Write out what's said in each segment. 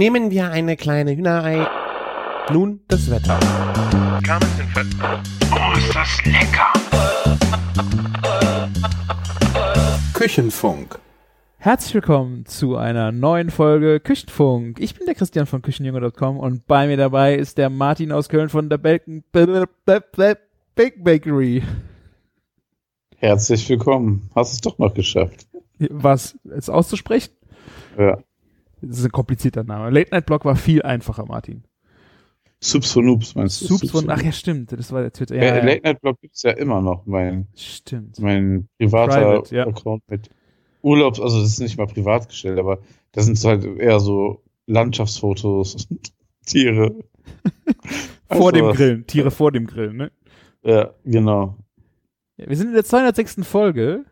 Nehmen wir eine kleine Hühnerei. Nun das Wetter. Oh, ist das lecker! Küchenfunk. Herzlich willkommen zu einer neuen Folge Küchenfunk. Ich bin der Christian von Küchenjunge.com und bei mir dabei ist der Martin aus Köln von der Bacon Bake Bakery. Herzlich willkommen. Hast es doch noch geschafft. Was, es auszusprechen? Ja. Das ist ein komplizierter Name. Late Night Blog war viel einfacher, Martin. Subs von Noobs meinst du? Subs von, ach ja, stimmt. Das war der Twitter. Ja, Ja, ja. Late Night Blog gibt's ja immer noch, mein, Stimmt. mein privater Private, ja. Account mit Urlaubs, also das ist nicht mal privat gestellt, aber da sind halt eher so Landschaftsfotos, Tiere. Vor Also, dem Grillen. Tiere vor dem Grillen, ne? Ja, genau. Wir sind in der 206. Folge.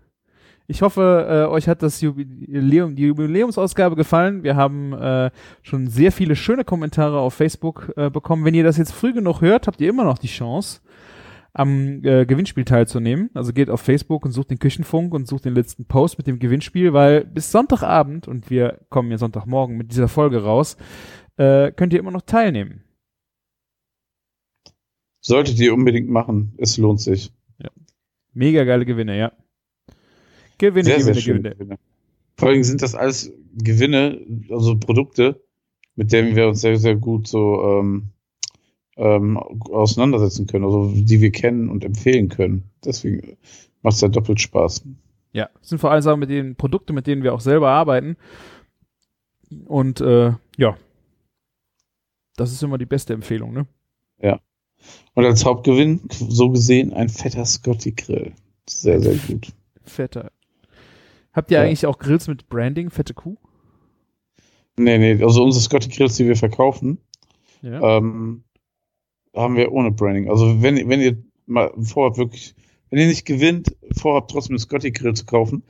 Ich hoffe, äh, euch hat das Jubiläum, die Jubiläumsausgabe gefallen. Wir haben äh, schon sehr viele schöne Kommentare auf Facebook äh, bekommen. Wenn ihr das jetzt früh genug hört, habt ihr immer noch die Chance, am äh, Gewinnspiel teilzunehmen. Also geht auf Facebook und sucht den Küchenfunk und sucht den letzten Post mit dem Gewinnspiel, weil bis Sonntagabend, und wir kommen ja Sonntagmorgen mit dieser Folge raus, äh, könnt ihr immer noch teilnehmen. Solltet ihr unbedingt machen. Es lohnt sich. Mega geile Gewinne, ja. Gewinne, sehr, Gewinne, sehr Gewinne. Gewinne. Vor allem sind das alles Gewinne, also Produkte, mit denen wir uns sehr, sehr gut so ähm, ähm, auseinandersetzen können, also die wir kennen und empfehlen können. Deswegen macht es ja doppelt Spaß. Ja, das sind vor allem Sachen mit den Produkten, mit denen wir auch selber arbeiten. Und äh, ja, das ist immer die beste Empfehlung, ne? Und als Hauptgewinn, so gesehen, ein fetter Scotty Grill. Sehr, sehr gut. Fetter. Habt ihr Ja. eigentlich auch Grills mit Branding, fette Kuh? Nee, nee, also unsere Scotty Grills, die wir verkaufen, Ja. ähm, haben wir ohne Branding. Also wenn, wenn ihr mal vorhabt, wirklich, wenn ihr nicht gewinnt, vorhabt, trotzdem einen Scotty Grill zu kaufen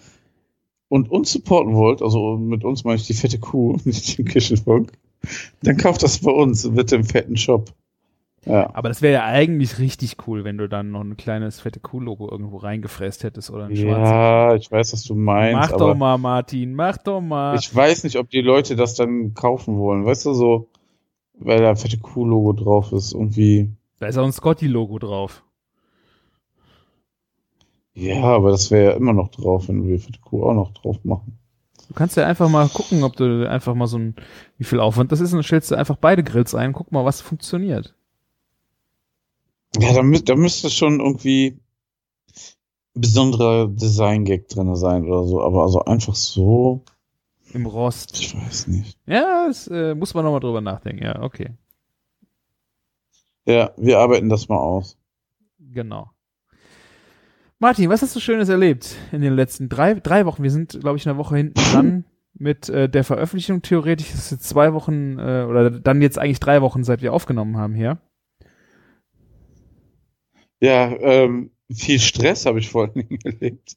und uns supporten wollt, also mit uns meine ich die fette Kuh, nicht den Küchenfunk, dann kauft das bei uns, bitte im fetten Shop. Ja. Aber das wäre ja eigentlich richtig cool, wenn du dann noch ein kleines fette Kuh-Logo irgendwo reingefräst hättest oder ein schwarzes. Ja, ich weiß, was du meinst, Mach doch mal, Martin, mach doch mal. ich weiß nicht, ob die Leute das dann kaufen wollen. Weißt du, so, weil da fette Kuh-Logo drauf ist, irgendwie. da ist auch ein Scotty-Logo drauf. Ja, aber das wäre ja immer noch drauf, wenn wir fette Kuh auch noch drauf machen. Du kannst ja einfach mal gucken, ob du einfach mal so ein, wie viel Aufwand das ist, und dann stellst du einfach beide Grills ein, guck mal, was funktioniert. Ja, da, mü da müsste schon irgendwie ein besonderer Design-Gag drin sein oder so, aber also einfach so, Im Rost. ich weiß nicht. Ja, das äh, muss man nochmal drüber nachdenken. Ja, okay. Ja, wir arbeiten das mal aus. Genau. Martin, was hast du Schönes erlebt in den letzten drei, drei Wochen? Wir sind, glaube ich, eine Woche hinten dran mit äh, der Veröffentlichung. Theoretisch ist es jetzt zwei Wochen äh, oder dann jetzt eigentlich drei Wochen, seit wir aufgenommen haben hier. Ja, ähm, viel Stress habe ich vor allen Dingen erlebt.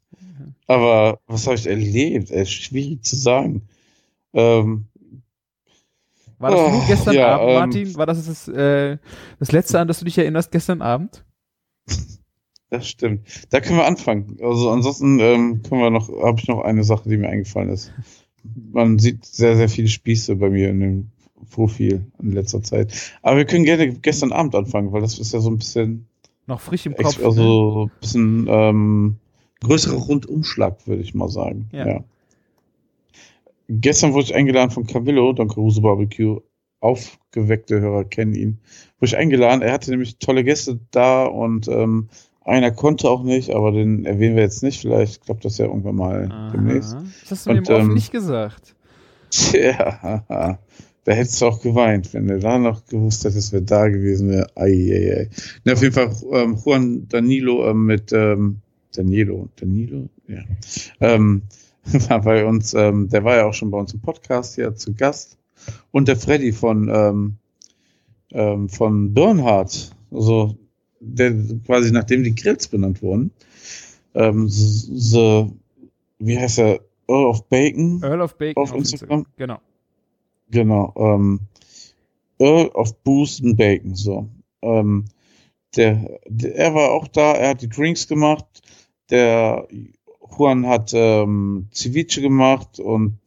Aber was habe ich erlebt? Ey, schwierig zu sagen. Ähm, War das Oh, gestern ja, Abend, ähm, Martin? War das das, äh, das letzte, an das du dich erinnerst, gestern Abend? das stimmt. Da können wir anfangen. Also ansonsten ähm, können wir noch, habe ich noch eine Sache, die mir eingefallen ist. Man sieht sehr, sehr viele Spieße bei mir in dem Profil in letzter Zeit. Aber wir können gerne gestern Abend anfangen, weil das ist ja so ein bisschen, Noch frisch im Kopf. also so ein bisschen ähm, größerer Rundumschlag, würde ich mal sagen. Ja. Ja. Gestern wurde ich eingeladen von Camillo, Don Caruso Barbecue. Aufgeweckte Hörer kennen ihn. Wurde ich eingeladen. Er hatte nämlich tolle Gäste da und ähm, einer konnte auch nicht, aber den erwähnen wir jetzt nicht. Vielleicht klappt das ja irgendwann mal Aha. demnächst. Das hast du mir Und, im Off ähm, nicht gesagt. Tja, haha. Da hättest du auch geweint, wenn du da noch gewusst hättest, wer da gewesen wäre. Eieiei. Ne, auf jeden Fall ähm, Juan Danilo ähm, mit ähm, Danilo, Danilo, ja, ähm, war bei uns. Ähm, der war ja auch schon bei uns im Podcast hier zu Gast und der Freddy von ähm, ähm, von Bernhard, also der quasi nachdem die Grills benannt wurden, ähm, so, wie heißt er, Earl of Bacon, Earl of Bacon auf Instagram? Genau. Genau, ähm, Earl of Boost and Bacon, so. Ähm, der, der, er war auch da, er hat die Drinks gemacht, der Juan hat ähm, Ceviche gemacht und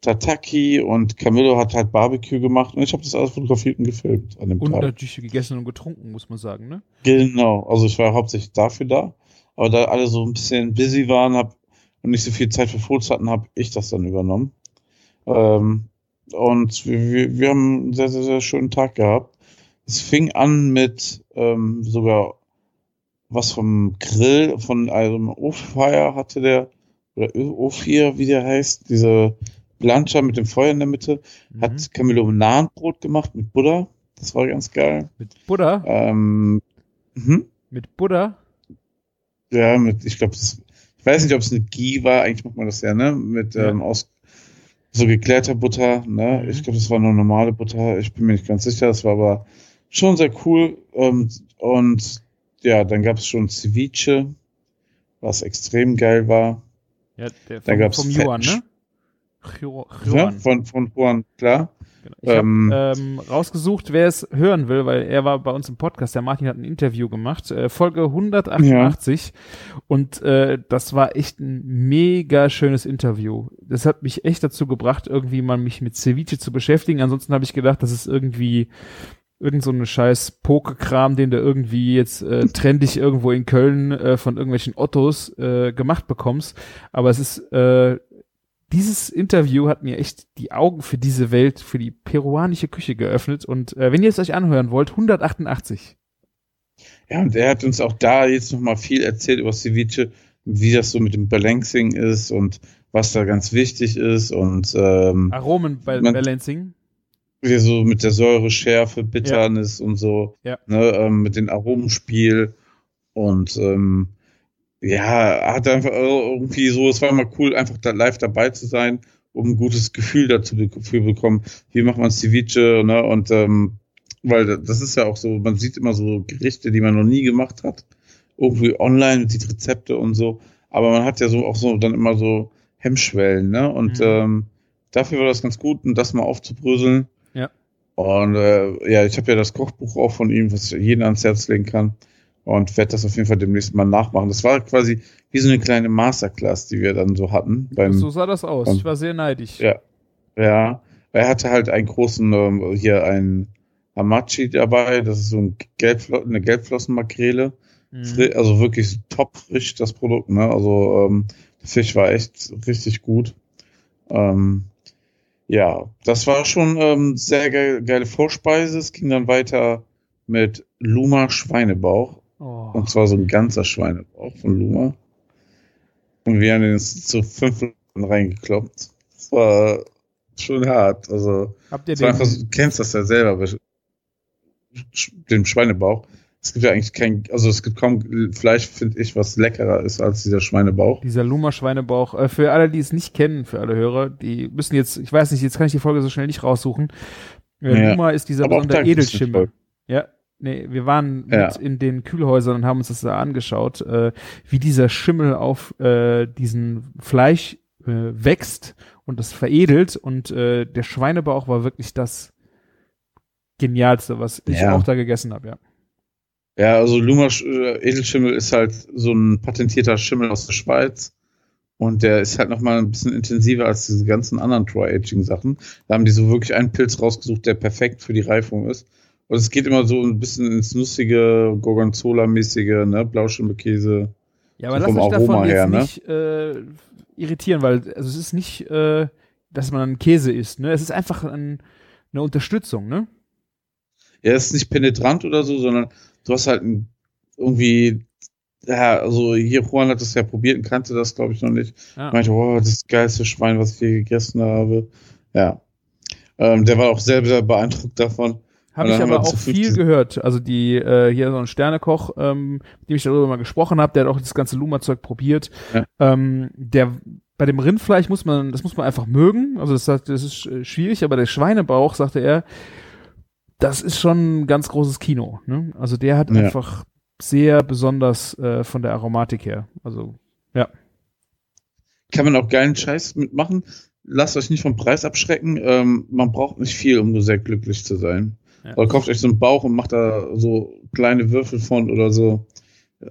Tataki und Camillo hat halt Barbecue gemacht und ich habe das alles fotografiert und gefilmt an dem Und Tag. natürlich gegessen und getrunken, muss man sagen, ne? Genau, also ich war hauptsächlich dafür da, aber da alle so ein bisschen busy waren hab, und nicht so viel Zeit für Fotos hatten, habe ich das dann übernommen. Ähm, und wir, wir, haben einen sehr, sehr, sehr schönen Tag gehabt. Es fing an mit ähm, sogar was vom Grill, von einem O-Fire hatte der, oder O4, wie der heißt, diese Plancha mit dem Feuer in der Mitte, Mhm. hat Camillo Nahenbrot gemacht mit Buddha. Das war ganz geil. Mit Buddha? Ähm, mhm. Mit Buddha? Ja, mit, ich glaube, ich weiß nicht, ob es eine Ghee war, eigentlich macht man das ja, ne? Mit Ja. ähm, aus so geklärter Butter, ne? Mhm. Ich glaube, das war nur normale Butter, ich bin mir nicht ganz sicher, das war aber schon sehr cool. Ähm, und ja, dann gab es schon Ceviche, was extrem geil war. Ja, der Da vom, gab's vom Juan, ne? Sch- Ju- Ja, Juan. von, von Juan, klar. Genau. Ich habe Ähm, ähm, rausgesucht, wer es hören will, weil er war bei uns im Podcast. Der Martin hat ein Interview gemacht, äh, Folge 188. Und äh, das war echt ein mega schönes Interview. Das hat mich echt dazu gebracht, irgendwie mal mich mit Ceviche zu beschäftigen. Ansonsten habe ich gedacht, das ist irgendwie irgend so eine scheiß Pokekram, den du irgendwie jetzt äh, trendig irgendwo in Köln äh, von irgendwelchen Ottos äh, gemacht bekommst. Aber es ist äh, dieses Interview hat mir echt die Augen für diese Welt, für die peruanische Küche geöffnet. Und äh, wenn ihr es euch anhören wollt, 188. Ja, und er hat uns auch da jetzt nochmal viel erzählt über Ceviche, wie das so mit dem Balancing ist und was da ganz wichtig ist und ähm, Aromen bei Man- Balancing. wie so mit der Säure, Schärfe, Bitternis und so, Ja. ne, ähm, mit dem Aromenspiel und ähm, ja, hat einfach irgendwie so, es war immer cool, einfach da live dabei zu sein, um ein gutes Gefühl dazu für bekommen, wie macht man Ceviche, ne, und ähm, weil das ist ja auch so, man sieht immer so Gerichte, die man noch nie gemacht hat, irgendwie online, sieht Rezepte und so, aber man hat ja so auch so dann immer so Hemmschwellen, ne, und Mhm. ähm, dafür war das ganz gut, um das mal aufzubröseln. Ja. Und äh, ja, ich habe ja das Kochbuch auch von ihm, was ich jedem ans Herz legen kann. Und werde das auf jeden Fall demnächst mal nachmachen. Das war quasi wie so eine kleine Masterclass, die wir dann so hatten. Beim, so sah das aus. Ich war sehr neidisch. Ja. Ja, er hatte halt einen großen, ähm, hier ein Hamachi dabei, das ist so ein Gelbflo eine Gelbflossenmakrele. Mhm. Also wirklich top frisch, das Produkt, ne? Also ähm, der Fisch war echt richtig gut. Ähm, ja, das war schon ähm, sehr ge geile Vorspeise. Es ging dann weiter mit Luma Schweinebauch. Oh. Und zwar so ein ganzer Schweinebauch von Luma. Und wir haben den zu fünf reingekloppt. Das war schon hart. Also, Habt ihr den, einfach, du kennst das ja selber, dem Schweinebauch. Es gibt ja eigentlich kein, also es gibt kaum Fleisch, finde ich, was leckerer ist als dieser Schweinebauch. dieser Luma-Schweinebauch, äh, für alle, die es nicht kennen, für alle Hörer, die müssen jetzt, ich weiß nicht, jetzt kann ich die Folge so schnell nicht raussuchen. Äh, Ja. Luma ist dieser besondere Edelschimmel. Ja, nee, wir waren Ja. mit in den Kühlhäusern und haben uns das da angeschaut, äh, wie dieser Schimmel auf äh, diesen Fleisch äh, wächst und das veredelt und äh, der Schweinebauch war wirklich das genialste, was ich Ja. auch da gegessen habe, ja. Ja, also Luma äh, Edelschimmel ist halt so ein patentierter Schimmel aus der Schweiz. Und der ist halt nochmal ein bisschen intensiver als diese ganzen anderen Dry-Aging-Sachen. Da haben die so wirklich einen Pilz rausgesucht, der perfekt für die Reifung ist. Und es geht immer so ein bisschen ins nussige, Gorgonzola-mäßige, ne, Blauschimmelkäse. Ja, aber So lass euch davon Aroma jetzt her, ne? nicht äh, irritieren, weil also es ist nicht, äh, dass man einen Käse isst, ne? Es ist einfach ein, eine Unterstützung, ne? Er ist nicht penetrant oder so, sondern du hast halt ein, irgendwie, ja, also hier Juan hat das ja probiert und kannte das, glaube ich, noch nicht. Ja. meinte, oh, das geilste Schwein, was ich je gegessen habe. Ja. Ähm, der war auch sehr, sehr beeindruckt davon. Habe ich aber auch viel 15 gehört. Also die, äh, hier so ein Sternekoch, ähm, mit dem ich darüber mal gesprochen habe, der hat auch das ganze Luma-Zeug probiert. Ja. Ähm, der bei dem Rindfleisch muss man, das muss man einfach mögen. Also das, das ist äh, schwierig, aber der Schweinebauch, sagte er, das ist schon ein ganz großes Kino. Ne? Also der hat Ja. einfach sehr besonders äh, von der Aromatik her. Also Kann man auch geilen Scheiß mitmachen. Lasst euch nicht vom Preis abschrecken. Ähm, man braucht nicht viel, um sehr glücklich zu sein. Ja. Oder kauft euch so einen Bauch und macht da so kleine Würfel von oder so.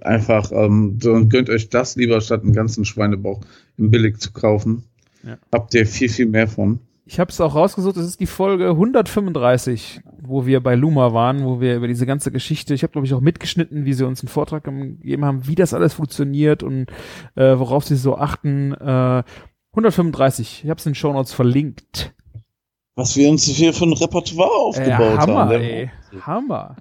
Einfach, ähm, so, und gönnt euch das lieber, statt einen ganzen Schweinebauch im Billig zu kaufen. Ja. Habt ihr viel, viel mehr von. Ich habe es auch rausgesucht, es ist die Folge 135, wo wir bei Luma waren, wo wir über diese ganze Geschichte, ich habe glaube ich auch mitgeschnitten, wie sie uns einen Vortrag gegeben haben, wie das alles funktioniert und äh, worauf sie so achten. Äh, 135, ich habe es in den Show Notes verlinkt. Was wir uns hier für ein Repertoire aufgebaut äh, Hammer, haben. Ey, Hammer.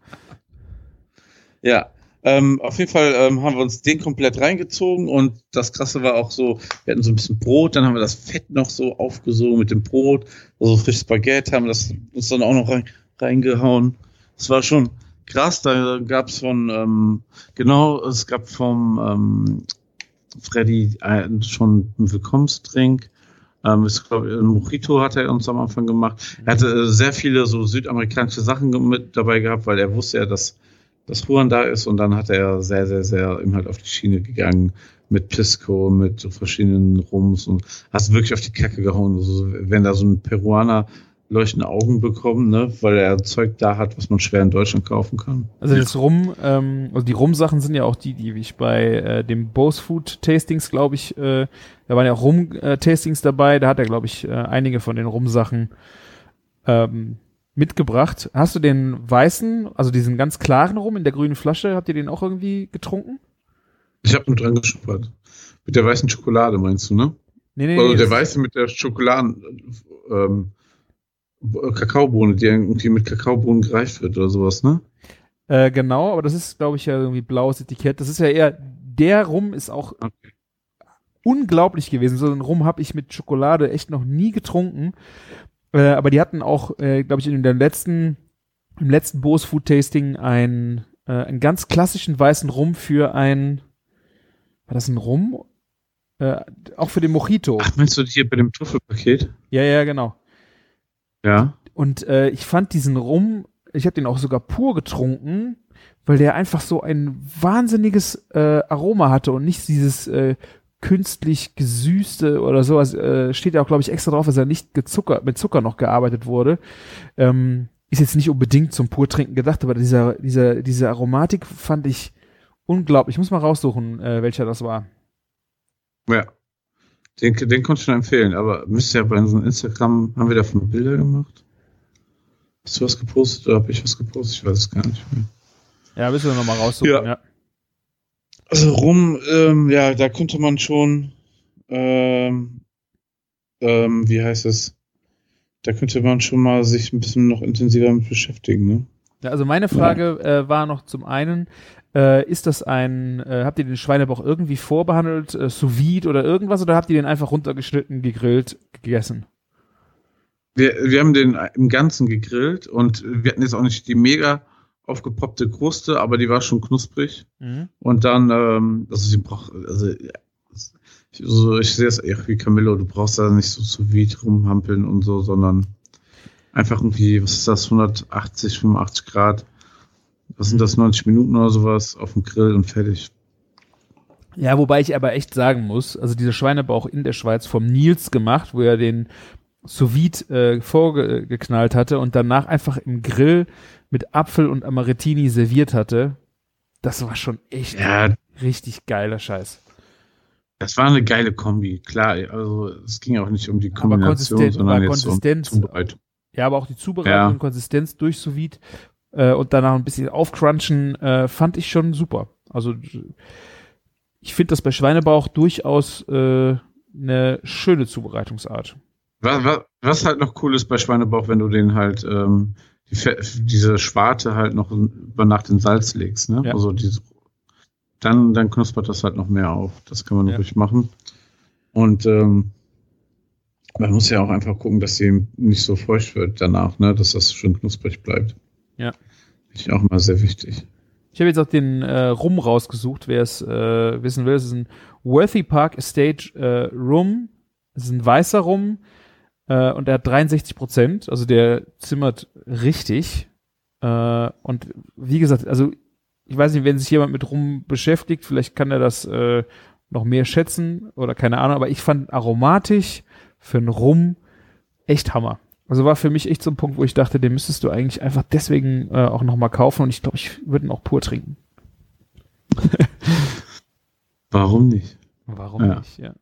Ja, ähm, auf jeden Fall ähm, haben wir uns den komplett reingezogen und das Krasse war auch so, wir hatten so ein bisschen Brot, dann haben wir das Fett noch so aufgesogen mit dem Brot, so also frisches Baguette, haben das uns dann auch noch rein, reingehauen. Das war schon krass, da gab es von, ähm, genau, es gab vom ähm, Freddy äh, schon einen Willkommenstrink. Ähm, ich glaube, ein Mojito hat er uns am Anfang gemacht. Er hatte äh, sehr viele so südamerikanische Sachen mit dabei gehabt, weil er wusste ja, dass dass Juan da ist und dann hat er sehr, sehr, sehr ihm halt auf die Schiene gegangen mit Pisco, mit so verschiedenen Rums und hast wirklich auf die Kacke gehauen. Also, wenn da so ein Peruaner leuchtende Augen bekommen, ne, weil er Zeug da hat, was man schwer in Deutschland kaufen kann. Also das Rum, ähm, also die Rum-Sachen sind ja auch die, die ich bei äh, dem Bose Food Tastings, glaube ich, äh, da waren ja auch Rum-Tastings dabei, da hat er, glaube ich, äh, einige von den Rum-Sachen ähm, mitgebracht. Hast du den weißen, also diesen ganz klaren Rum in der grünen Flasche, habt ihr den auch irgendwie getrunken? Ich habe nur dran geschuppert. Mit der weißen Schokolade meinst du, ne? Nee, nee, also nee, der weiße mit der Schokoladen, ähm, Kakaobohne, die irgendwie mit Kakaobohnen gereicht wird oder sowas, ne? Äh, genau, aber das ist, glaube ich, ja irgendwie blaues Etikett. Das ist ja eher, der Rum ist auch okay. unglaublich gewesen. So einen Rum habe ich mit Schokolade echt noch nie getrunken. Äh, aber die hatten auch, äh, glaube ich, in der letzten, im letzten Bose Food Tasting ein, äh, einen ganz klassischen weißen Rum für ein, war das ein Rum? Äh, auch für den Mojito. Ach, meinst du hier bei dem Trüffelpaket? Ja, ja, genau. Ja. Und äh, ich fand diesen Rum, ich habe den auch sogar pur getrunken, weil der einfach so ein wahnsinniges äh, Aroma hatte und nicht dieses äh, künstlich gesüßte oder sowas, äh, steht ja auch, glaube ich, extra drauf, dass er nicht gezuckert, mit Zucker noch gearbeitet wurde. Ähm, ist jetzt nicht unbedingt zum Purtrinken gedacht, aber dieser, dieser, diese Aromatik fand ich unglaublich. Ich muss mal raussuchen, äh, welcher das war. Ja. Den, den konnte ich nur empfehlen, aber müsste ja bei unserem Instagram, haben wir davon Bilder gemacht? Hast du was gepostet oder habe ich was gepostet? Ich weiß es gar nicht mehr. Ja, müssen wir nochmal raussuchen, ja. ja. Also rum, ähm, ja, da könnte man schon, ähm, ähm, wie heißt es? Da könnte man schon mal sich ein bisschen noch intensiver mit beschäftigen, ne? Ja, also meine Frage ja. äh, war noch zum einen, äh, ist das ein, äh, habt ihr den Schweinebauch irgendwie vorbehandelt, äh, sous vide oder irgendwas, oder habt ihr den einfach runtergeschnitten, gegrillt, gegessen? Wir, wir haben den im Ganzen gegrillt und wir hatten jetzt auch nicht die mega aufgepoppte Kruste, aber die war schon knusprig. Mhm. Und dann, ähm, also sie braucht, also, also ich sehe es eher wie Camillo, du brauchst da nicht so zu weit rumhampeln und so, sondern einfach irgendwie, was ist das, 180, 85 Grad, was sind das, 90 Minuten oder sowas auf dem Grill und fertig. Ja, wobei ich aber echt sagen muss, also dieser Schweinebauch in der Schweiz vom Nils gemacht, wo er den sous äh, vorgeknallt hatte und danach einfach im Grill mit Apfel und Amarettini serviert hatte, das war schon echt ja, richtig geiler Scheiß. Das war eine geile Kombi, klar. Also es ging auch nicht um die Kombination, sondern jetzt Konsistenz, um Zubereitung. Ja, aber auch die Zubereitung ja. und Konsistenz durch sous äh, und danach ein bisschen aufcrunchen, äh, fand ich schon super. Also ich finde das bei Schweinebauch durchaus äh, eine schöne Zubereitungsart. Was, was, halt noch cool ist bei Schweinebauch, wenn du den halt ähm, die, diese Schwarte halt noch über Nacht in Salz legst, ne? Ja. Also diese, dann, dann knuspert das halt noch mehr auf. Das kann man ja. ruhig machen. Und ähm, man muss ja auch einfach gucken, dass sie nicht so feucht wird danach, ne? Dass das schön knusprig bleibt. Ja. Finde ich auch mal sehr wichtig. Ich habe jetzt auch den äh, Rum rausgesucht, wer es äh, wissen will. Es ist ein Worthy Park Estate äh, Rum. Es ist ein weißer Rum äh, und er hat 63 Prozent, also der zimmert richtig. Äh, und wie gesagt, also ich weiß nicht, wenn sich jemand mit Rum beschäftigt, vielleicht kann er das äh, noch mehr schätzen oder keine Ahnung, aber ich fand aromatisch für einen Rum echt Hammer. Also war für mich echt so ein Punkt, wo ich dachte, den müsstest du eigentlich einfach deswegen äh, auch nochmal kaufen und ich glaube, ich würde ihn auch pur trinken. Warum nicht? Warum ja. nicht, ja.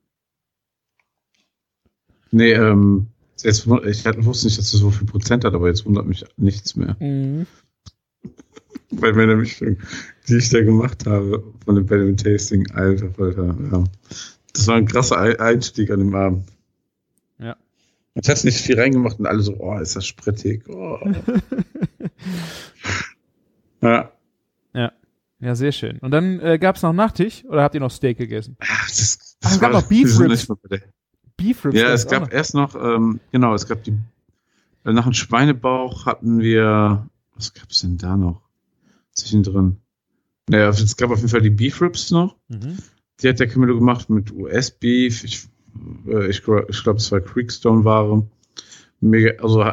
Nee, ähm, Jetzt, ich wusste nicht, dass es so viel Prozent hat, aber jetzt wundert mich nichts mehr. Mhm. Bei meiner Mischung, die ich da gemacht habe, von dem Benjamin Tasting, alter Alter, ja. Das war ein krasser Einstieg an dem Abend. Ja. Ich hatte nicht viel reingemacht und alle so, oh, ist das sprittig. Oh. ja. Ja. Ja, sehr schön. Und dann äh, gab es noch Nachtisch oder habt ihr noch Steak gegessen? Ach, das, Ach, es gab noch Beef Ribs. Beef Ribs. Ja, es gab erst noch, ähm, genau, es gab die, äh, nach dem Schweinebauch hatten wir, was gab es denn da noch zwischendrin? Naja, es gab auf jeden Fall die Beef Ribs noch. Mhm. Die hat der Camillo gemacht mit US-Beef. Ich, ich, ich glaube, es war Creekstone-Ware. Mega, also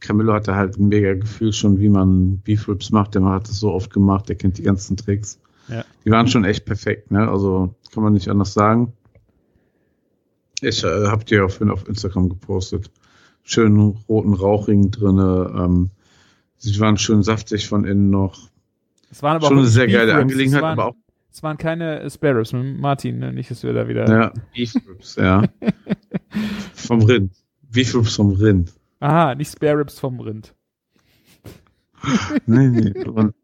Camillo hatte halt ein mega Gefühl schon, wie man Beef Ribs macht. Der hat das so oft gemacht, der kennt die ganzen Tricks. Ja. Die waren schon echt perfekt, ne? Also kann man nicht anders sagen. Ich äh, habe die auf, auf Instagram gepostet. Schönen roten Rauchring drinne. Ähm, sie waren schön saftig von innen noch. Es waren aber schon auch eine sehr geile. Angelegenheit, aber auch Es waren keine Sparrows mit Martin, ne? nicht, dass wir da wieder. ja, Beef Ribs, ja. vom Rind. Beef Ribs vom Rind. Aha, nicht Spare Ribs vom Rind. nee, nee. Und,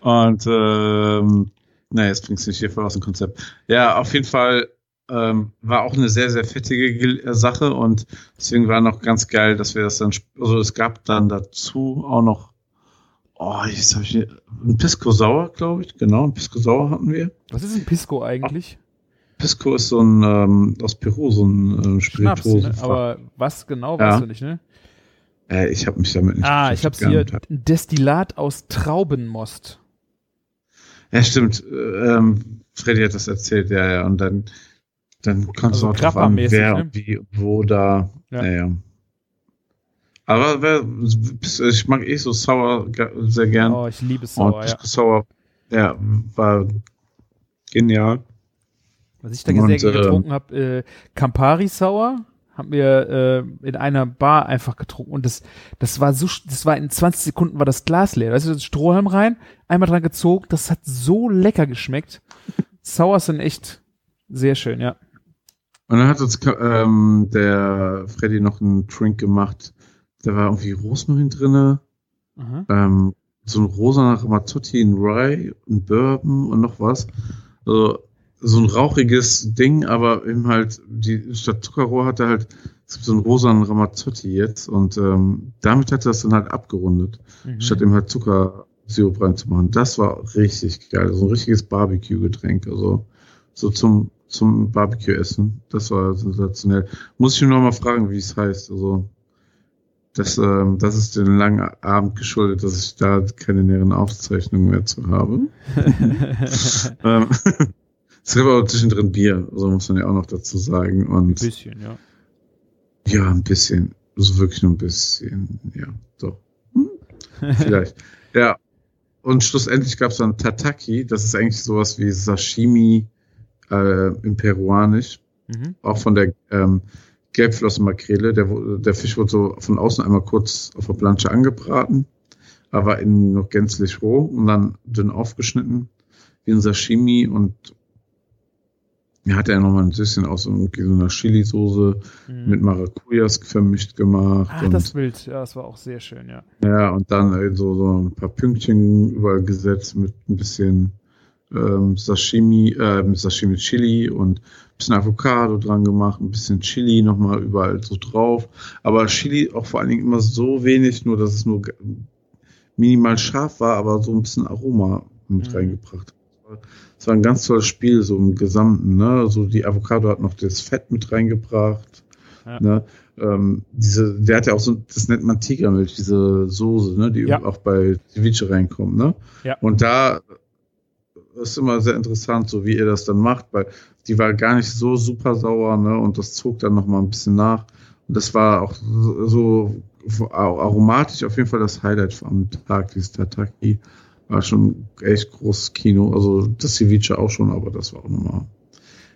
und ähm, nee, jetzt bringst du mich hier voll aus dem Konzept. Ja, auf jeden Fall ähm, war auch eine sehr, sehr fettige äh, Sache und deswegen war noch ganz geil, dass wir das dann, also es gab dann dazu auch noch, oh, jetzt habe ich ein Pisco Sauer, glaube ich, genau, ein Pisco Sauer hatten wir. Was ist ein Pisco eigentlich? Pisco ist so ein, ähm, aus Peru, so ein äh, Schnaps, ne? Aber was genau, Ja. weißt du nicht, ne? äh, ich habe mich damit nicht Ah, ich hab's beschäftigt hier. Ein Destillat aus Traubenmost. Ja, stimmt. Ähm, Freddy hat das erzählt, ja, ja. Und dann, dann es Also auch drauf an, wer ne? und wie, wo da. Ja. Ja, ja. Aber wer, ich mag eh so Sauer sehr gern. Oh, ich liebe es und sauer, ja. Sauer, ja, war genial. Was ich da Und, sehr gerne ähm, getrunken habe, äh, Campari Sauer, haben wir äh, in einer Bar einfach getrunken und das das war so das war in 20 Sekunden war das Glas leer. Weißt du, das Strohhalm rein, einmal dran gezogen, das hat so lecker geschmeckt. Sauer sind echt sehr schön, ja. Und dann hat uns ähm, der Freddy noch einen Drink gemacht. Da war irgendwie Rosmarin drinne. Ähm, so ein rosa Ramazzotti, ein Rye, ein Bourbon und noch was. Also, so ein rauchiges Ding, aber eben halt, die statt Zuckerrohr hat er halt es gibt so einen rosanen Ramazzotti jetzt und ähm, damit hat er das dann halt abgerundet, Mhm. statt eben halt Zuckersirup reinzumachen. Das war richtig geil, so ein richtiges Barbecue-Getränk, also so zum zum Barbecue-Essen. Das war sensationell. Muss ich nur noch mal fragen, wie es heißt. Also das, ähm, das ist den langen Abend geschuldet, dass ich da keine näheren Aufzeichnungen mehr zu habe. ähm, es gab aber zwischendrin Bier, also muss man ja auch noch dazu sagen. Ein Und bisschen, ja. ja, ein bisschen. Also wirklich nur ein bisschen. Ja, so. Hm? Vielleicht. ja. Und schlussendlich gab es dann Tataki. Das ist eigentlich sowas wie Sashimi äh, im Peruanisch. Mhm. Auch von der ähm, Gelbflossenmakrele. Der, der Fisch wurde so von außen einmal kurz auf der Plansche angebraten, aber innen noch gänzlich roh und dann dünn aufgeschnitten wie ein Sashimi und ja, hat er nochmal ein bisschen aus so einer Chili-Soße Mhm. mit Maracujas vermischt gemacht. Ach, und, das Bild, ja, das war auch sehr schön, ja. ja, und dann äh, so, so ein paar Pünktchen überall gesetzt mit ein bisschen ähm, Sashimi, äh, Sashimi Chili und ein bisschen Avocado dran gemacht, ein bisschen Chili nochmal überall so drauf. Aber Chili auch vor allen Dingen immer so wenig, nur dass es nur minimal scharf war, aber so ein bisschen Aroma mit Mhm. reingebracht. Es war ein ganz tolles Spiel, so im Gesamten. Ne? So die Avocado hat noch das Fett mit reingebracht. Ja. Ne? Ähm, diese, der hat ja auch so, das nennt man Tigermilch, diese Soße, ne? die Ja. auch bei Ceviche reinkommt. Ne? Ja. Und da ist immer sehr interessant, so wie ihr das dann macht, weil die war gar nicht so super sauer, ne? Und das zog dann noch mal ein bisschen nach. Und das war auch so, so aromatisch auf jeden Fall das Highlight am Tag, dieses Tataki. War schon echt großes Kino. Also das Ceviche auch schon, aber das war auch nochmal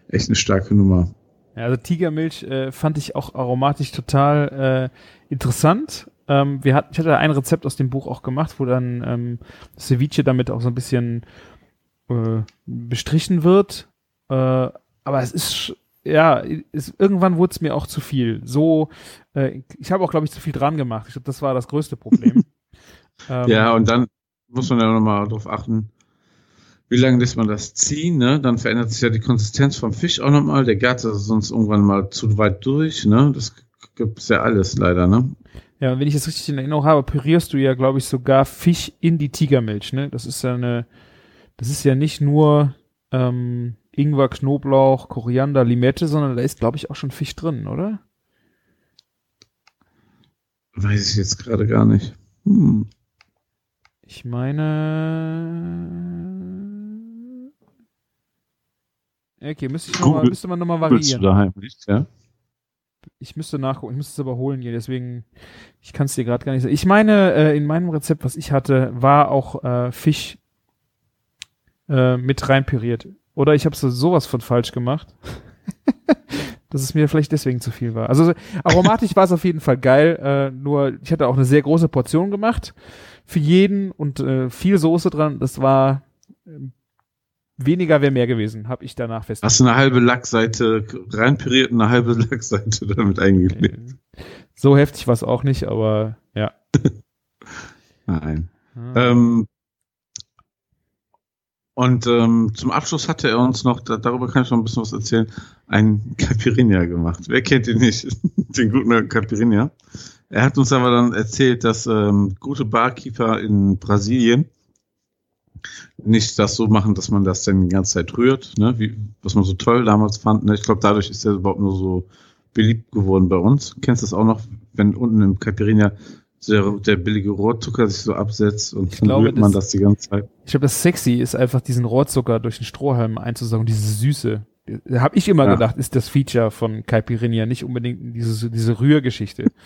echt eine starke Nummer. Ja, also Tigermilch äh, fand ich auch aromatisch total äh, interessant. Ähm, wir hatten, ich hatte ein Rezept aus dem Buch auch gemacht, wo dann ähm, Ceviche damit auch so ein bisschen äh, bestrichen wird. Äh, aber es ist, ja, ist, irgendwann wurde es mir auch zu viel. So, äh, ich habe auch, glaube ich, zu viel dran gemacht. Ich glaube, das war das größte Problem. ähm, ja, und dann muss man ja nochmal darauf achten, wie lange lässt man das ziehen, ne? Dann verändert sich ja die Konsistenz vom Fisch auch nochmal. Der gart sonst irgendwann mal zu weit durch, ne? Das gibt es ja alles leider, ne? Ja, wenn ich das richtig in Erinnerung habe, pürierst du ja, glaube ich, sogar Fisch in die Tigermilch, ne? Das ist ja eine, das ist ja nicht nur ähm, Ingwer, Knoblauch, Koriander, Limette, sondern da ist, glaube ich, auch schon Fisch drin, oder? Weiß ich jetzt gerade gar nicht. Hm. Ich meine. Okay, müsste, ich noch mal, müsste man nochmal variieren. Du daheim nicht, ja? Ich müsste nachgucken, ich müsste es aber holen hier, deswegen, ich kann es dir gerade gar nicht sagen. Ich meine, äh, in meinem Rezept, was ich hatte, war auch äh, Fisch äh, mit rein püriert. Oder ich habe so sowas von falsch gemacht. dass es mir vielleicht deswegen zu viel war. Also aromatisch war es auf jeden Fall geil, äh, nur ich hatte auch eine sehr große Portion gemacht für jeden und äh, viel Soße dran. Das war äh, weniger wäre mehr gewesen, habe ich danach festgestellt. Hast du eine halbe Lackseite reinpüriert und eine halbe Lackseite damit eingelegt? So heftig war es auch nicht, aber ja. Nein. Ah. Ähm, und ähm, zum Abschluss hatte er uns noch, da, darüber kann ich noch ein bisschen was erzählen, ein Caipirinha gemacht. Wer kennt ihn nicht? Den guten Caipirinha. Er hat uns aber dann erzählt, dass ähm, gute Barkeeper in Brasilien nicht das so machen, dass man das dann die ganze Zeit rührt, ne? Wie, was man so toll damals fand. Ne? Ich glaube, dadurch ist er überhaupt nur so beliebt geworden bei uns. Kennst du das auch noch, wenn unten im Caipirinha der, der billige Rohrzucker sich so absetzt und ich dann glaube, rührt man das, das die ganze Zeit. Ich glaube, das sexy ist einfach diesen Rohrzucker durch den Strohhalm einzusaugen, diese Süße. Da habe ich immer ja. gedacht, ist das Feature von Caipirinha, nicht unbedingt diese, diese Rührgeschichte.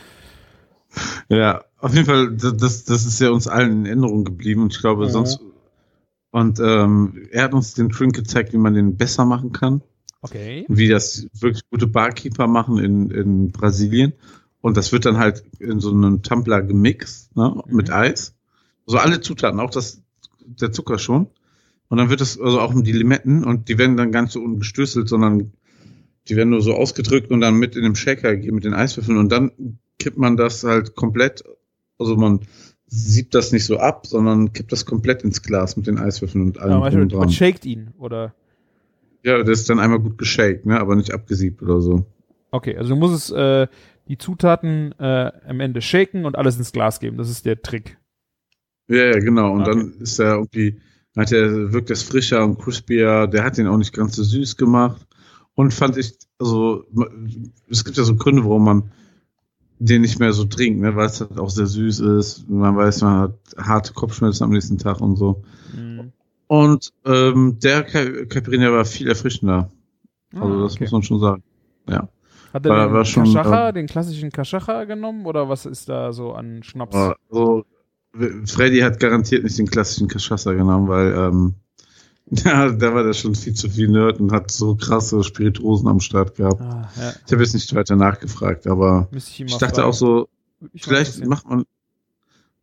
Ja, auf jeden Fall, das, das ist ja uns allen in Erinnerung geblieben und ich glaube, ja. sonst. Und ähm, er hat uns den Drink gezeigt, wie man den besser machen kann. Okay. Wie das wirklich gute Barkeeper machen in, in Brasilien. Und das wird dann halt in so einem Tumbler gemixt, ne, mhm. mit Eis. So also alle Zutaten, auch das, der Zucker schon. Und dann wird es, also auch um die Limetten, und die werden dann ganz so ungestößelt, sondern die werden nur so ausgedrückt und dann mit in den Shaker gegeben, mit den Eiswürfeln. Und dann kippt man das halt komplett, also man siebt das nicht so ab, sondern kippt das komplett ins Glas mit den Eiswürfeln und allem. Ja, dran. man shakt ihn, oder? Ja, das ist dann einmal gut geshakt, ne, aber nicht abgesiebt oder so. Okay, also du musst es, äh, die Zutaten äh, am Ende shaken und alles ins Glas geben. Das ist der Trick. Ja, ja genau. Und okay. dann ist er irgendwie, hat er, wirkt das frischer und crispier. Der hat den auch nicht ganz so süß gemacht. Und fand ich, also, es gibt ja so Gründe, warum man den nicht mehr so trinkt, ne, weil es halt auch sehr süß ist. Man weiß, man hat harte Kopfschmerzen am nächsten Tag und so. Mhm. Und ähm, der Caipirinha war viel erfrischender. Also ah, das okay. muss man schon sagen. Ja. Hat er den war schon, Kaschacha, äh, den klassischen Kaschacha genommen oder was ist da so an Schnaps? Also, Freddy hat garantiert nicht den klassischen Kaschacha genommen, weil ähm, ja, der war da schon viel zu viel Nerd und hat so krasse Spirituosen am Start gehabt. Ah, ja. Ich habe jetzt nicht weiter nachgefragt, aber ich, ich dachte fragen. auch so, ich vielleicht macht man,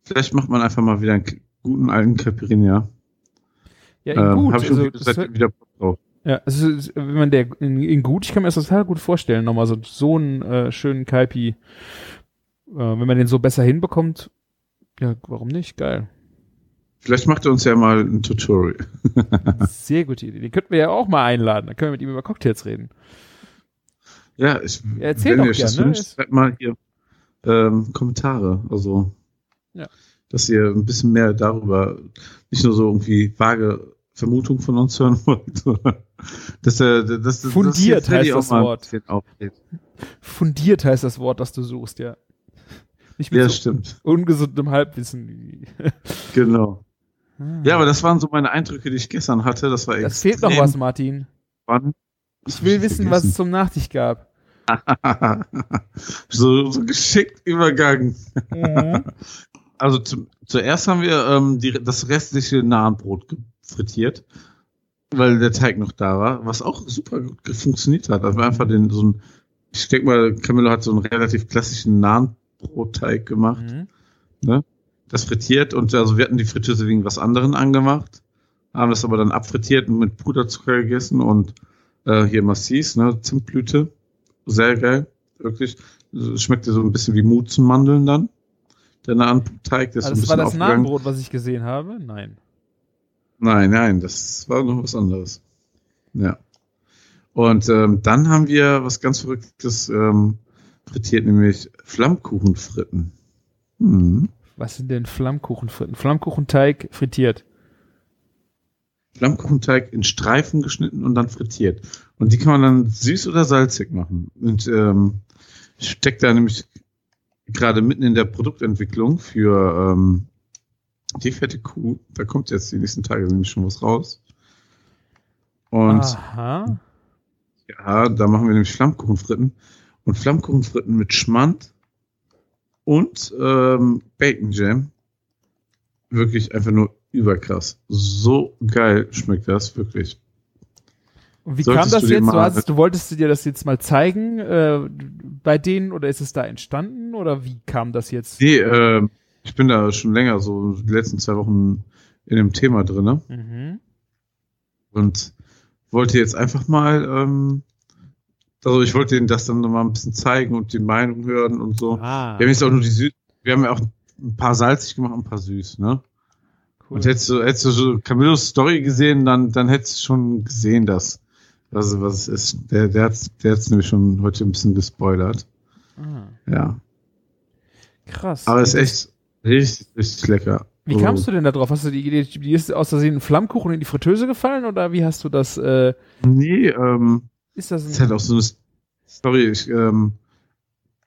vielleicht macht man einfach mal wieder einen guten alten Caipirinha. Ja, ähm, gut. Habe ich also, wieder Bock drauf. Ja, also wenn man der in, in, gut, ich kann mir das total gut vorstellen, nochmal so, so einen äh, schönen Kaipi, äh, wenn man den so besser hinbekommt, ja, warum nicht? Geil. Vielleicht macht er uns ja mal ein Tutorial. Sehr gute Idee. Den könnten wir ja auch mal einladen. Dann können wir mit ihm über Cocktails reden. Ja, ich, ja, wenn ihr euch das ne? wünscht, schreibt mal hier ähm, Kommentare. Also, ja. dass ihr ein bisschen mehr darüber, nicht nur so irgendwie vage Vermutung von uns hören wollt. Dass er, das, das, Fundiert das heißt das Wort. Fundiert heißt das Wort, das du suchst, ja. Nicht mit ja, so stimmt. ungesundem Halbwissen. genau. Ah. Ja, aber das waren so meine Eindrücke, die ich gestern hatte. Das war Das fehlt noch was, Martin. Wann? Ich will wissen, vergessen. was es zum Nachtisch gab. so, so geschickt Übergang. Mhm. Also zu, zuerst haben wir ähm, die, das restliche Nahenbrot frittiert, weil der Teig noch da war, was auch super gut funktioniert hat. Also einfach den so ein, ich denke mal, Camillo hat so einen relativ klassischen Nahenbrotteig gemacht. Mhm. Ne? das frittiert und also wir hatten die Fritteuse wegen was anderen angemacht, haben das aber dann abfrittiert und mit Puderzucker gegessen und Äh, hier Massis, ne? Zimtblüte. Sehr geil. Wirklich. Schmeckt dir so ein bisschen wie Mutzenmandeln dann. Der Nahenteig, der ist so ein Also das war bisschen das aufgegangen. Nahenbrot, was ich gesehen habe? Nein. Nein, nein, das war noch was anderes. Ja. Und ähm, dann haben wir was ganz Verrücktes ähm, frittiert, nämlich Flammkuchenfritten. Hm. Was sind denn Flammkuchenfritten? Flammkuchenteig frittiert. Flammkuchenteig in Streifen geschnitten und dann frittiert. Und die kann man dann süß oder salzig machen. Und ähm, ich stecke da nämlich gerade mitten in der Produktentwicklung für ähm, die fette Kuh. Da kommt jetzt die nächsten Tage nämlich schon was raus. Und Aha. Ja, da machen wir nämlich Flammkuchenfritten. Und Flammkuchenfritten mit Schmand und ähm, Bacon Jam. Wirklich einfach nur überkrass. So geil schmeckt das, wirklich. Und wie Solltest kam das jetzt? Du, hast, du wolltest dir das jetzt mal zeigen äh, bei denen oder ist es da entstanden oder wie kam das jetzt? Nee, ähm, ich bin da schon länger, so die letzten zwei Wochen in dem Thema drinne Mhm. und wollte jetzt einfach mal, ähm, also ich wollte denen das dann noch mal ein bisschen zeigen und die Meinung hören und so. Ah, Wir haben jetzt auch nur die süß, wir haben ja auch ein paar salzig gemacht und ein paar süß, ne? cool. Und hättest du, hättest du so Camillos Story gesehen, dann, dann hättest du schon gesehen, dass, was, was es ist. Der, der hat's, der hat's nämlich schon heute ein bisschen gespoilert. ah, Ja. krass. Aber es ist echt richtig, richtig lecker. Wie kamst du denn da drauf? Hast du die Idee, die ist aus Versehen ein Flammkuchen in die Fritteuse gefallen oder wie hast du das? Äh, Nee, ähm, ist das es ist halt ein, auch so eine Story, ich, ähm,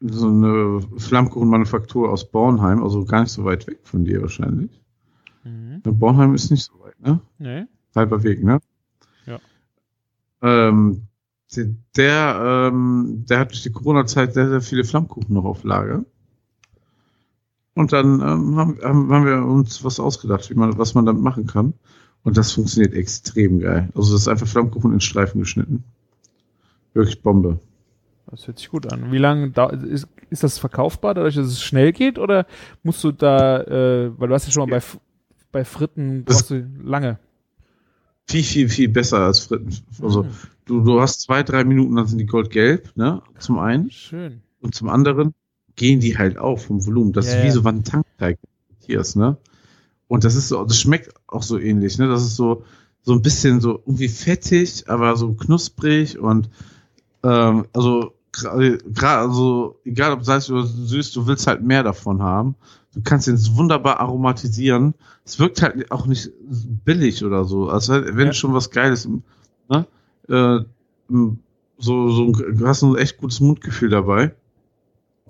so eine Flammkuchenmanufaktur aus Bornheim, also gar nicht so weit weg von dir wahrscheinlich. Mhm. Bornheim ist nicht so weit, ne? Nee. halber Weg, ne? Ja. Ähm, der, der, ähm, der hat durch die Corona-Zeit sehr, sehr viele Flammkuchen noch auf Lager. Und dann ähm, haben, haben wir uns was ausgedacht, wie man, was man damit machen kann. Und das funktioniert extrem geil. Also das ist einfach Flammkuchen in Streifen geschnitten. Wirklich Bombe. Das hört sich gut an. Wie lange ist, ist das verkaufbar, dadurch, dass es schnell geht oder musst du da, äh, weil du hast ja schon mal bei, bei Fritten brauchst du lange. Viel, viel, viel besser als Fritten. Also Mhm. du, du hast zwei, drei Minuten, dann sind die goldgelb, ne? Zum einen. Schön. Und zum anderen gehen die halt auf vom Volumen. Das Ja, ist wie so Wandtankteig hier ist, ne? Und das ist so, das schmeckt auch so ähnlich, ne? Das ist so, so ein bisschen so irgendwie fettig, aber so knusprig und ähm, also gerade, also egal ob salzig oder süß, du willst halt mehr davon haben. Du kannst den wunderbar aromatisieren. Es wirkt halt auch nicht billig oder so. Also wenn Ja. schon was Geiles, ne? Äh, so, so, ein- du hast ein echt gutes Mundgefühl dabei.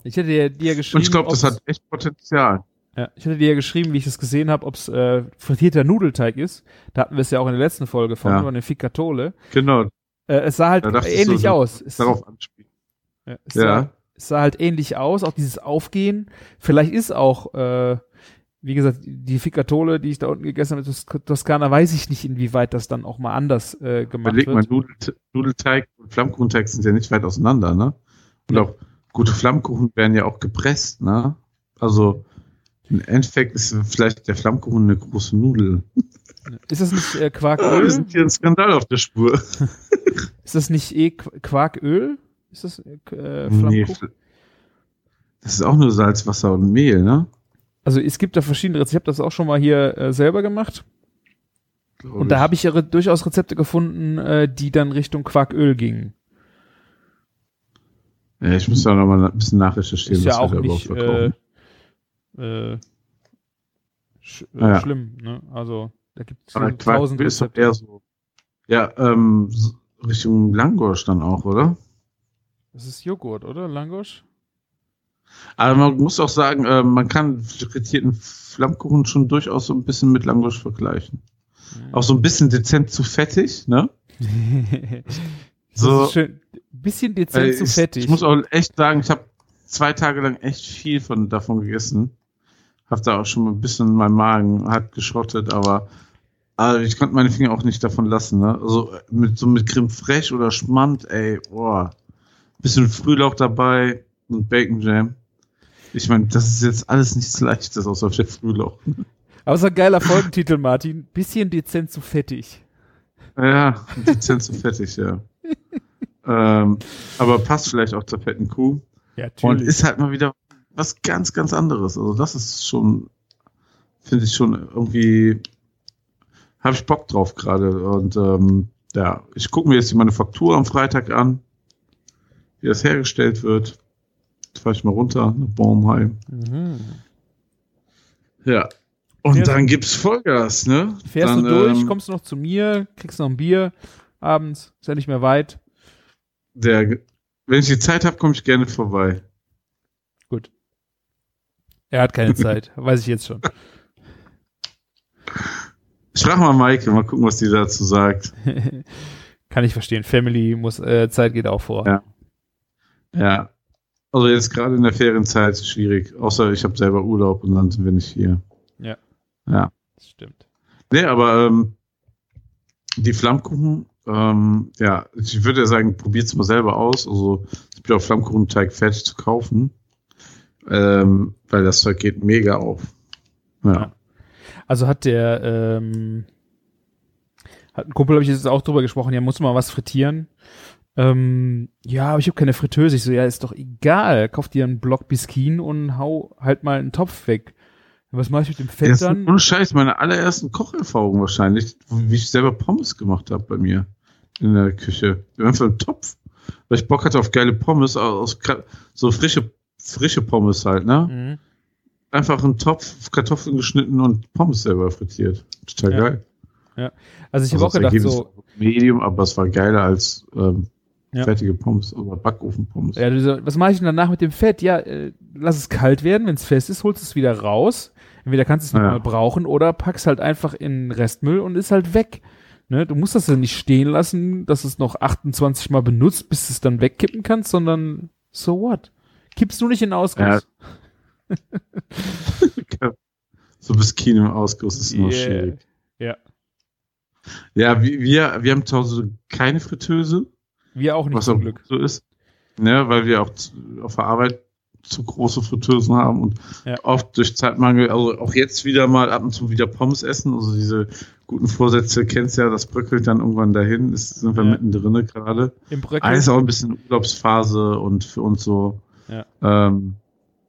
Ich hätte dir, dir geschrieben, Und ich glaube, das hat echt Potenzial. Ja, ich hatte dir ja geschrieben, wie ich das gesehen habe, ob es äh, frittierter Nudelteig ist. Da hatten wir es ja auch in der letzten Folge von, Ja. über den Ficatole. Genau, Äh, es sah halt ähnlich so, aus. Es, darauf anspielen. ja, es, Ja. sah, es sah halt ähnlich aus, auch dieses Aufgehen. Vielleicht ist auch, äh, wie gesagt, die Ficatole, die ich da unten gegessen habe, Tos Toskana, weiß ich nicht, inwieweit das dann auch mal anders äh, gemacht Überleg mal, wird. Nudel, Nudelteig und Flammkuchenteig sind ja nicht weit auseinander, ne? Und Ja. auch gute Flammkuchen werden ja auch gepresst, ne? Also im Endeffekt ist vielleicht der Flammkuchen eine große Nudel. Ist das nicht äh, Wir Quarköl? sind hier ein Skandal auf der Spur. Ist das nicht eh Qu- Quarköl? Ist das äh, äh, Nee, Flammkuchen? das ist auch nur Salz, Wasser und Mehl, ne? Also es gibt da verschiedene Rezepte. Ich habe das auch schon mal hier äh, selber gemacht. Glaub Und da habe ich ja re durchaus Rezepte gefunden, äh, die dann Richtung Quarköl gingen. Ja, ich muss da noch mal ein bisschen nachrecherchieren, Ist ja was auch wir da nicht überhaupt äh, verkaufen. äh, sch äh, Ah, ja. schlimm. Ne? Also da gibt es Aber tausend ist eher so. Ja, ähm, Richtung Langosch dann auch, oder? Das ist Joghurt, oder? Langosch? Aber man muss auch sagen, äh, man kann frittierten Flammkuchen schon durchaus so ein bisschen mit Langosch vergleichen. Hm. Auch so ein bisschen dezent zu fettig, ne? so. Schön. Bisschen dezent zu fettig. ich muss auch echt sagen, ich habe zwei Tage lang echt viel von davon gegessen. Hab da auch schon mal ein bisschen mein Magen hat geschrottet, aber also ich konnte meine Finger auch nicht davon lassen, ne? Also mit so mit Creme fraiche oder Schmand, ey, boah. Bisschen Frühlauch dabei und Bacon Jam. Ich meine, das ist jetzt alles nichts Leichtes außer der Frühlauch. Ein geiler Folgentitel, Martin. Bisschen dezent zu fettig. Ja, dezent zu fettig, ja. ähm, aber passt vielleicht auch zur fetten Kuh. Ja, Und ist halt mal wieder was ganz, ganz anderes. Also das ist schon, finde ich schon irgendwie, habe ich Bock drauf gerade. Und ähm, ja, ich gucke mir jetzt die Manufaktur am Freitag an, wie das hergestellt wird. Jetzt fahre ich mal runter nach Baumheim. Mhm. Ja. Und Fährst- dann gibt's Vollgas, ne? Fährst dann, du durch, ähm, kommst du noch zu mir, kriegst noch ein Bier abends, ist ja nicht mehr weit. Der, wenn ich die Zeit habe, komme ich gerne vorbei. Gut. Er hat keine Zeit, weiß ich jetzt schon. Ich frage mal Maike, mal gucken, was die dazu sagt. Kann ich verstehen. Family muss, äh, Zeit geht auch vor. Ja. Ja. Also jetzt gerade in der Ferienzeit ist schwierig. Außer ich habe selber Urlaub und dann wir nicht hier. Ja. Ja. Das stimmt. Nee, aber ähm, die Flammkuchen, ähm, ja, ich würde ja sagen, probiert's mal selber aus. Also ich bin auch Flammkuchenteig fertig zu kaufen. Ähm, weil das Zeug geht mega auf. Ja. Ja. Also hat der, ähm, hat ein Kumpel, habe ich jetzt auch drüber gesprochen, ja, muss mal was frittieren. Ähm, ja, aber ich habe keine Fritteuse. Ich so, ja, ist doch egal. Kauf dir einen Block Biskin und hau halt mal einen Topf weg. Was mache ich mit dem Fett Das ist dann? ohne Scheiß meine allerersten Kocherfahrungen wahrscheinlich, wie ich selber Pommes gemacht habe bei mir in der Küche. Einfach einen Topf, weil ich Bock hatte auf geile Pommes, aus, so frische, frische Pommes halt, ne? Mhm. Einfach einen Topf, Kartoffeln geschnitten und Pommes selber frittiert. Total Ja. geil. Also ich habe Also auch gedacht, Ergebnis so, Medium, aber es war geiler als ähm, Ja. fertige Pommes oder Backofenpommes. Ja, du so, was mache ich denn danach mit dem Fett? Ja, äh, lass es kalt werden, wenn es fest ist, holst es wieder raus. Entweder kannst du es Ja. nochmal brauchen oder packst halt einfach in Restmüll und ist halt weg. Ne? Du musst das ja nicht stehen lassen, dass es noch 28 Mal benutzt, bis du es dann wegkippen kannst, sondern so what? Kippst du nicht in den Ausguss? so bis Kino im Ausguss ist nur Yeah. schwierig. Ja. Ja, wir, wir, wir haben zu Hause keine Fritteuse. Wir auch nicht was zum Glück. so ist. Ne, weil wir auch zu, auf der Arbeit zu große Fritteusen haben und Ja. oft durch Zeitmangel, also auch jetzt wieder mal ab und zu wieder Pommes essen. Also diese guten Vorsätze kennst ja, das bröckelt dann irgendwann dahin. Das sind wir Ja. mittendrin gerade. Im Bröckel. Alles auch ein bisschen Urlaubsphase und für uns so, Ja. ähm,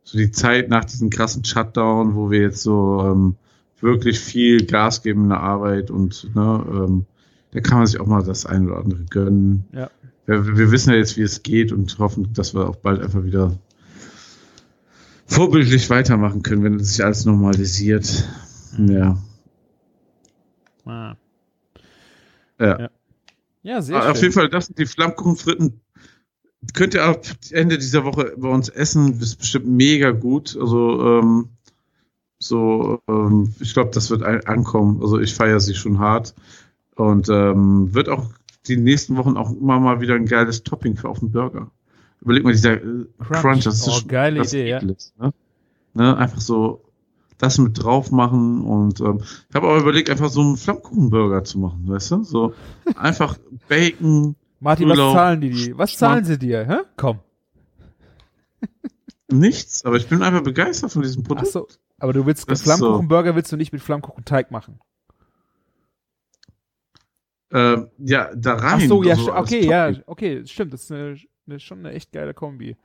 so die Zeit nach diesem krassen Shutdown, wo wir jetzt so ähm, wirklich viel Gas geben in der Arbeit und ne, ähm, da kann man sich auch mal das ein oder andere gönnen. Ja. Wir, wir wissen ja jetzt, wie es geht und hoffen, dass wir auch bald einfach wieder vorbildlich weitermachen können, wenn sich alles normalisiert. Ja. Ah. Ja. Ja. Ja, sehr Ah, Auf schön. jeden Fall, das sind die Flammkuchenfritten. Könnt ihr ab Ende dieser Woche bei uns essen. Ist bestimmt mega gut. Also, ähm, so, ähm, ich glaube, das wird ankommen. Also, ich feiere sie schon hart. Und ähm, wird auch die nächsten Wochen auch immer mal wieder ein geiles Topping für auf den Burger. Überleg mal, dieser äh, Crunch. Crunch, das ist Oh, geile was Idee, ja. Edles, ne? ne? Einfach so das mit drauf machen und ähm, ich habe aber überlegt, einfach so einen Flammkuchenburger zu machen, weißt du? So einfach Bacon, Martin, was Urlaub, zahlen die? die? Was zahlen sie dir? Hä? Komm. nichts, aber ich bin einfach begeistert von diesem Ach Produkt. so. Aber du willst Das Flammkuchenburger willst du nicht mit Flammkuchenteig machen. Ähm, ja, da rein. Ach so, ja, als okay, ja, okay, stimmt, das ist eine, eine, schon eine echt geile Kombi.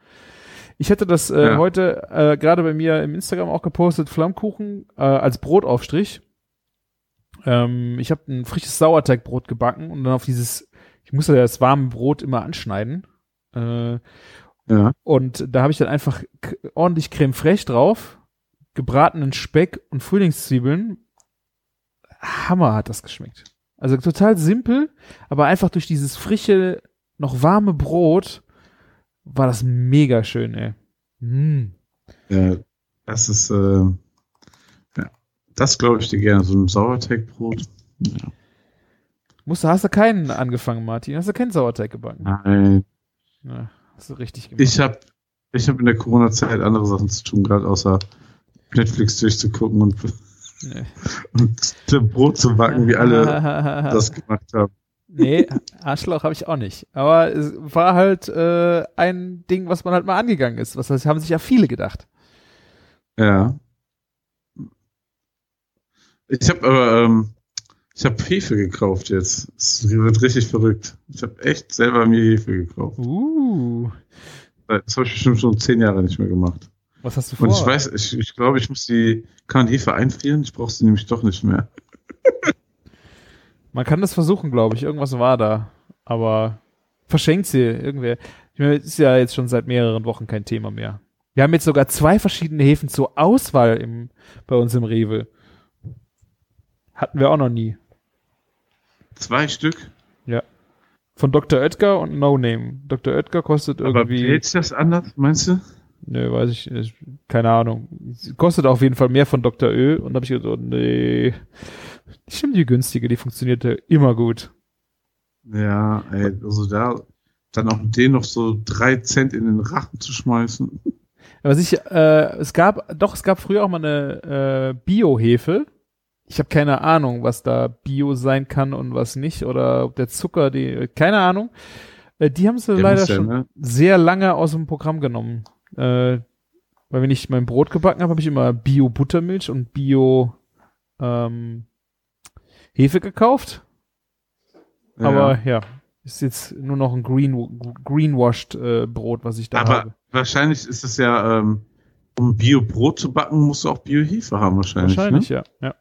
Ich hatte das äh, Ja. heute äh, gerade bei mir im Instagram auch gepostet, Flammkuchen äh, als Brotaufstrich. Ähm, ich habe ein frisches Sauerteigbrot gebacken und dann auf dieses, ich musste ja das warme Brot immer anschneiden. Äh, Ja. und da habe ich dann einfach ordentlich Creme fraiche drauf, gebratenen Speck und Frühlingszwiebeln. Hammer hat das geschmeckt. Also total simpel, aber einfach durch dieses frische, noch warme Brot war das mega schön, ey. Mm. ja, das ist, äh, ja, das glaube ich dir gerne, so ein Sauerteigbrot. Ja. Musst du, hast du keinen angefangen, Martin? Hast du keinen Sauerteig gebacken? Nein, Ja, hast du richtig gemacht. ich habe ich hab in der Corona-Zeit andere Sachen zu tun, gerade außer Netflix durchzugucken und, Nee. und Brot zu backen, wie alle das gemacht haben. nee, Arschloch habe ich auch nicht. Aber es war halt äh, ein Ding, was man halt mal angegangen ist. Was heißt, haben sich ja viele gedacht. Ja. Ich habe aber, ähm, Ich habe Hefe gekauft jetzt. Es wird richtig verrückt. Ich habe echt selber mir Hefe gekauft. Uh. Das habe ich bestimmt schon zehn Jahre nicht mehr gemacht. Was hast du vor? Und ich weiß, ich, ich glaube, ich muss die, kann Hefe einfrieren. Ich brauche sie nämlich doch nicht mehr. Man kann das versuchen, glaube ich. Irgendwas war da. Aber verschenkt sie irgendwer. Ich meine, ist ja jetzt schon seit mehreren Wochen kein Thema mehr. Wir haben jetzt sogar zwei verschiedene Häfen zur Auswahl im, bei uns im Rewe. Hatten wir auch noch nie. Zwei Stück. Ja. Von Dr. Oetker und No Name. Dr. Oetker kostet Aber irgendwie. hält das anders, meinst du? Nö, weiß ich nicht. Keine Ahnung. Kostet auf jeden Fall mehr von Dr. Ö. Und da habe ich gesagt, nee. Ich nehme die günstige, die funktionierte immer gut. Ja, ey, also da dann auch den noch so drei Cent in den Rachen zu schmeißen. Was ich, äh, es gab, doch, es gab früher auch mal eine äh, Bio-Hefe. Ich habe keine Ahnung, was da Bio sein kann und was nicht. Oder ob der Zucker, die, keine Ahnung. Äh, die haben sie Der leider ja, schon ne? sehr lange aus dem Programm genommen. Äh, weil wenn ich mein Brot gebacken habe, habe ich immer Bio-Buttermilch und Bio ähm, Hefe gekauft. Aber ja, ist jetzt nur noch ein green, greenwashed äh, Brot, was ich da Aber habe. wahrscheinlich ist es ja, ähm, um Bio-Brot zu backen, musst du auch Bio-Hefe haben wahrscheinlich. Wahrscheinlich, Ne? ja. ja.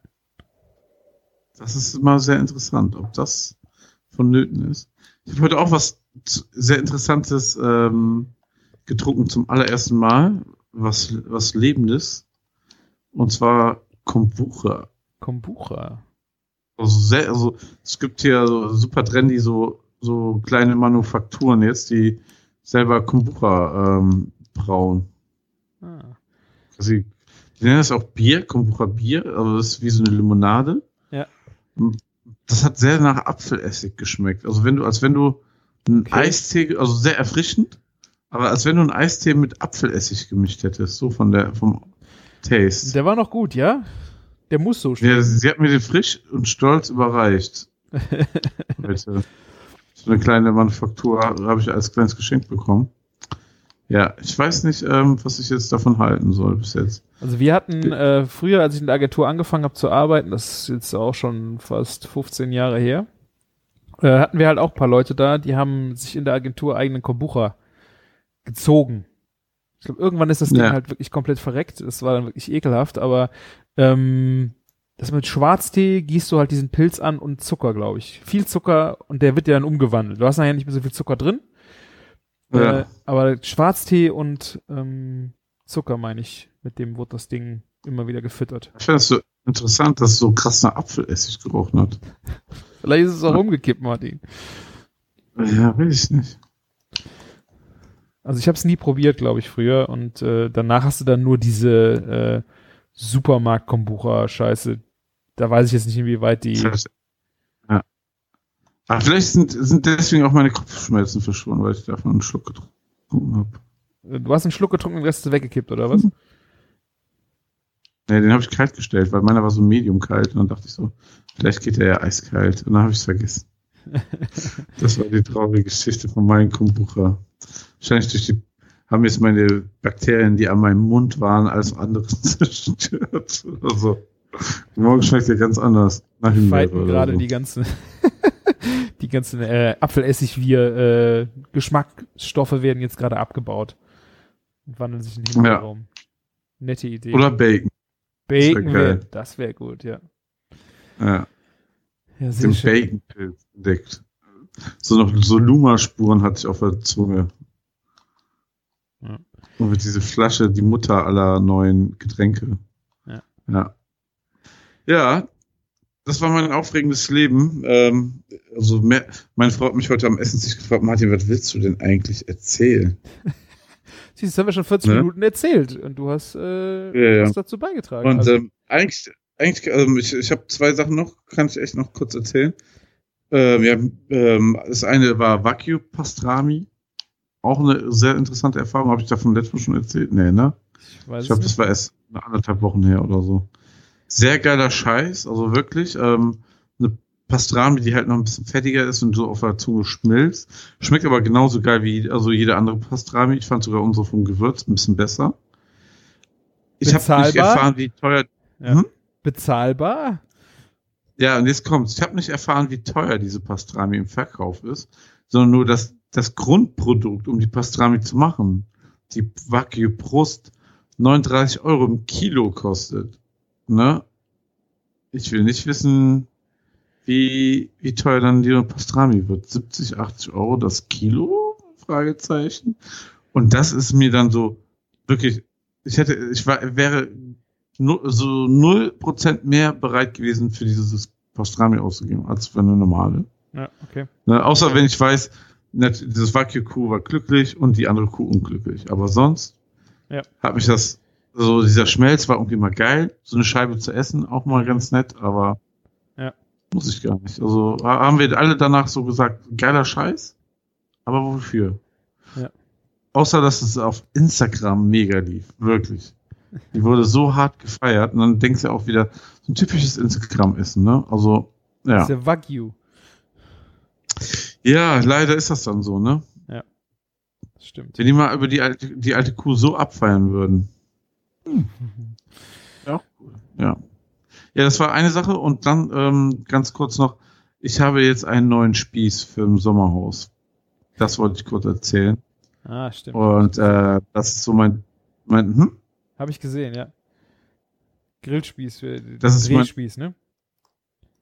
Das ist immer sehr interessant, ob das vonnöten ist. Ich habe heute auch was sehr Interessantes ähm, getrunken zum allerersten Mal, was, was Lebendes. Und zwar Kombucha. Kombucha. Also, sehr, also es gibt hier so super trendy so, so kleine Manufakturen jetzt, die selber Kombucha ähm, brauen. Ah. Also, die nennen das auch Bier, Kombucha Bier, also das ist wie so eine Limonade. Ja. Das hat sehr nach Apfelessig geschmeckt. Also wenn du, als wenn du einen Okay. Eistee, also sehr erfrischend, aber als wenn du einen Eistee mit Apfelessig gemischt hättest, so von der, vom Taste. Der war noch gut, ja? Der muss so Ja, schmecken. sie hat mir den frisch und stolz überreicht. Heute. So eine kleine Manufaktur habe ich als kleines Geschenk bekommen. Ja, ich weiß nicht, ähm, was ich jetzt davon halten soll bis jetzt. Also wir hatten äh, früher, als ich in der Agentur angefangen habe zu arbeiten, das ist jetzt auch schon fast 15 Jahre her, äh, hatten wir halt auch ein paar Leute da, die haben sich in der Agentur eigenen Kombucha gezogen. Ich glaube, irgendwann ist das Ding Ja. halt wirklich komplett verreckt. Das war dann wirklich ekelhaft, aber ähm, das mit Schwarztee gießt du halt diesen Pilz an und Zucker, glaube ich. Viel Zucker und der wird ja dann umgewandelt. Du hast nachher nicht mehr so viel Zucker drin. Ja. Äh, aber Schwarztee und ähm, Zucker, meine ich, mit dem wurde das Ding immer wieder gefüttert. Ich finde es so interessant, dass es so krass nach Apfelessig gerochen hat. Vielleicht ist es auch umgekippt, Martin. Ja, will ich nicht. Also ich habe es nie probiert, glaube ich, früher. Und äh, danach hast du dann nur diese äh, Supermarkt-Kombucha-Scheiße. Da weiß ich jetzt nicht, inwieweit die. Ja. Aber vielleicht sind, sind deswegen auch meine Kopfschmerzen verschwunden, weil ich davon einen Schluck getrunken habe. Du hast einen Schluck getrunken und den Rest weggekippt, oder was? Nee, den habe ich kalt gestellt, weil meiner war so medium kalt. Und dann dachte ich so, vielleicht geht der ja eiskalt. Und dann habe ich es vergessen. das war die traurige Geschichte von meinem Kombucha. Wahrscheinlich durch die, haben jetzt meine Bakterien, die an meinem Mund waren, alles andere zerstört oder so. Morgen schmeckt der ganz anders. Nach Himbeere Fighten gerade so. die ganzen, die ganzen äh, Apfelessig wir äh, werden jetzt gerade abgebaut und wandeln sich in den Himbeerraum. Nette Idee. Oder Bacon. Bacon wär wäre, das wäre gut, ja. Ja, Ja. Bacon-Pilz entdeckt. So noch so Luma-Spuren hatte ich auf der Zunge. Ja. Und mit diese Flasche, die Mutter aller neuen Getränke. Ja. Ja. Ja, das war mein aufregendes Leben. Ähm, also mehr, meine Frau hat mich heute am Essenstisch gefragt, Martin, was willst du denn eigentlich erzählen? Siehst du, das haben wir schon 40 Ne? Minuten erzählt und du hast äh, Ja, was dazu beigetragen. Und also, ähm, eigentlich, eigentlich, ähm, ich, ich habe zwei Sachen noch, kann ich echt noch kurz erzählen. Ähm, ja, ähm, das eine war Wagyu Pastrami. Auch eine sehr interessante Erfahrung. Habe ich davon letztes Mal schon erzählt? Nee, ne? ich Ich glaube, das war erst anderthalb Wochen her oder so. Sehr geiler Scheiß, also wirklich. Ähm, eine Pastrami, die halt noch ein bisschen fettiger ist und so auf der Zunge schmilzt. Schmeckt aber genauso geil wie also jede andere Pastrami. Ich fand sogar unsere vom Gewürz ein bisschen besser. Ich habe nicht erfahren, wie teuer. Ja. Hm? Bezahlbar? Ja, und jetzt kommt's. Ich habe nicht erfahren, wie teuer diese Pastrami im Verkauf ist, sondern nur, dass das Grundprodukt, um die Pastrami zu machen, die Wagyu Brust, 39 Euro im Kilo kostet. Ne? Ich will nicht wissen, wie, wie teuer dann die Pastrami wird. 70, 80 Euro das Kilo? Fragezeichen. Und das ist mir dann so wirklich, ich hätte, ich war, wäre so null Prozent mehr bereit gewesen, für dieses Pastrami auszugeben, als für eine normale. Ja, okay. Ne, außer wenn ich weiß, net- dieses Wagyu-Kuh war glücklich und die andere Kuh unglücklich. Aber sonst Ja. hat mich das, so dieser Schmelz war irgendwie mal geil. So eine Scheibe zu essen, auch mal ganz nett, aber Ja. muss ich gar nicht. Also ha- haben wir alle danach so gesagt, geiler Scheiß, aber wofür? Ja. Außer, dass es auf Instagram mega lief, wirklich. Die wurde so hart gefeiert und dann denkst du auch wieder, so ein typisches Instagram-Essen, ne? Also, Das ja. ist der Wagyu. Ja, leider ist das dann so, ne? Das stimmt. Wenn die mal über die alte, die alte Kuh so abfeiern würden. Ja, cool. Ja. Ja, das war eine Sache und dann ähm, ganz kurz noch, ich habe jetzt einen neuen Spieß für ein Sommerhaus. Das wollte ich kurz erzählen. Ah, stimmt. Und äh, das ist so mein, mein hm? Habe ich gesehen, ja. Grillspieß für Das ist mein- Drehspieß, ne?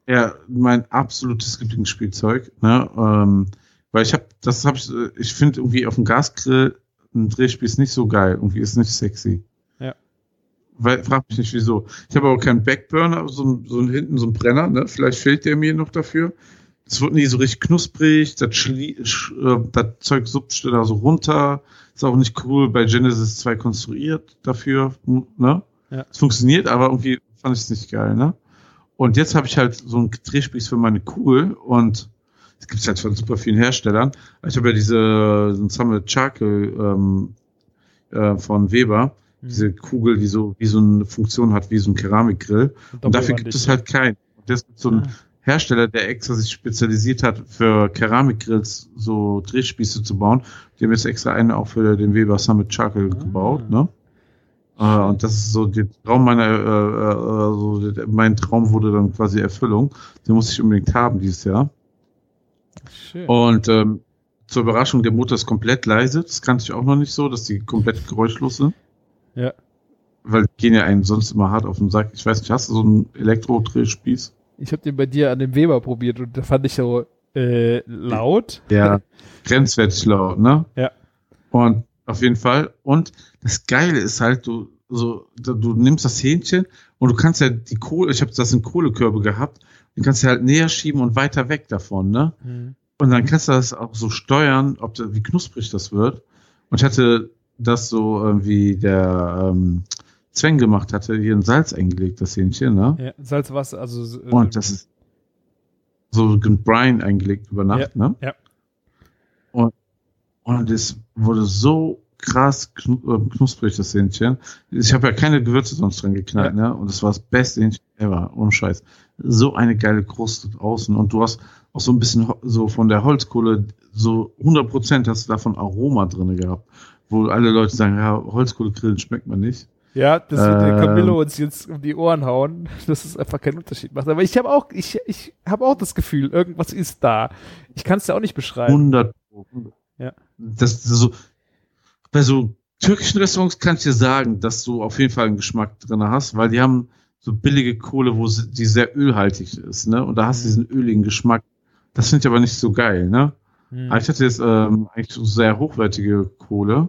ja, mein absolutes Lieblingsspielzeug. Ne? Ähm, weil ich habe, das habe ich, äh, ich finde irgendwie auf dem Gasgrill ein Drehspieß nicht so geil. Irgendwie ist nicht sexy. Ja. Weil, frag mich nicht wieso. Ich habe aber keinen Backburner, so, so hinten so ein Brenner, ne? Vielleicht fehlt der mir noch dafür. Es wird nie so richtig knusprig, das, schlie- sch, äh, das Zeug suppt da so runter. Ist auch nicht cool bei Genesis 2 konstruiert dafür, ne? Ja. Es funktioniert, aber irgendwie fand ich es nicht geil, ne? Und jetzt habe ich halt so einen Drehspieß für meine Kugel und es gibt halt von super vielen Herstellern. Ich habe ja diese ein Summit Charcoal ähm, äh, von Weber, Mhm. diese Kugel, die so wie so eine Funktion hat wie so ein Keramikgrill. Und dafür gibt es halt keinen. Und das ist so ein Ah. Hersteller, der extra sich spezialisiert hat, für Keramikgrills so Drehspieße zu bauen. Die haben jetzt extra eine auch für den Weber Summit Charcoal Ah. gebaut, ne? Äh, und das ist so der Traum meiner, äh, äh, so der, mein Traum wurde dann quasi Erfüllung. Den muss ich unbedingt haben dieses Jahr. Schön. Und ähm, zur Überraschung, der Motor ist komplett leise. Das kannte ich auch noch nicht so, dass die komplett geräuschlos sind. Ja. Weil die gehen ja einen sonst immer hart auf den Sack. Ich weiß nicht, hast du so einen Elektro-Drehspieß? Ich habe den bei dir an dem Weber probiert und da fand ich so äh, laut. Ja. Grenzwertig laut, ne? Ja. Und auf jeden Fall. Und das Geile ist halt, du, so, du nimmst das Hähnchen und du kannst ja die Kohle, ich habe das in Kohlekörbe gehabt, den kannst du halt näher schieben und weiter weg davon, ne? Mhm. Und dann kannst du das auch so steuern, ob wie knusprig das wird. Und ich hatte das so, äh, wie der ähm, Zweng gemacht hatte, hier in Salz eingelegt, das Hähnchen, ne? Ja, Salzwasser, also äh, Und das ist so in Brine eingelegt über Nacht, ne? ja. Und, und es wurde so krass äh, knusprig, das Hähnchen. Ich habe ja keine Gewürze sonst dran geknallt, ne? Und es war das beste Hähnchen ever, ohne Scheiß. So eine geile Kruste außen. Und du hast auch so ein bisschen so von der Holzkohle, so 100 Prozent hast du davon Aroma drinne gehabt. Wo alle Leute sagen, ja, Holzkohlegrillen schmeckt man nicht. Ja, das wird der Ähm. Camillo uns jetzt um die Ohren hauen, dass es einfach keinen Unterschied macht. Aber ich habe auch, ich, ich habe auch das Gefühl, irgendwas ist da. Ich kann es ja auch nicht beschreiben. 100 Ja. Das, das so, bei so türkischen Restaurants kann ich dir sagen, dass du auf jeden Fall einen Geschmack drin hast, weil die haben so billige Kohle, wo sie, die sehr ölhaltig ist, ne? Und da hast du Mhm. diesen öligen Geschmack. Das finde ich aber nicht so geil, ne? Hm. Aber ich hatte jetzt ähm, eigentlich so sehr hochwertige Kohle.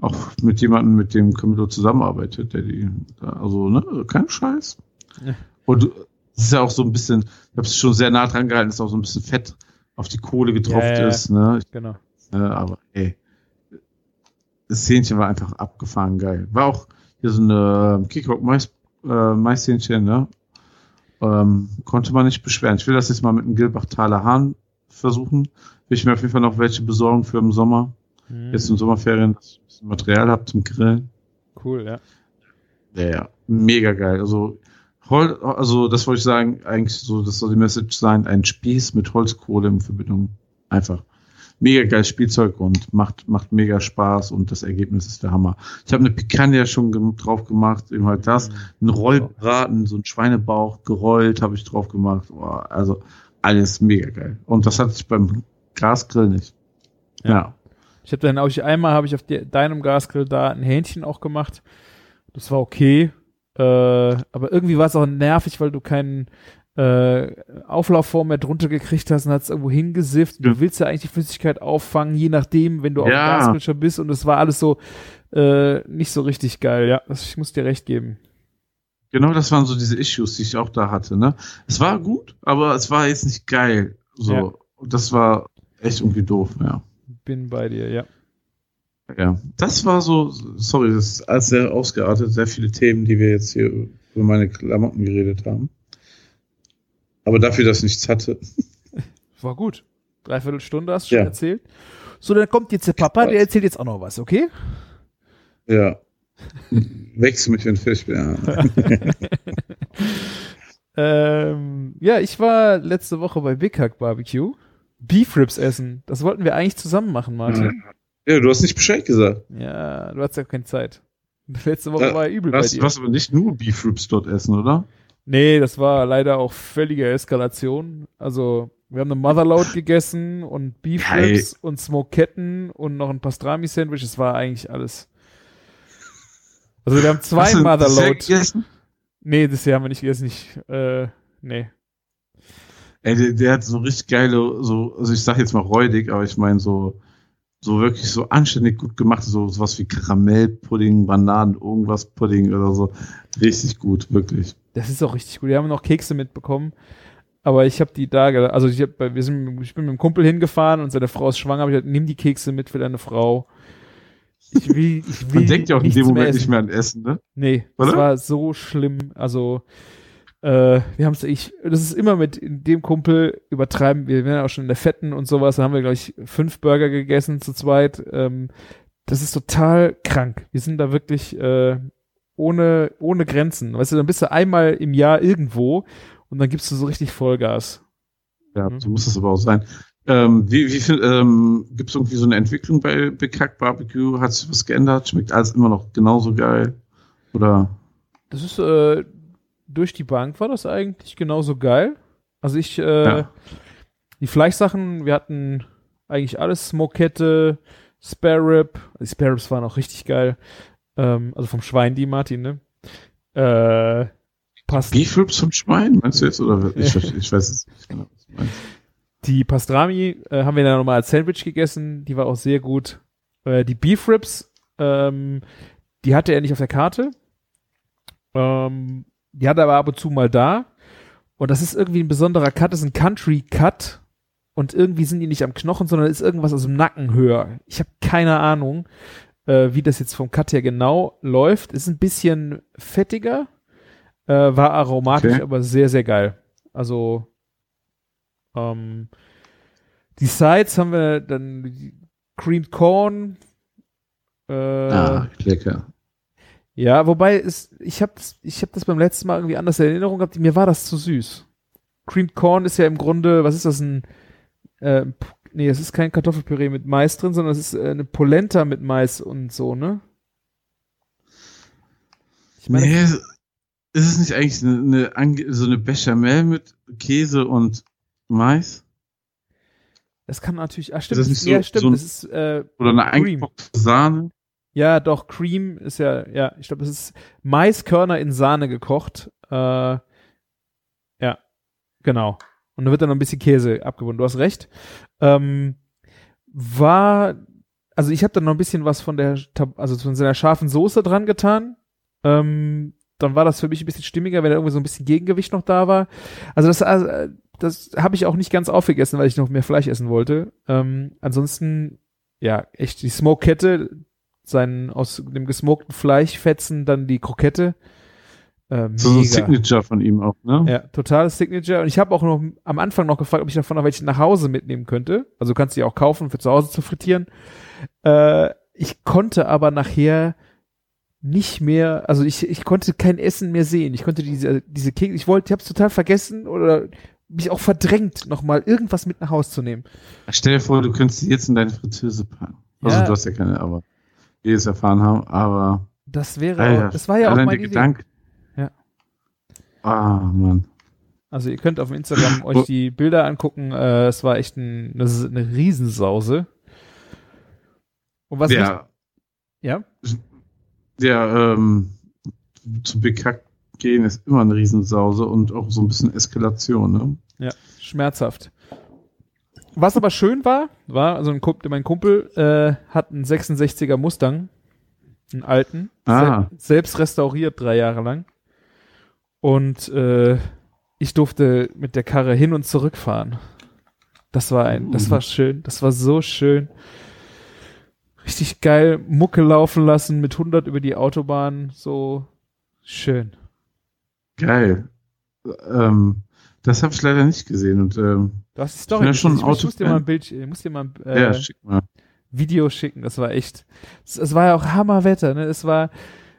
Auch mit jemandem, mit dem Camillo zusammenarbeitet, der die, also, ne, kein Scheiß. Ja. Und es ist ja auch so ein bisschen, ich habe es schon sehr nah dran gehalten, dass auch so ein bisschen Fett auf die Kohle getropft Ja, ja. ist, ne? Genau. Ne, aber ey, das Hähnchen war einfach abgefahren geil. War auch hier so eine Kikok Mais, äh, ne? Ähm, konnte man nicht beschweren. Ich will das jetzt mal mit einem Gilbachtaler Hahn versuchen. Will ich mir auf jeden Fall noch welche besorgen für im Sommer. Hm. Jetzt in Sommerferien, ein bisschen Material habe zum Grillen. Cool, ja. Ja, ja, mega geil. Also, Hol also das wollte ich sagen, eigentlich so, das soll die Message sein, ein Spieß mit Holzkohle in Verbindung. Einfach. mega geiles Spielzeug und macht, macht mega Spaß und das Ergebnis ist der Hammer. Ich habe eine Picanha schon drauf gemacht, eben halt das, ein Rollbraten, so ein Schweinebauch gerollt habe ich drauf gemacht. Oh, also alles mega geil. Und das hatte ich beim Gasgrill nicht. Ja. ja. Ich habe dann auch einmal habe ich auf die, deinem Gasgrill da ein Hähnchen auch gemacht. Das war okay. Äh, aber irgendwie war es auch nervig, weil du keinen äh, Auflaufform mehr drunter gekriegt hast und hat es irgendwo hingesifft. Du willst ja eigentlich die Flüssigkeit auffangen, je nachdem, wenn du auf ja. dem Gasgrill bist. Und es war alles so äh, nicht so richtig geil. Ja, ich muss dir recht geben. Genau, das waren so diese Issues, die ich auch da hatte. Ne? Es war gut, aber es war jetzt nicht geil. So, ja. das war echt irgendwie doof. Ja. Bin bei dir, ja. Ja, das war so, sorry, das ist alles sehr ausgeartet, sehr viele Themen, die wir jetzt hier über meine Klamotten geredet haben. Aber dafür, dass ich nichts hatte. War gut. Dreiviertel Stunde hast du ja. schon erzählt. So, dann kommt jetzt der Papa, der erzählt jetzt auch noch was, okay? Ja. Ich fertig bin. Ja. ähm, ja, ich war letzte Woche bei Big Hack Barbecue. Beef Ribs essen. Das wollten wir eigentlich zusammen machen, Martin. Ja, du hast nicht Bescheid gesagt. Ja, du hast ja keine Zeit. Letzte Woche da, war ja übel das, bei dir. Du hast aber nicht nur Beef Ribs dort essen, oder? Nee, das war leider auch völlige Eskalation. Also, wir haben eine Motherload gegessen und Beef Ribs und Smoketten und noch ein Pastrami-Sandwich. Das war eigentlich alles. Also, wir haben zwei Motherload. gegessen? Nee, das hier haben wir nicht gegessen. Ich, äh, nee. Ey, der, der, hat so richtig geile, so, also ich sag jetzt mal räudig, aber ich meine so, so wirklich so anständig gut gemacht, so sowas wie Karamellpudding, Bananen, irgendwas Pudding oder so. Richtig gut, wirklich. Das ist auch richtig gut. Wir haben noch Kekse mitbekommen. Aber ich habe die da, also ich, hab, wir sind, ich bin mit dem Kumpel hingefahren und seine Frau ist schwanger, habe ich gesagt, nimm die Kekse mit für deine Frau. Ich will, ich will Man denkt ja auch in dem Moment nicht mehr an Essen, ne? Nee, Oder? das war so schlimm. Also, äh, wir haben es, ich, das ist immer mit dem Kumpel übertreiben, wir werden auch schon in der Fetten und sowas, da haben wir, glaube ich, fünf Burger gegessen zu zweit. Ähm, das ist total krank. Wir sind da wirklich äh, ohne, ohne Grenzen. Weißt du, dann bist du einmal im Jahr irgendwo und dann gibst du so richtig Vollgas. Ja, mhm. so muss es aber auch sein. Ähm, wie wie viel, ähm, gibt es irgendwie so eine Entwicklung bei Big Hack Barbecue? Hat sich was geändert? Schmeckt alles immer noch genauso geil? Oder? Das ist, äh, durch die Bank war das eigentlich genauso geil. Also ich, äh, ja. die Fleischsachen, wir hatten eigentlich alles, Smokette, Spare Rib, die Spare Ribs waren auch richtig geil. Ähm, also vom Schwein, die Martin, ne? Äh, passt. Beef Ribs vom Schwein, meinst du jetzt? Oder ich, ich weiß es nicht genau, was du meinst. Die Pastrami äh, haben wir dann nochmal als Sandwich gegessen, die war auch sehr gut. Äh, die Beef Ribs, ähm, die hatte er nicht auf der Karte. Ähm, die hat er aber ab und zu mal da. Und das ist irgendwie ein besonderer Cut, das ist ein Country Cut. Und irgendwie sind die nicht am Knochen, sondern ist irgendwas aus dem Nacken höher. Ich habe keine Ahnung, äh, wie das jetzt vom Cut her genau läuft. Ist ein bisschen fettiger, äh, war aromatisch, okay. aber sehr, sehr geil. Also ähm, die Sides haben wir dann Creamed Corn. Äh, ah, lecker. Ja, wobei es, ich habe das, ich hab das beim letzten Mal irgendwie anders in Erinnerung gehabt. Mir war das zu süß. Creamed Corn ist ja im Grunde, was ist das, ein, äh, nee, es ist kein Kartoffelpüree mit Mais drin, sondern es ist äh, eine Polenta mit Mais und so, ne? Ich meine, nee, ist es nicht eigentlich eine, eine, so eine Bechamel mit Käse und Mais? Das kann natürlich, ah, stimmt, das ist ja, so, stimmt, so ein, das ist, äh, oder eine eingekochte Sahne. Ja, doch, Cream ist ja, ja, ich glaube, es ist Maiskörner in Sahne gekocht. Äh, ja, genau. Und da wird dann noch ein bisschen Käse abgebunden. Du hast recht. Ähm, war, also ich habe dann noch ein bisschen was von der, also von seiner scharfen Soße dran getan. Ähm, dann war das für mich ein bisschen stimmiger, wenn da irgendwie so ein bisschen Gegengewicht noch da war. Also das, also, das habe ich auch nicht ganz aufgegessen, weil ich noch mehr Fleisch essen wollte. Ähm, ansonsten, ja, echt die Smoke-Kette, sein aus dem gesmokten Fleischfetzen dann die Krokette. Äh, so ein Signature von ihm auch, ne? Ja, totales Signature. Und ich habe auch noch am Anfang noch gefragt, ob ich davon noch welche nach Hause mitnehmen könnte. Also du kannst die auch kaufen für zu Hause zu frittieren. Äh, ich konnte aber nachher nicht mehr, also ich, ich konnte kein Essen mehr sehen. Ich konnte diese, diese Kekse, ich wollte, ich habe es total vergessen oder mich auch verdrängt, nochmal irgendwas mit nach Hause zu nehmen. Stell dir vor, du könntest sie jetzt in deine Fritteuse packen. Also Ja. du hast ja keine, aber die es erfahren haben, aber Das wäre, Alter, das war ja auch Idee. Gedanke. Ja. Ah, Mann. Also ihr könnt auf Instagram euch die Bilder angucken. Äh, es war echt ein, eine, eine Riesensause. Und was mich, Der, ja? der ähm, zu Hack gehen ist immer eine Riesensause und auch so ein bisschen Eskalation, ne? Ja, schmerzhaft. Was aber schön war, war, also ein Kumpel, mein Kumpel äh, hat einen 66er Mustang, einen alten, Ah. sel selbst restauriert drei Jahre lang. Und äh, ich durfte mit der Karre hin und zurück fahren. Das war ein, das war schön, das war so schön. Richtig geil, Mucke laufen lassen mit 100 über die Autobahn, so schön. Geil. Ähm, das habe ich leider nicht gesehen und ähm, Du hast die Story. Ja, schon ich, ich muss dir mal ein Bild, ich muss dir mal ein äh, ja, schick mal. Video schicken. Das war echt. Es, es war ja auch Hammerwetter. Ne? Es war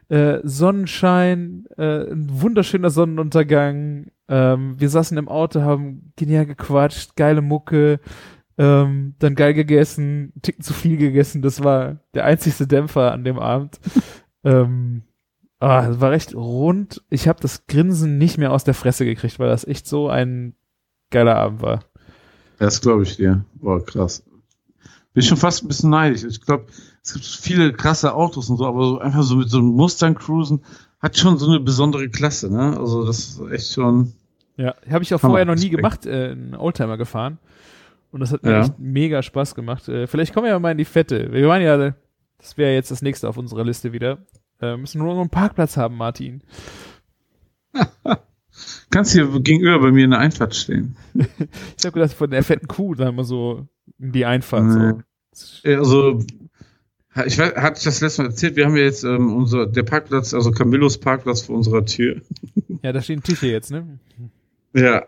äh, Sonnenschein, äh, ein wunderschöner Sonnenuntergang. Ähm, wir saßen im Auto, haben genial gequatscht, geile Mucke, ähm, dann geil gegessen, einen Ticken zu viel gegessen. Das war der einzigste Dämpfer an dem Abend. ähm, ah, es war recht rund. Ich habe das Grinsen nicht mehr aus der Fresse gekriegt, weil das echt so ein geiler Abend war. Das glaube ich dir. Boah, krass. Bin schon fast ein bisschen neidisch. Ich glaube, es gibt viele krasse Autos und so, aber so einfach so mit so einem Mustang cruisen hat schon so eine besondere Klasse, ne? Also das ist echt schon. Ja, habe ich auch vorher noch nie gemacht, äh, einen Oldtimer gefahren. Und das hat mir Ja. echt mega Spaß gemacht. Äh, vielleicht kommen wir ja mal in die Fette. Wir waren ja, das wäre jetzt das nächste auf unserer Liste wieder. Äh, müssen nur noch einen Parkplatz haben, Martin. Kannst hier gegenüber bei mir in der Einfahrt stehen. Ich habe gedacht, von der fetten Kuh, dann mal so in die Einfahrt. So. Also, ich weiß, hatte ich das letzte Mal erzählt, wir haben ja jetzt ähm, unser, der Parkplatz, also Camillos Parkplatz vor unserer Tür. Ja, da stehen Tische jetzt, ne? Ja,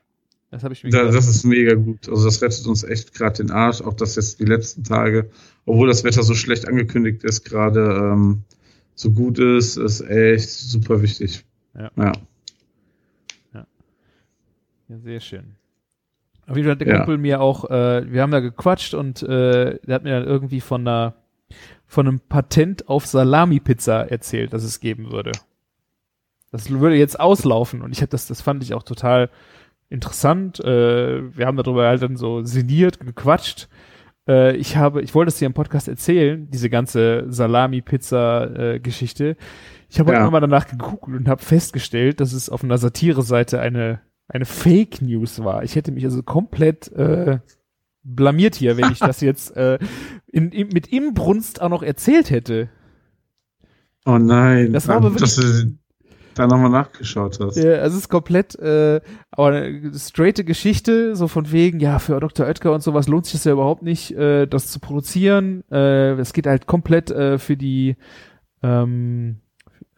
Das habe ich mir da, gedacht. das ist mega gut. Also das rettet uns echt gerade den Arsch, auch das jetzt die letzten Tage, obwohl das Wetter so schlecht angekündigt ist, gerade ähm, so gut ist, ist echt super wichtig. Ja. ja. Ja, sehr schön. Auf jeden Fall hat der Ja. Kumpel mir auch, äh, wir haben da gequatscht und äh, der hat mir dann irgendwie von einer, von einem Patent auf Salami-Pizza erzählt, dass es geben würde. Das würde jetzt auslaufen und ich habe das, das fand ich auch total interessant. Äh, wir haben darüber halt dann so sinniert, gequatscht. Äh, ich habe, ich wollte es dir im Podcast erzählen, diese ganze Salami-Pizza-Geschichte. ich habe Ja. ja. mal danach gegoogelt und habe festgestellt, dass es auf einer Satire-Seite eine eine Fake News war. Ich hätte mich also komplett äh, blamiert hier, wenn ich das jetzt äh, in, in, mit Imbrunst auch noch erzählt hätte. Oh nein, Das war aber dass du da nochmal nachgeschaut hast. Ja, es ist komplett, äh, aber eine straighte Geschichte, so von wegen, ja, für Dr. Oetker und sowas lohnt sich das ja überhaupt nicht, äh, das zu produzieren. Äh, es geht halt komplett äh, für die, ähm, äh,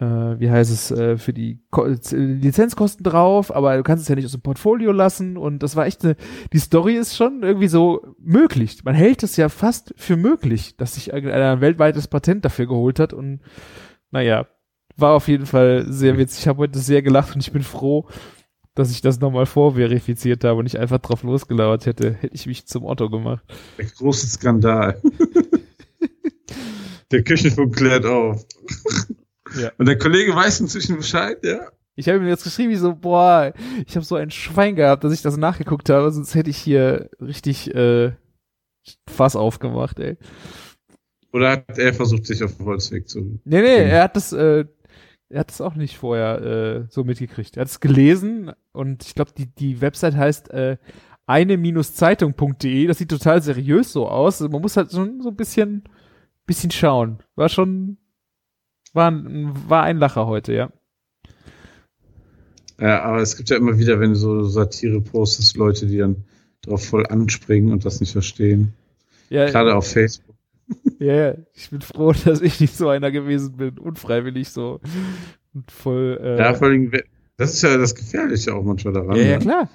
wie heißt es, äh, für die Ko Lizenzkosten drauf, aber du kannst es ja nicht aus dem Portfolio lassen und das war echt eine, die Story ist schon irgendwie so möglich. Man hält es ja fast für möglich, dass sich irgendeiner ein weltweites Patent dafür geholt hat und naja, war auf jeden Fall sehr witzig. Ich habe heute sehr gelacht und ich bin froh, dass ich das nochmal vorverifiziert habe und nicht einfach drauf losgelauert hätte. Hätte ich mich zum Otto gemacht. Der große Skandal. der Küchenfunk klärt auf. Ja. Und der Kollege weiß inzwischen Bescheid, ja? Ich habe mir jetzt geschrieben, wie so, boah, ich habe so ein Schwein gehabt, dass ich das nachgeguckt habe, sonst hätte ich hier richtig äh, Fass aufgemacht, ey. Oder hat er versucht, sich auf den Holzweg zu. Nee, nee, er hat das, äh, er hat das auch nicht vorher äh, so mitgekriegt. Er hat es gelesen und ich glaube, die, die Website heißt äh, eine-zeitung.de. Das sieht total seriös so aus. Man muss halt schon so ein bisschen, bisschen schauen. War schon, war ein, war ein Lacher heute, ja. Ja, aber es gibt ja immer wieder, wenn du so Satire postest, Leute, die dann drauf voll anspringen und das nicht verstehen. Ja, Gerade auf Facebook. ja, ja. Ich bin froh, dass ich nicht so einer gewesen bin. Unfreiwillig so. Und voll, äh, Ja, vor allem, das ist ja das Gefährliche auch manchmal daran. ja, ja, ne? klar.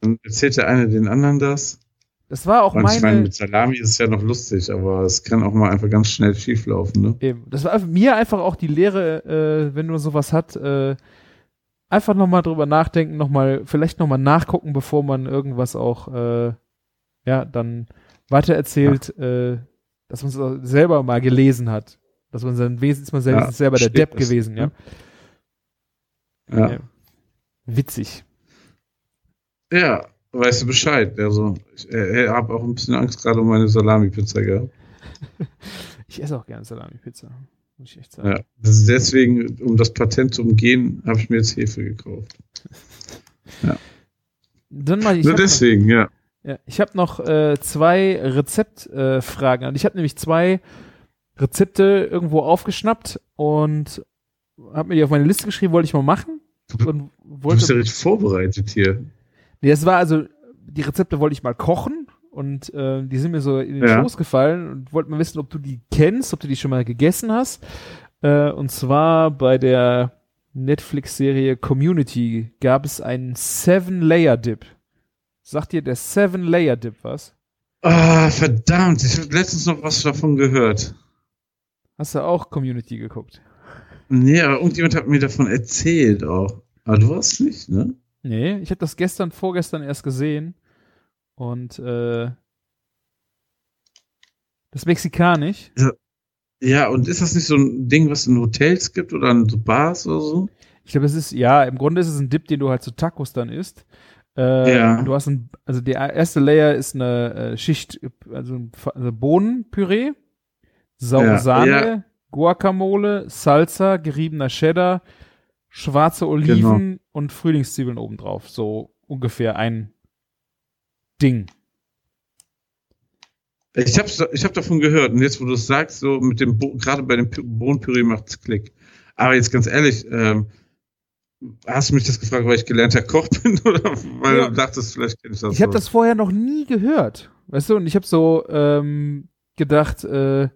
Dann erzählt der eine den anderen das. Das war auch Und ich meine, meine, mit Salami ist es ja noch lustig, aber es kann auch mal einfach ganz schnell schief laufen, ne? Eben. Das war mir einfach auch die Lehre, äh, wenn man sowas hat, äh, einfach nochmal drüber nachdenken, nochmal, vielleicht nochmal nachgucken, bevor man irgendwas auch, äh, ja, dann weitererzählt, ja. äh, dass man es selber mal gelesen hat. Dass man sein Wesen ist man selber, ja, selber der Depp gewesen, ja. ja. Ja. Witzig. Ja, weißt du Bescheid. Also, ich äh, habe auch ein bisschen Angst gerade um meine Salami-Pizza gehabt. ich esse auch gerne Salami-Pizza. Muss ich echt sagen. Ja, deswegen, um das Patent zu umgehen, habe ich mir jetzt Hefe gekauft. Ja. Dann mal, ich Nur deswegen, noch, ja. ja. Ich habe noch äh, zwei Rezeptfragen. Äh, ich habe nämlich zwei Rezepte irgendwo aufgeschnappt und habe mir die auf meine Liste geschrieben, wollte ich mal machen. Und wollte, du bist ja richtig vorbereitet hier. Nee, das war also, die Rezepte wollte ich mal kochen und äh, die sind mir so in den ja. Schoß gefallen und wollte mal wissen, ob du die kennst, ob du die schon mal gegessen hast. Äh, und zwar bei der Netflix-Serie Community gab es einen Seven-Layer-Dip. Sagt dir der Seven-Layer-Dip was? Ah, verdammt, ich habe letztens noch was davon gehört. Hast du auch Community geguckt? Nee, aber irgendjemand hat mir davon erzählt auch. Aber du hast nicht, ne? Nee, ich habe das gestern, vorgestern erst gesehen. Und äh, das ist mexikanisch. Ja. ja, und ist das nicht so ein Ding, was es in Hotels gibt oder in so Bars oder so? Ich glaube, es ist, ja, im Grunde ist es ein Dip, den du halt zu Tacos dann isst. Äh, ja. Du hast ein, also der erste Layer ist eine äh, Schicht, also, also Bohnenpüree, saure ja, Sahne, ja. Guacamole, Salsa, geriebener Cheddar, schwarze Oliven genau. und Frühlingszwiebeln obendrauf. So ungefähr ein Ding. Ich habe ich hab davon gehört und jetzt, wo du es sagst, so mit dem, gerade bei dem Bohnenpüree macht es Klick. Aber jetzt ganz ehrlich, ähm, hast du mich das gefragt, weil ich gelernter Koch bin oder weil ja. du dachtest, vielleicht kenne ich das Ich habe das vorher noch nie gehört, weißt du, und ich habe so ähm, gedacht, äh,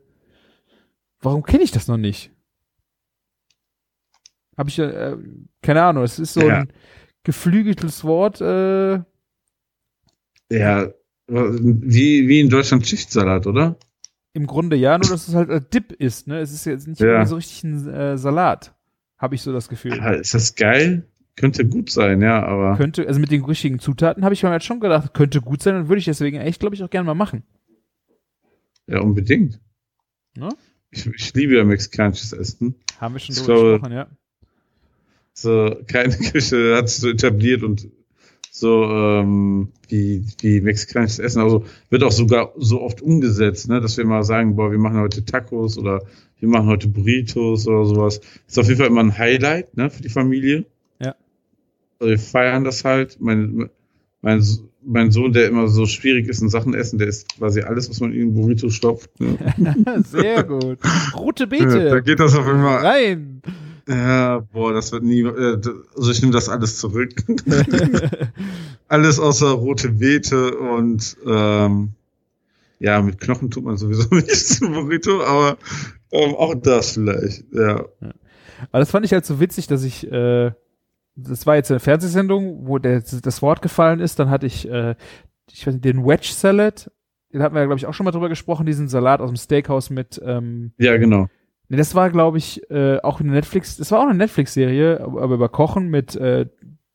warum kenne ich das noch nicht? Habe ich, äh, keine Ahnung, es ist so ja. ein geflügeltes Wort, äh, ja, wie, wie in Deutschland Schichtsalat, oder? Im Grunde ja, nur dass es halt ein Dip ist, ne? Es ist jetzt nicht ja. so richtig ein äh, Salat, habe ich so das Gefühl. Ja, ist das geil? Könnte gut sein, ja, aber. Könnte, also mit den richtigen Zutaten habe ich mir halt schon gedacht, könnte gut sein und würde ich deswegen echt, glaube ich, auch gerne mal machen. Ja, unbedingt. Ne? Ich, ich liebe ja mexikanisches Essen. Haben wir schon drüber gesprochen, ja. So, keine Küche hat sich so etabliert und so ähm, wie, wie mexikanisches Essen. Also wird auch sogar so oft umgesetzt, ne, dass wir mal sagen, boah, wir machen heute Tacos oder wir machen heute Burritos oder sowas. Ist auf jeden Fall immer ein Highlight, ne, für die Familie. Ja. Also wir feiern das halt. Mein, mein, mein Sohn, der immer so schwierig ist in Sachen Essen, der isst quasi alles, was man in einen Burrito stopft. Ne? Sehr gut. Rote Beete. Ja, da geht das auf einmal. Rein. Ja, boah, das wird nie. Äh, also ich nehme das alles zurück. alles außer rote Beete und ähm, ja, mit Knochen tut man sowieso nichts zum Burrito, aber ähm, auch das vielleicht, ja. ja. Aber das fand ich halt so witzig, dass ich, äh, das war jetzt eine Fernsehsendung, wo der, das Wort gefallen ist, dann hatte ich, äh, ich weiß nicht, den Wedge Salad, den hatten wir ja, glaube ich, auch schon mal drüber gesprochen, diesen Salat aus dem Steakhouse mit, ähm, ja, genau Nee, das war, glaube ich, äh, auch eine Netflix, das war auch eine Netflix-Serie, aber über Kochen mit, äh,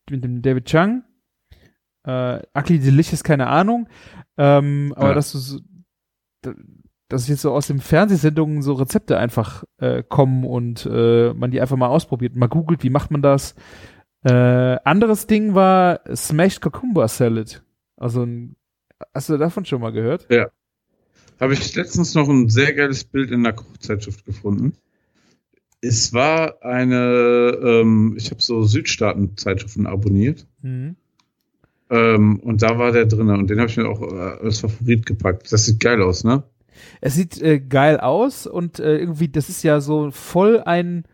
mit dem David Chung. Äh, Ugly Delicious, keine Ahnung. Ähm, aber ja. dass du so, dass jetzt so aus den Fernsehsendungen so Rezepte einfach äh, kommen und äh, man die einfach mal ausprobiert, mal googelt, wie macht man das. Äh, anderes Ding war Smashed Cucumber Salad. Also ein, hast du davon schon mal gehört? Ja habe ich letztens noch ein sehr geiles Bild in der Kochzeitschrift gefunden. Es war eine, ähm, ich habe so Südstaaten-Zeitschriften abonniert. Mhm. Ähm, und da war der drin und den habe ich mir auch äh, als Favorit gepackt. Das sieht geil aus, ne? Es sieht äh, geil aus und äh, irgendwie, das ist ja so voll ein,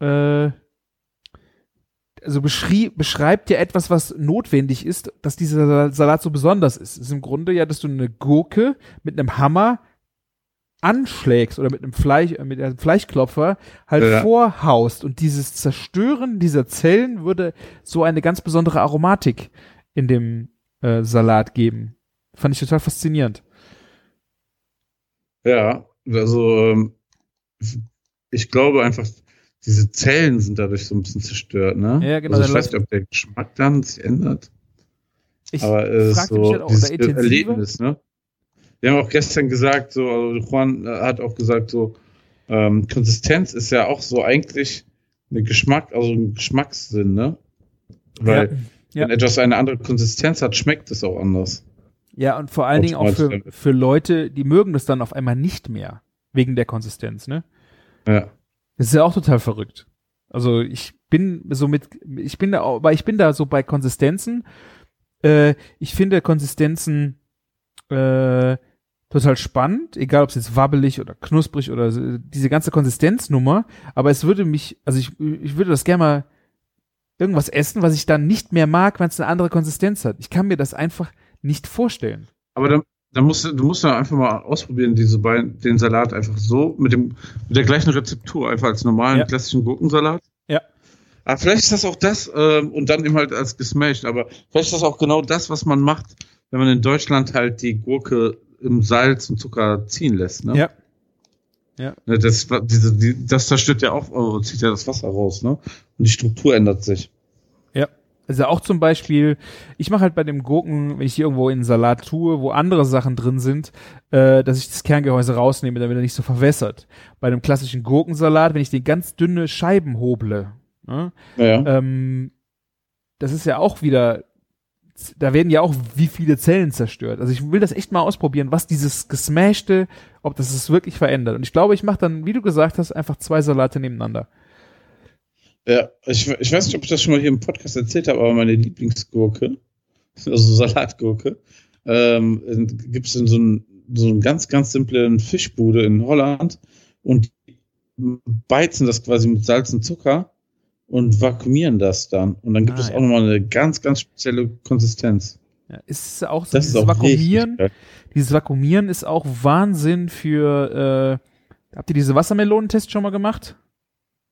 äh, also beschrieb, beschreibt ja etwas, was notwendig ist, dass dieser Salat so besonders ist. Es ist im Grunde ja, dass du eine Gurke mit einem Hammer anschlägst oder mit einem Fleisch, äh, mit einem Fleischklopfer halt ja. vorhaust und dieses Zerstören dieser Zellen würde so eine ganz besondere Aromatik in dem äh, Salat geben. Fand ich total faszinierend. Ja, also ähm, ich glaube einfach, diese Zellen sind dadurch so ein bisschen zerstört, ne? Ja, genau, Also ich weiß nicht, ob der Geschmack dann sich ändert. Ich aber es ist so halt auch, dieses? Erlebnis, ne? Wir haben auch gestern gesagt, so, also Juan äh, hat auch gesagt, so, ähm, Konsistenz ist ja auch so eigentlich eine Geschmack, also ein Geschmackssinn, ne? Weil Ja. wenn etwas eine andere Konsistenz hat, schmeckt es auch anders. Ja, und vor allen Dingen auch für, für Leute, die mögen das dann auf einmal nicht mehr. Wegen der Konsistenz, ne? Ja. Das ist ja auch total verrückt. Also ich bin so mit, ich bin da, aber ich bin da so bei Konsistenzen. Äh, ich finde Konsistenzen äh, total spannend, egal ob es jetzt wabbelig oder knusprig oder so, diese ganze Konsistenznummer. Aber es würde mich, also ich, ich würde das gerne mal irgendwas essen, was ich dann nicht mehr mag, wenn es eine andere Konsistenz hat. Ich kann mir das einfach nicht vorstellen. Aber dann, dann musst du, du musst ja einfach mal ausprobieren, diese beiden, den Salat einfach so mit dem, mit der gleichen Rezeptur, einfach als normalen Ja. klassischen Gurkensalat. Ja. Aber vielleicht ist das auch das, ähm, und dann eben halt als gesmashed, aber vielleicht ist das auch genau das, was man macht, wenn man in Deutschland halt die Gurke im Salz und Zucker ziehen lässt, ne? Ja. Ne, Das, diese, die, das zerstört ja auch, oh, zieht ja das Wasser raus, ne? Und die Struktur ändert sich. Also auch zum Beispiel, ich mache halt bei dem Gurken, wenn ich die irgendwo in einen Salat tue, wo andere Sachen drin sind, äh, dass ich das Kerngehäuse rausnehme, damit er nicht so verwässert. Bei einem klassischen Gurkensalat, wenn ich den ganz dünne Scheiben hoble, ne, Ja. ähm, das ist ja auch wieder, da werden ja auch wie viele Zellen zerstört. Also ich will das echt mal ausprobieren, was dieses Gesmashte, ob das es wirklich verändert. Und ich glaube, ich mache dann, wie du gesagt hast, einfach zwei Salate nebeneinander. Ja, ich, ich weiß nicht, ob ich das schon mal hier im Podcast erzählt habe, aber meine Lieblingsgurke, also Salatgurke, ähm, gibt es in so einem so einen ganz, ganz simplen Fischbude in Holland und beizen das quasi mit Salz und Zucker und vakuumieren das dann. Und dann gibt Ah, es ja. auch nochmal eine ganz, ganz spezielle Konsistenz. Ja, ist auch so Das ist dieses auch Vakuumieren. richtig. Dieses Vakuumieren ist auch Wahnsinn für, äh, habt ihr diese Wassermelonentest schon mal gemacht?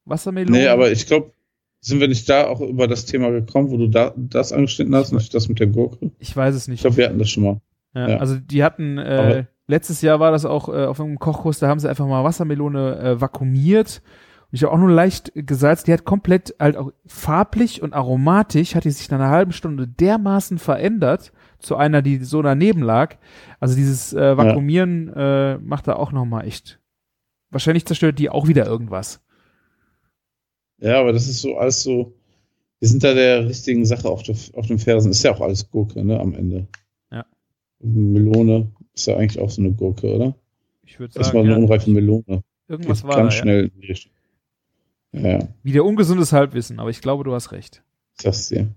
Wassermelonen? Nee, aber ich glaube, sind wir nicht da auch über das Thema gekommen, wo du da das angeschnitten hast, nicht das mit der Gurke? ich weiß es Ich nicht. glaube, wir hatten das schon mal. Ja, ja. Also die hatten, äh, letztes Jahr war das auch äh, auf einem Kochkurs, da haben sie einfach mal Wassermelone äh, vakuumiert. Und ich habe auch nur leicht gesalzt. Die hat komplett halt auch farblich und aromatisch, hat die sich nach einer halben Stunde dermaßen verändert zu einer, die so daneben lag. Also dieses äh, Vakuumieren äh, macht da auch nochmal echt. Wahrscheinlich zerstört die auch wieder irgendwas. Ja, aber das ist so alles so. Wir sind da der richtigen Sache auf, der, auf dem Fersen. Ist ja auch alles Gurke, ne, am Ende. Ja. Melone ist ja eigentlich auch so eine Gurke, oder? Ich würde Erstmal sagen, eine ja, unreife Melone. irgendwas Geht war da, ganz ja. schnell in die Richtung. Ja, Wieder ungesundes Halbwissen, aber ich glaube, du hast recht. sag's dir.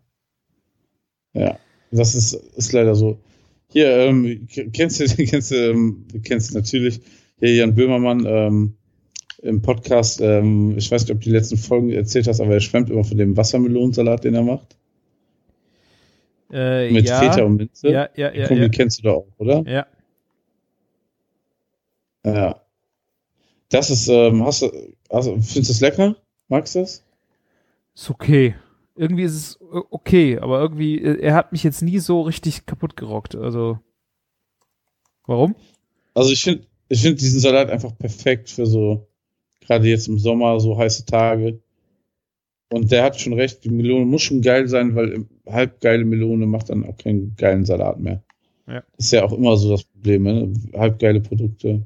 Ja, das ist, ist leider so. Hier, ähm, kennst du, kennst du, ähm, du kennst natürlich hier Jan Böhmermann ähm, im Podcast, ähm, ich weiß nicht, ob du die letzten Folgen erzählt hast, aber er schwärmt immer von dem Wassermelonensalat, den er macht. Äh, Mit ja, Feta und Minze. ja, ja, ja, Kombi ja, kennst du da auch, oder? ja. Ja. Das ist, ähm, hast du, also, findest du es lecker? Magst du das? Ist okay. Irgendwie ist es okay, aber irgendwie, äh, er hat mich jetzt nie so richtig kaputt gerockt. Also, warum? Also ich finde, ich finde diesen Salat einfach perfekt für so, gerade jetzt im Sommer, so heiße Tage. Und der hat schon recht, die Melone muss schon geil sein, weil halbgeile Melone macht dann auch keinen geilen Salat mehr. Ja. Das ist ja auch immer so das Problem, ne? Halbgeile Produkte.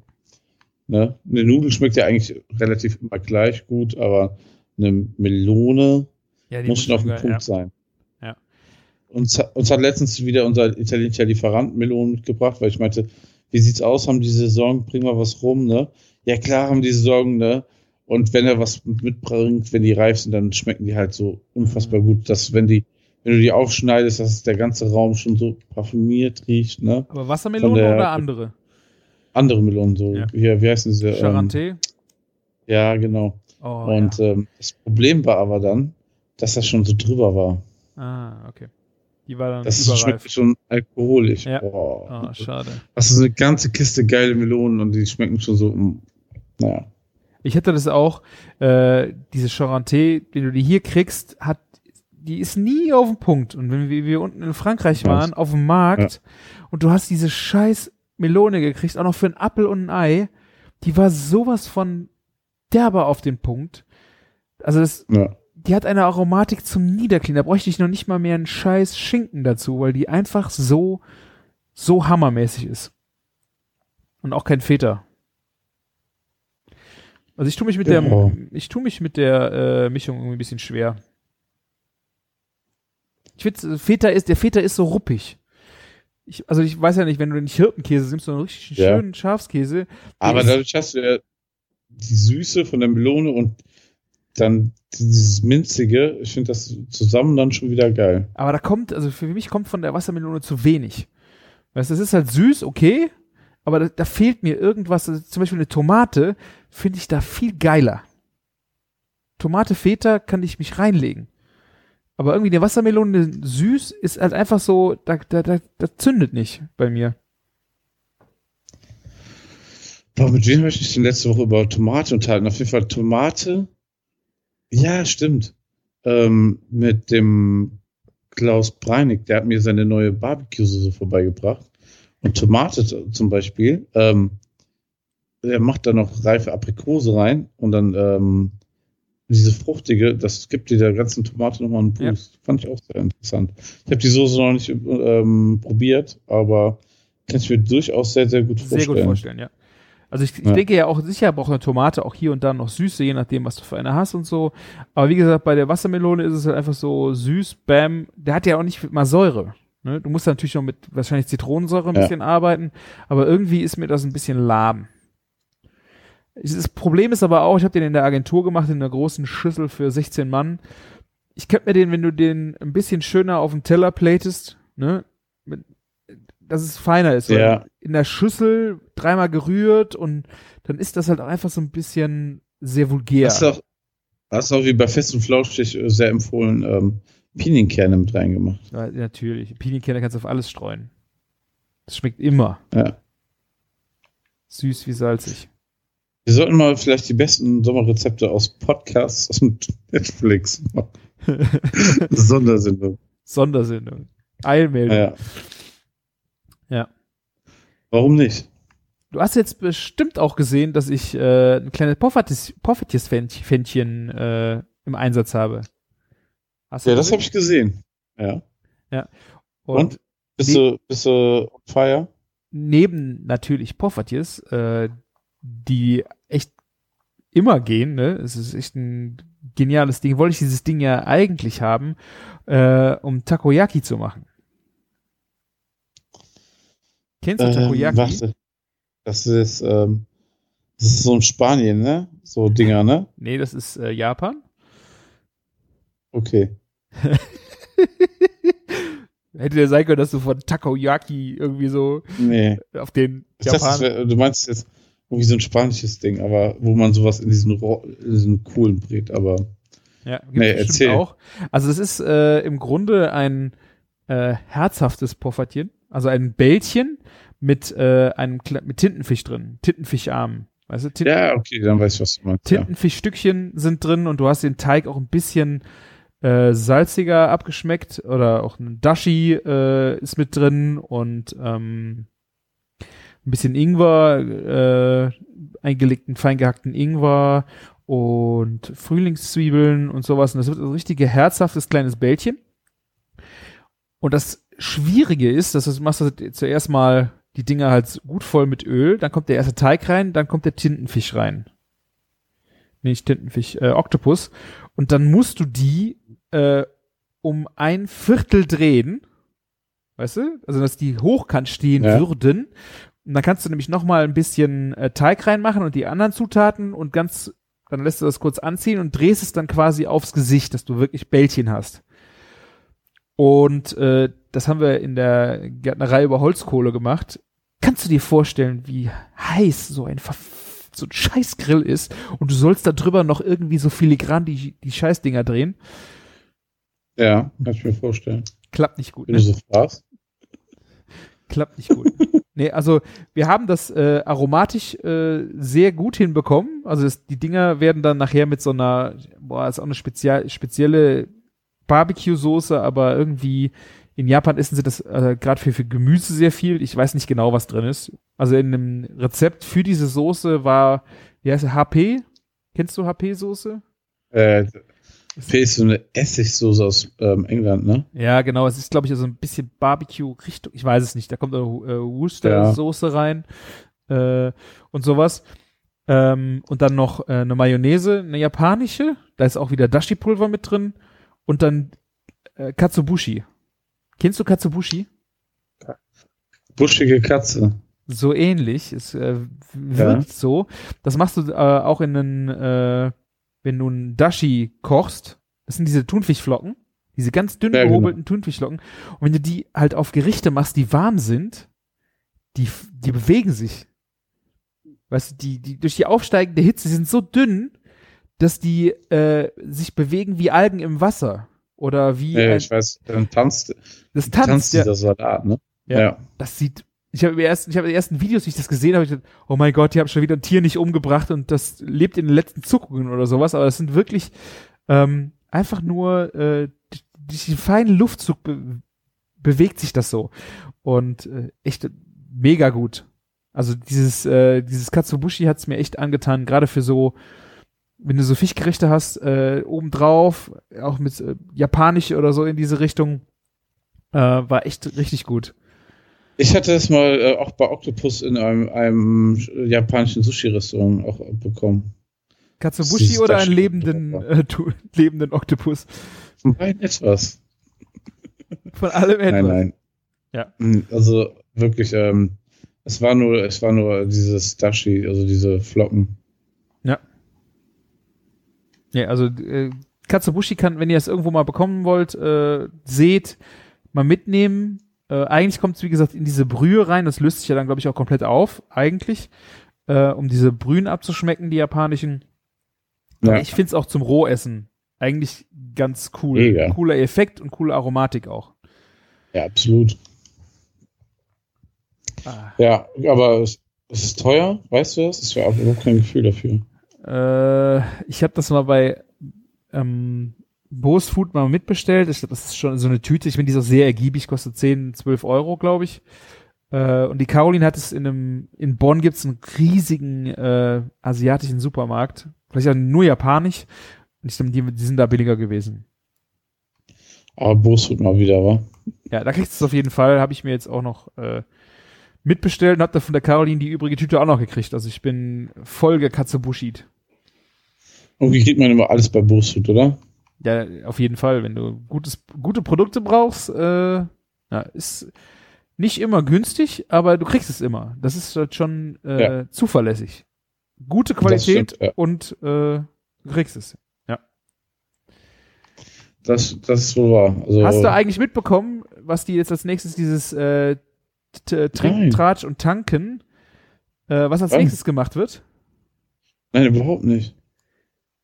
Ne? Eine Nudel schmeckt ja eigentlich relativ immer gleich gut, aber eine Melone Ja, muss schon auf geil, Punkt ja. sein. Ja. Uns, uns hat letztens wieder unser italienischer Lieferant Melonen mitgebracht, weil ich meinte, wie sieht's aus? Haben die Saison, bringen wir was rum, ne? Ja, klar haben die Saison, ne? Und wenn er was mitbringt, wenn die reif sind, dann schmecken die halt so unfassbar Mhm. gut, dass wenn die, wenn du die aufschneidest, dass der ganze Raum schon so parfümiert riecht, ne? Aber Wassermelone der- oder andere? Andere Melonen, so, Ja. hier, wie heißen diese? Ähm, Charente? ja, genau. Oh, Und ähm, das Problem war aber dann, dass das schon so drüber war. ja. Ah, okay. Die war dann Das überreif. schmeckt schon alkoholisch. Ja. Boah. Oh, schade. Hast du so eine ganze Kiste geile Melonen und die schmecken schon so, naja. Ich hätte das auch, äh, diese Charente, die du die hier kriegst, hat, die ist nie auf dem Punkt. Und wenn wir, wir unten in Frankreich waren, auf dem Markt, und du hast diese scheiß Melone gekriegt, auch noch für einen Apfel und ein Ei, die war sowas von derber auf den Punkt. Also das, Ja. die hat eine Aromatik zum Niederklingen. Da bräuchte ich noch nicht mal mehr einen scheiß Schinken dazu, weil die einfach so, so hammermäßig ist. Und auch kein Feta. Also ich tue mich mit Ja. der, ich tue mich mit der äh, Mischung irgendwie ein bisschen schwer. Ich finde, Feta ist, der Feta ist so ruppig. Ich, also ich weiß ja nicht, wenn du nicht Hirtenkäse nimmst, sondern richtig Ja. schönen Schafskäse. Aber dadurch hast du ja die Süße von der Melone und dann dieses Minzige. Ich finde das zusammen dann schon wieder geil. Aber da kommt, also für mich kommt von der Wassermelone zu wenig. Weißt du, es ist halt süß, okay, aber da, da fehlt mir irgendwas. Also zum Beispiel eine Tomate finde ich da viel geiler. Tomate Feta kann ich mich reinlegen. Aber irgendwie eine Wassermelone süß ist halt einfach so, da, da, da, da zündet nicht bei mir. Boah, mit wem habe ich mich denn letzte Woche über Tomate unterhalten? Auf jeden Fall Tomate. Ja, stimmt. Ähm, mit dem Klaus Breinig, der hat mir seine neue Barbecue-Soße vorbeigebracht. Tomate zum Beispiel, ähm, er macht da noch reife Aprikose rein und dann ähm, diese fruchtige, das gibt dir der ganzen Tomate nochmal einen Ja. Boost. Fand ich auch sehr interessant. Ich habe die Soße noch nicht ähm, probiert, aber kann ich mir durchaus sehr, sehr gut vorstellen. Sehr gut vorstellen, ja. Also ich, ich Ja. denke ja auch, sicher braucht eine Tomate auch hier und da noch Süße, je nachdem, was du für eine hast und so. Aber wie gesagt, bei der Wassermelone ist es halt einfach so süß, bam. Der hat ja auch nicht mal Säure. Ne? Du musst natürlich noch mit wahrscheinlich Zitronensäure ein Ja. bisschen arbeiten, aber irgendwie ist mir das ein bisschen lahm. Das Problem ist aber auch, ich habe den in der Agentur gemacht, in einer großen Schüssel für 16 Mann. Ich könnte mir den, wenn du den ein bisschen schöner auf den Teller platest, ne, mit, dass es feiner ist. Ja. In der Schüssel dreimal gerührt und dann ist das halt einfach so ein bisschen sehr vulgär. Hast du auch, hast du auch wie bei Fest und Flauschig äh, sehr empfohlen, ähm, Pinienkerne mit reingemacht. Ja, natürlich. Pinienkerne kannst du auf alles streuen. Das schmeckt immer. Ja. Süß wie salzig. Wir sollten mal vielleicht die besten Sommerrezepte aus Podcasts aus dem Netflix machen. Sondersendung. Sondersendung. Eilmeldung. Ja. Ja. Warum nicht? Du hast jetzt bestimmt auch gesehen, dass ich äh, ein kleines Poffertjes-Fändchen äh, im Einsatz habe. Hast Ja, das habe ich gesehen. Ja. Und, Und? Bist du, bist du on fire? neben natürlich Poffertjes, äh, die echt immer gehen, ne? Es ist echt ein geniales Ding. Wollte ich dieses Ding ja eigentlich haben, äh, um Takoyaki zu machen. Kennst du Ähm, Takoyaki? warte. Das ist, ähm, das ist so in Spanien, ne? So Dinger, ne? Nee, das ist äh, Japan. Okay. Hätte ja sein können, dass du von Takoyaki irgendwie so Nee. auf den dachte, Japan. wär, du meinst jetzt irgendwie so ein spanisches Ding, aber wo man sowas in diesen, in diesen coolen brät, aber Ja, Nee, erzähl. auch. Also es ist äh, im Grunde ein äh, herzhaftes Poffertchen, also ein Bällchen mit äh, einem Kle- mit Tintenfisch drin, Tintenfischarmen. Weißt du, Tinten ja, okay, dann weiß ich, was du meinst. Ja. Tintenfischstückchen sind drin und du hast den Teig auch ein bisschen äh, salziger abgeschmeckt oder auch ein Dashi äh, ist mit drin und ähm, ein bisschen Ingwer, äh, eingelegten, fein gehackten Ingwer und Frühlingszwiebeln und sowas. Und das wird ein richtige herzhaftes kleines Bällchen. Und das Schwierige ist, dass du machst du zuerst mal die Dinger halt gut voll mit Öl, dann kommt der erste Teig rein, dann kommt der Tintenfisch rein. Nicht Tintenfisch, äh, Oktopus. Und dann musst du die äh, um ein Viertel drehen. Weißt du? Also, dass die hochkant stehen Ja. würden. Und dann kannst du nämlich noch mal ein bisschen äh, Teig reinmachen und die anderen Zutaten und ganz, dann lässt du das kurz anziehen und drehst es dann quasi aufs Gesicht, dass du wirklich Bällchen hast. Und äh, das haben wir in der Gärtnerei über Holzkohle gemacht. Kannst du dir vorstellen, wie heiß so ein so ein Scheißgrill ist und du sollst da drüber noch irgendwie so filigran die, die Scheißdinger drehen? Ja, kann ich mir vorstellen. Klappt nicht gut. Wenn Ne? du so fragst. Klappt nicht gut. nee, also wir haben das äh, aromatisch äh, sehr gut hinbekommen. Also das, die Dinger werden dann nachher mit so einer, boah, ist auch eine spezial, spezielle Barbecue-Soße, aber irgendwie in Japan essen sie das äh, gerade für, für Gemüse sehr viel. Ich weiß nicht genau, was drin ist. Also in einem Rezept für diese Soße war, wie heißt sie, HP? Kennst du HP-Soße? Äh, P ist so eine Essigsoße aus ähm, England, ne? Ja, genau. Es ist, glaube ich, so ein bisschen Barbecue-Richtung. Ich weiß es nicht. Da kommt auch äh, Worcester-Soße rein äh, und sowas. Ähm, und dann noch äh, eine Mayonnaise, eine japanische. Da ist auch wieder Dashi-Pulver mit drin. Und dann äh, Katsubushi. Kennst du Katsubushi? Buschige Katze. So ähnlich. Es äh, wirkt Ja. so. Das machst du äh, auch in einen, äh, wenn du einen Dashi kochst. Das sind diese Thunfischflocken. Diese ganz dünn Ja, genau. gehobelten Thunfischflocken. Und wenn du die halt auf Gerichte machst, die warm sind, die, die bewegen sich. Weißt du, die, die durch die aufsteigende Hitze sind so dünn, dass die äh, sich bewegen wie Algen im Wasser. Oder wie Ja, ein, ich weiß, dann tanzt, das tanzt, tanzt. ja. dieser Salat, ne? Ja. ja. Das sieht. Ich habe erst, ich habe die ersten Videos, wie ich das gesehen habe, ich dachte, oh mein Gott, die haben schon wieder ein Tier nicht umgebracht und das lebt in den letzten Zuckungen oder sowas. Aber das sind wirklich ähm, einfach nur äh, durch den feinen Luftzug be bewegt sich das so und äh, echt mega gut. Also dieses äh, dieses Katsubushi hat's mir echt angetan, gerade für so wenn du so Fischgerichte hast, äh, obendrauf, auch mit äh, Japanisch oder so in diese Richtung, äh, war echt richtig gut. Ich hatte es mal äh, auch bei Octopus in einem, einem japanischen Sushi-Restaurant auch bekommen. Katsubushi oder einen lebenden, äh, lebenden Oktopus? Nein, etwas. Von allem etwas. Nein, nein. Ja. Mm, Also wirklich, ähm, es war nur, es war nur dieses Dashi, also diese Flocken. Ja, also äh, Katsubushi kann, wenn ihr es irgendwo mal bekommen wollt, äh, seht, mal mitnehmen. Äh, eigentlich kommt es, wie gesagt, in diese Brühe rein. Das löst sich ja dann, glaube ich, auch komplett auf, eigentlich, äh, um diese Brühen abzuschmecken, die japanischen. Ja. ich finde es auch zum Rohessen eigentlich ganz cool. Mega. Cooler Effekt und coole Aromatik auch. Ja, absolut. Ah. Ja, aber es, es ist teuer, weißt du das? Ich habe überhaupt kein Gefühl dafür. Äh, ich habe das mal bei ähm, Bose Food mal mitbestellt. Ich, glaub, das ist schon so eine Tüte. Ich finde, die ist auch sehr ergiebig, kostet 10, 12 Euro, glaube ich. Äh, und die Caroline hat es in einem, in Bonn gibt's einen riesigen äh, asiatischen Supermarkt. Vielleicht auch nur japanisch. Und ich glaube, die, die sind da billiger gewesen. Aber Bose wird mal wieder, wa? Ja, da kriegst du es auf jeden Fall. Habe ich mir jetzt auch noch äh, mitbestellt und habe da von der Caroline die übrige Tüte auch noch gekriegt. Also ich bin voll gekatzebuschid. Irgendwie kriegt man immer alles bei Bose Food, oder? Ja, auf jeden Fall. Wenn du gutes, gute Produkte brauchst, äh, ja, ist nicht immer günstig, aber du kriegst es immer. Das ist halt schon äh, Ja. zuverlässig. Gute Qualität stimmt, ja. und äh, du kriegst es. Das, das ist wohl wahr. Also, Hast du eigentlich mitbekommen, was die jetzt als nächstes dieses äh, Trinken. Tratsch und Tanken, äh, was als Nein. nächstes gemacht wird? Nein, überhaupt nicht.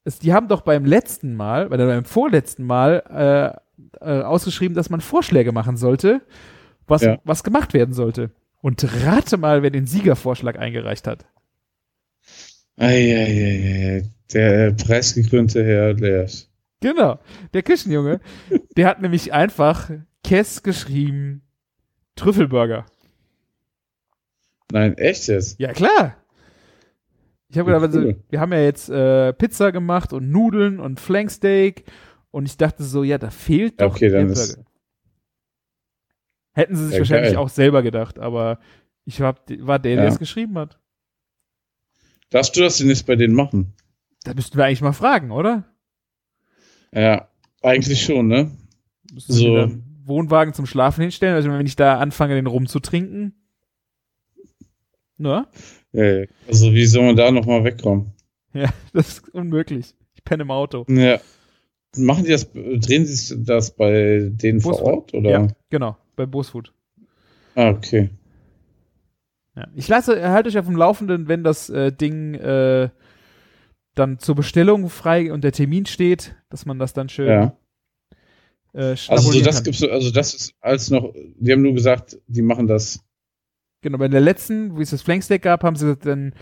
Es, die haben doch beim letzten Mal, oder beim vorletzten Mal äh, äh, ausgeschrieben, dass man Vorschläge machen sollte, was, Ja. was gemacht werden sollte. Und rate mal, wer den Siegervorschlag eingereicht hat. Eieiei, der preisgekrönte Herr Leers. Genau, der Küchenjunge. der hat nämlich einfach Kess geschrieben, Trüffelburger. Nein, echt jetzt? Ja, klar. Ich habe gedacht, also, wir haben ja jetzt äh, Pizza gemacht und Nudeln und Flanksteak und ich dachte so, ja, da fehlt doch okay, der Burger. Hätten sie sich Ja, wahrscheinlich geil. auch selber gedacht, aber ich hab, war der, der Ja. es geschrieben hat. Darfst du das denn jetzt bei denen machen? Da müssten wir eigentlich mal fragen, oder? Ja, eigentlich schon, ne? Müssen So. dann Wohnwagen zum Schlafen hinstellen, also wenn ich da anfange, den rumzutrinken. Ne? Ja, ja. Also wie soll man da nochmal wegkommen? Ja, das ist unmöglich. Ich penne im Auto. Ja. Machen die das, drehen sie sich das bei denen vor Busfahrt. Ort? Oder? Ja, genau, bei Bosfood. Ah, okay. Ja. Ich lasse, halte euch auf dem Laufenden, wenn das äh, Ding äh, dann zur Bestellung frei und der Termin steht, dass man das dann schön Ja. äh, Also so das kann. gibt's, also das ist als noch, die haben nur gesagt, die machen das. Genau, bei der letzten, wie es das Flanksteak gab, haben sie dann,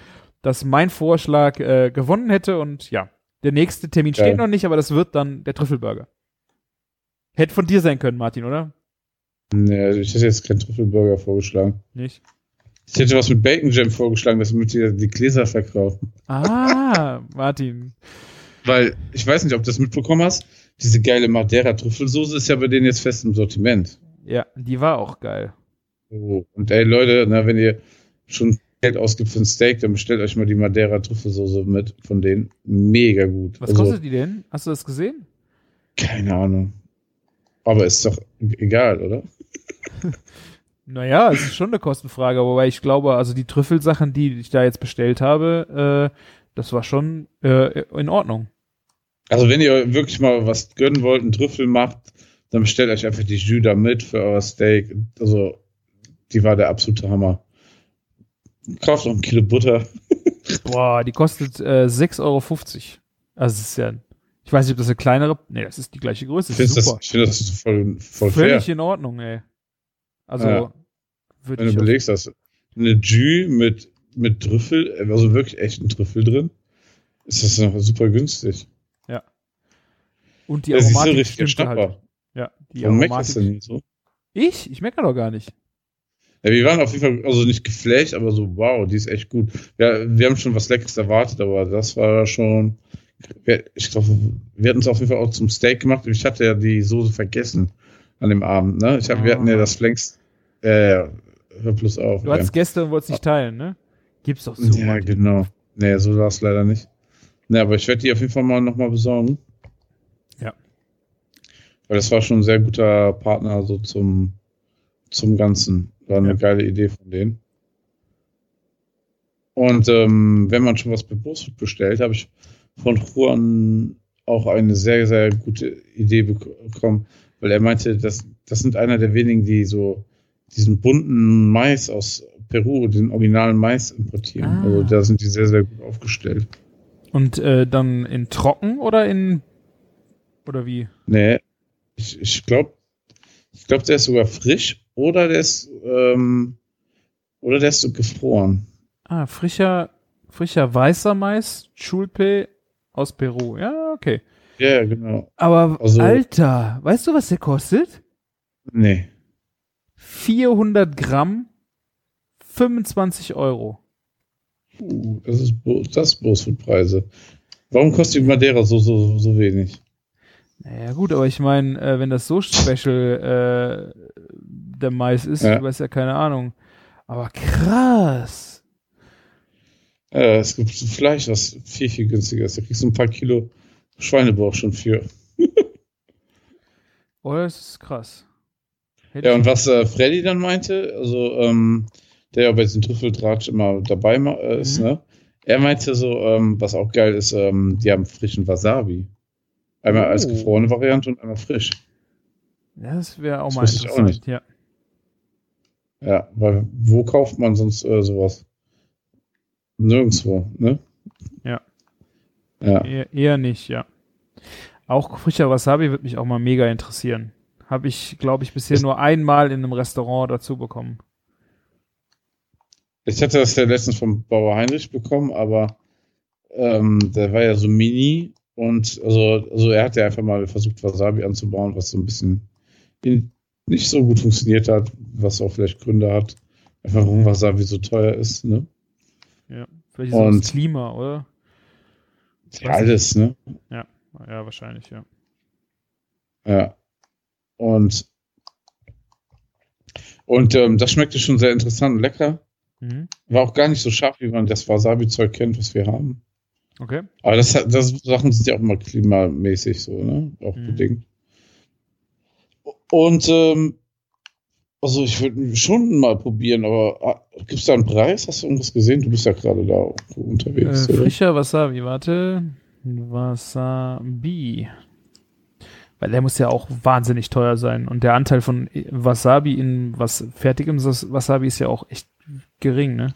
dass mein Vorschlag äh, gewonnen hätte und ja, der nächste Termin Geil. steht noch nicht, aber das wird dann der Trüffelburger. Hätte von dir sein können, Martin, oder? Ne, ich hätte jetzt keinen Trüffelburger vorgeschlagen. Nicht? Ich hätte was mit Bacon Jam vorgeschlagen, dass wir die, die Gläser verkaufen. Ah, Martin. Weil, ich weiß nicht, ob du das mitbekommen hast, diese geile Madeira-Trüffelsoße ist ja bei denen jetzt fest im Sortiment. Ja, die war auch geil. Oh. Und ey, Leute, na, wenn ihr schon Geld ausgibt für ein Steak, dann bestellt euch mal die Madeira-Trüffelsoße mit von denen. Mega gut. Was Also, kostet die denn? Hast du das gesehen? Keine Ahnung. Aber ist doch egal, oder? Naja, es ist schon eine Kostenfrage, wobei ich glaube, also die Trüffelsachen, die ich da jetzt bestellt habe, äh, das war schon äh, in Ordnung. Also, wenn ihr wirklich mal was gönnen wollt, einen Trüffel macht, dann bestellt euch einfach die Jus da mit für euer Steak. Also, die war der absolute Hammer. Kauft noch ein Kilo Butter. Boah, die kostet äh, 6,50 Euro. Also es ist ja, ich weiß nicht, ob das eine kleinere, nee, das ist die gleiche Größe. Ich Das finde das, find, das voll, voll Völlig fair. in Ordnung, ey. Also, Ja. Wenn du überlegst, dass eine Jus mit, mit Trüffel, also wirklich echten Trüffel drin, ist das noch super günstig. und die ist so Aromatik richtig stimmte Schnapper. halt. Ja, die Warum meckerst du Aromatik. nicht so? Ich? Ich meckere doch gar nicht. Ja, wir waren auf jeden Fall, also nicht geflasht, aber so, wow, die ist echt gut. Ja, wir haben schon was Leckeres erwartet, aber das war schon, ich glaube, wir hatten es auf jeden Fall auch zum Steak gemacht. Ich hatte ja die Soße vergessen an dem Abend, ne? Ich hab, wir hatten ja das längst, äh, hör bloß auf. Du hattest Gäste und wolltest nicht teilen, ne? Gib's doch zu. ja, genau. Nee, so war es leider nicht. Ne, aber ich werde die auf jeden Fall mal nochmal besorgen. Ja. Weil das war schon ein sehr guter Partner so zum, zum Ganzen. War eine Ja. geile Idee von denen. Und ähm, wenn man schon was bei Bosfood bestellt, habe ich von Juan auch eine sehr, sehr gute Idee bek- bekommen, weil er meinte, dass das sind einer der wenigen, die so diesen bunten Mais aus Peru, den originalen Mais importieren. Ah. Also da sind die sehr, sehr gut aufgestellt. Und äh, dann in trocken oder in oder wie? Nee, ich, ich glaube, ich glaube, der ist sogar frisch oder der ist, ähm, oder der ist so gefroren. Ah, frischer, frischer weißer Mais, Chulpe aus Peru. Ja, okay. Ja, genau. Aber Also- Alter, weißt du, was der kostet? Nee. 400 Gramm, 25 Euro. Puh, das ist, das ist Bosfood-Preise. Warum kostet die Madeira so, so, so wenig? Naja, gut, aber ich meine, äh, wenn das so special äh, der Mais ist, Ja. ich weiß ja keine Ahnung. Aber krass. Ja, es gibt Fleisch, was viel, viel günstiger ist. Da kriegst du ein paar Kilo Schweinebauch schon für. Oh, das ist krass. Hätte Ja, und was äh, Freddy dann meinte, also ähm, der ja bei diesem Trüffeltratsch immer dabei äh, ist, Mhm. ne? Er meinte so, ähm, was auch geil ist, ähm, die haben frischen Wasabi. Einmal als Oh. gefrorene Variante und einmal frisch. Das wäre auch Das mal auch interessant. nicht. Ja. Ja, weil wo kauft man sonst äh, sowas? Nirgendwo, ne? Ja. Ja. Eher, eher nicht, ja. Auch frischer Wasabi wird mich auch mal mega interessieren. Habe ich, glaube ich, bisher nur einmal in einem Restaurant dazu bekommen. Ich hatte das ja letztens vom Bauer Heinrich bekommen, aber ähm, der war ja so mini und also, also er hat ja einfach mal versucht, Wasabi anzubauen, was so ein bisschen in, nicht so gut funktioniert hat, was auch vielleicht Gründe hat. Einfach warum Wasabi so teuer ist, ne? Ja. Vielleicht ist Und- das Klima, oder? Ja, alles, ne? Ja, wahrscheinlich, ja. Ja. Und, und ähm, das schmeckte schon sehr interessant und lecker. Mhm. War auch gar nicht so scharf, wie man das Wasabi-Zeug kennt, was wir haben. Okay. Aber das, hat- das Sachen sind ja auch immer klimamäßig so, ne? Auch Mhm. bedingt. Und ähm, also ich würde schon mal probieren, aber ah, gibt es da einen Preis? Hast du irgendwas gesehen? Du bist ja gerade da unterwegs, Äh, frischer Wasabi, warte. Wasabi. Weil der muss ja auch wahnsinnig teuer sein. Und der Anteil von Wasabi in was fertigem Wasabi ist ja auch echt gering, ne?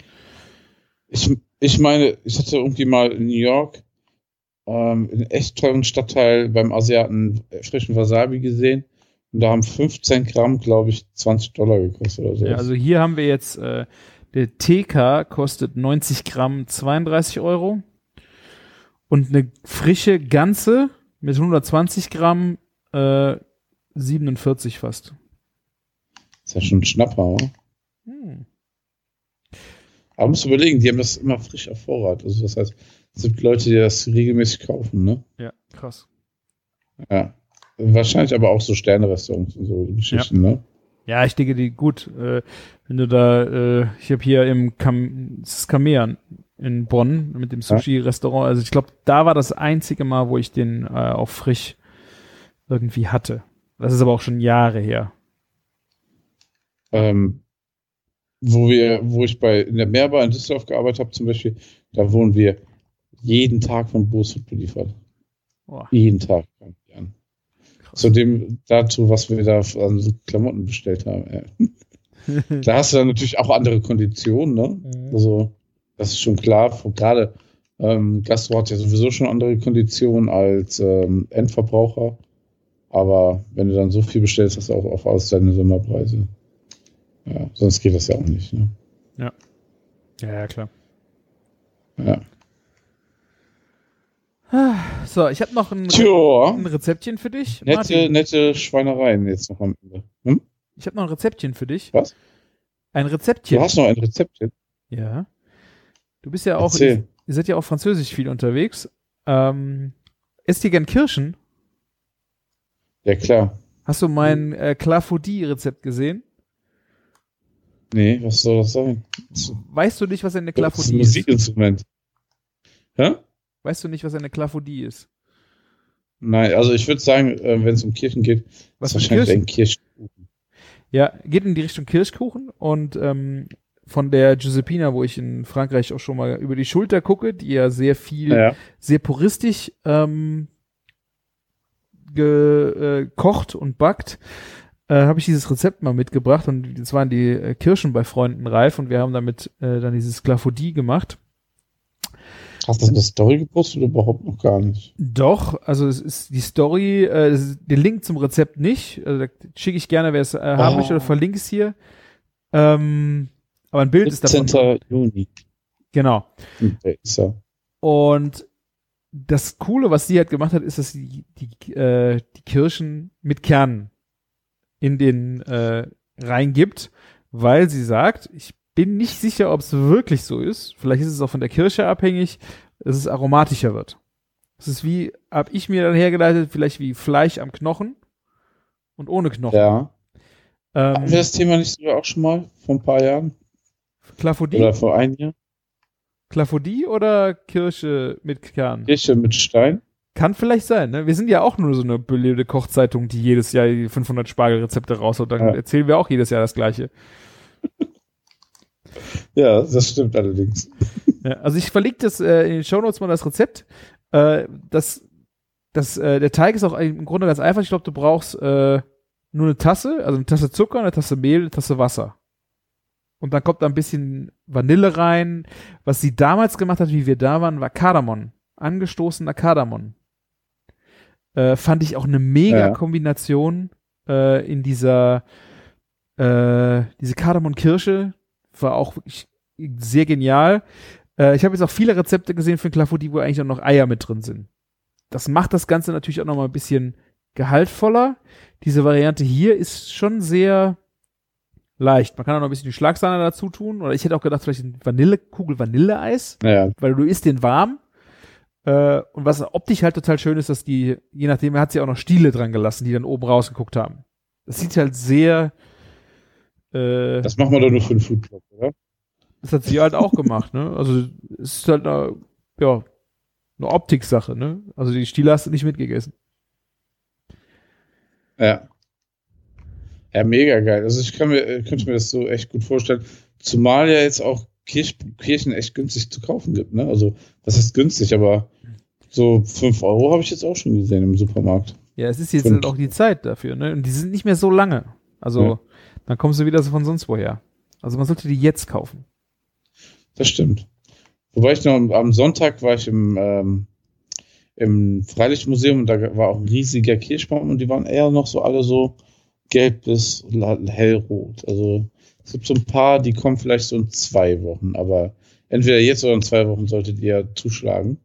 Ich, ich meine, ich hatte irgendwie mal in New York ähm, in einem echt teuren Stadtteil beim Asiaten frischen Wasabi gesehen. Und da haben 15 Gramm, glaube ich, 20 Dollar gekostet oder so. Ja, also hier haben wir jetzt, äh, der TK kostet 90 Gramm 32 Euro. Und eine frische ganze mit 120 Gramm äh, 47 fast. ist ja schon ein Schnapper, oder? Hm. Aber musst du überlegen, die haben das immer frisch auf Vorrat. Also das heißt, Es gibt Leute, die das regelmäßig kaufen, ne? Ja, krass. Ja. Wahrscheinlich aber auch so Sterne-Restaurants und so Geschichten, ne? Ja, ich denke, die gut, äh, wenn du da, äh, ich habe hier im Kam Kamea in Bonn mit dem Sushi-Restaurant, also ich glaube, da war das einzige Mal, wo ich den äh, auch frisch irgendwie hatte. Das ist aber auch schon Jahre her. Ähm, wo wir, wo ich bei in der Meerbar in Düsseldorf gearbeitet habe, zum Beispiel, da wurden wir jeden Tag von Bosfood beliefert. Boah, Jeden Tag. Ja. Zu dem, dazu, was wir da an Klamotten bestellt haben. Ja. Da hast du dann natürlich auch andere Konditionen, ne? Mhm. Also, das ist schon klar. Gerade ähm, Gastro hat ja sowieso schon andere Konditionen als ähm, Endverbraucher. Aber wenn du dann so viel bestellst, hast du auch auf alles deine Sonderpreise. Ja, sonst geht das ja auch nicht. Ne? Ja, ja, klar. Ja. So, ich habe noch ein, ein Rezeptchen für dich. nette, Martin. nette Schweinereien jetzt noch am Ende. Hm? Ich habe noch ein Rezeptchen für dich. Was? Ein Du Rezeptchen. hast noch ein Rezept jetzt. Ja. Du bist ja auch, Erzähl. ihr seid ja auch französisch viel unterwegs. Ähm, esst ihr gern Kirschen? Ja, klar. Hast du mein äh, Clafoudy-Rezept gesehen? Nee, was soll das sein? Weißt du nicht, was eine Das ist ein Clafoudy ist? Musikinstrument. Hä? Weißt du nicht, was eine Clafoudy ist? Nein, also ich würde sagen, äh, wenn es um Kirchen geht, Was ist wahrscheinlich Kirschen? ein Kirschkuchen. Ja, geht in die Richtung Kirschkuchen und ähm, von der Giuseppina, wo ich in Frankreich auch schon mal über die Schulter gucke, die ja sehr viel, Ja. sehr puristisch ähm, gekocht und backt, äh, habe ich dieses Rezept mal mitgebracht und das waren die äh, Kirschen bei Freunden reif und wir haben damit äh, dann dieses Clafoudy gemacht. Hast du eine Story gepostet oder überhaupt noch gar nicht? Doch, also es ist die Story, äh, den Link zum Rezept nicht. Also, da schicke ich gerne, wer es äh, haben möchte, oder verlinke es hier. Ähm, aber ein Bild ist davon. 17. Juni. Genau. Hm. Und das Coole, was sie halt gemacht hat, ist, dass sie die, äh, die Kirschen mit Kernen in den äh, reingibt, weil sie sagt, ich bin nicht sicher, ob es wirklich so ist. Vielleicht ist es auch von der Kirsche abhängig, dass es aromatischer wird. Es ist wie, hab ich mir dann hergeleitet, vielleicht wie Fleisch am Knochen und ohne Knochen. ja. Hatten wir Ähm, das Thema nicht sogar auch schon mal vor ein paar Jahren? Clafoudy, Oder vor einem Jahr? Clafoudy oder Kirsche mit Kern? Kirche mit Stein? Kann vielleicht sein, ne? Wir sind ja auch nur so eine belebte Kochzeitung, die jedes Jahr die 500 Spargelrezepte raushaut. Dann Ja. erzählen wir auch jedes Jahr das Gleiche. Ja, das stimmt allerdings. Ja, also ich verlinke das äh, in den Shownotes mal das Rezept. Äh, das, das, äh, der Teig ist auch im Grunde ganz einfach. Ich glaube, du brauchst äh, nur eine Tasse, also eine Tasse Zucker, eine Tasse Mehl, eine Tasse Wasser. Und dann kommt da ein bisschen Vanille rein. Was sie damals gemacht hat, wie wir da waren, war Kardamom. Angestoßener Kardamom. Äh, fand ich auch eine mega. Kombination äh, in dieser äh, diese Kardamom-Kirsche. War auch wirklich sehr genial. Äh, ich habe jetzt auch viele Rezepte gesehen für Clafoudy, wo eigentlich auch noch Eier mit drin sind. Das macht das Ganze natürlich auch noch mal ein bisschen gehaltvoller. Diese Variante hier ist schon sehr leicht. Man kann auch noch ein bisschen die Schlagsahne dazu tun. Oder ich hätte auch gedacht, vielleicht eine Vanillekugel Vanilleeis, Naja, weil du isst den warm. Äh, und was optisch halt total schön ist, dass die, je nachdem, er hat sie auch noch Stiele dran gelassen, die dann oben rausgeguckt haben. Das sieht halt sehr, äh, das machen wir doch nur für den Food Club, oder? das hat sie halt auch gemacht, ne? Also es ist halt eine, ja, eine Optiksache, ne? Also die Stiele hast du nicht mitgegessen. Ja. Ja, mega geil. Also ich kann mir, äh, könnte mir das so echt gut vorstellen. Zumal ja jetzt auch Kirch, Kirchen echt günstig zu kaufen gibt, ne? Also, das ist günstig, aber so 5 Euro habe ich jetzt auch schon gesehen im Supermarkt. Ja, es ist jetzt halt auch die Zeit dafür, ne? Und die sind nicht mehr so lange. Also Ja. Dann kommst du wieder so von sonst woher. Also man sollte die jetzt kaufen. Das stimmt. Wobei ich noch am- Sonntag war ich im, ähm, im Freilichtmuseum und da war auch ein riesiger Kirschbaum und die waren eher noch so alle so gelb bis hellrot. Also es gibt so ein paar, die kommen vielleicht so in zwei Wochen, aber entweder jetzt oder in zwei Wochen solltet ihr zuschlagen.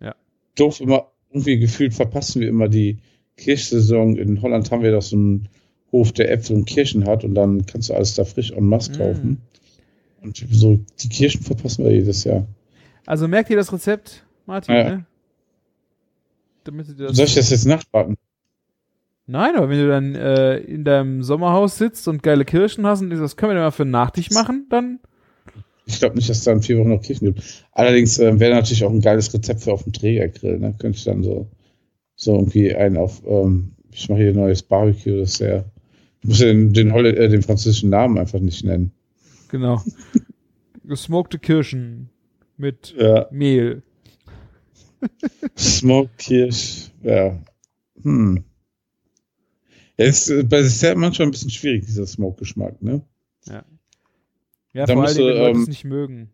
Ja. Doof immer, irgendwie gefühlt verpassen wir immer die Kirschsaison. In Holland haben wir doch so einen Hof, der Äpfel und Kirschen hat und dann kannst du alles da frisch en masse Mm. kaufen. Und so die Kirschen verpassen wir jedes Jahr. Also merkt ihr das Rezept? Martin, Ja. ne? Soll ich das jetzt nachbacken? Nein, aber wenn du dann äh, in deinem Sommerhaus sitzt und geile Kirschen hast und sagst, das können wir denn mal für einen Nachtisch machen, dann Ich glaube nicht, dass es da in vier Wochen noch Kirchen gibt. Allerdings äh, wäre natürlich auch ein geiles Rezept für auf dem Trägergrill. Ne? Könnte ich dann so, so irgendwie einen auf, ähm, ich mache hier ein neues Barbecue, das ist sehr, ich muss ja den, den, äh, den französischen Namen einfach nicht nennen. genau. Gesmokte Kirschen mit Ja, Mehl. Smoked Kirsch, ja. Hm. Ja, ist bei Dessert manchmal ein bisschen schwierig, dieser Smoke-Geschmack, ne? Ja, Da vor allem, wenn Leute ähm, es nicht mögen.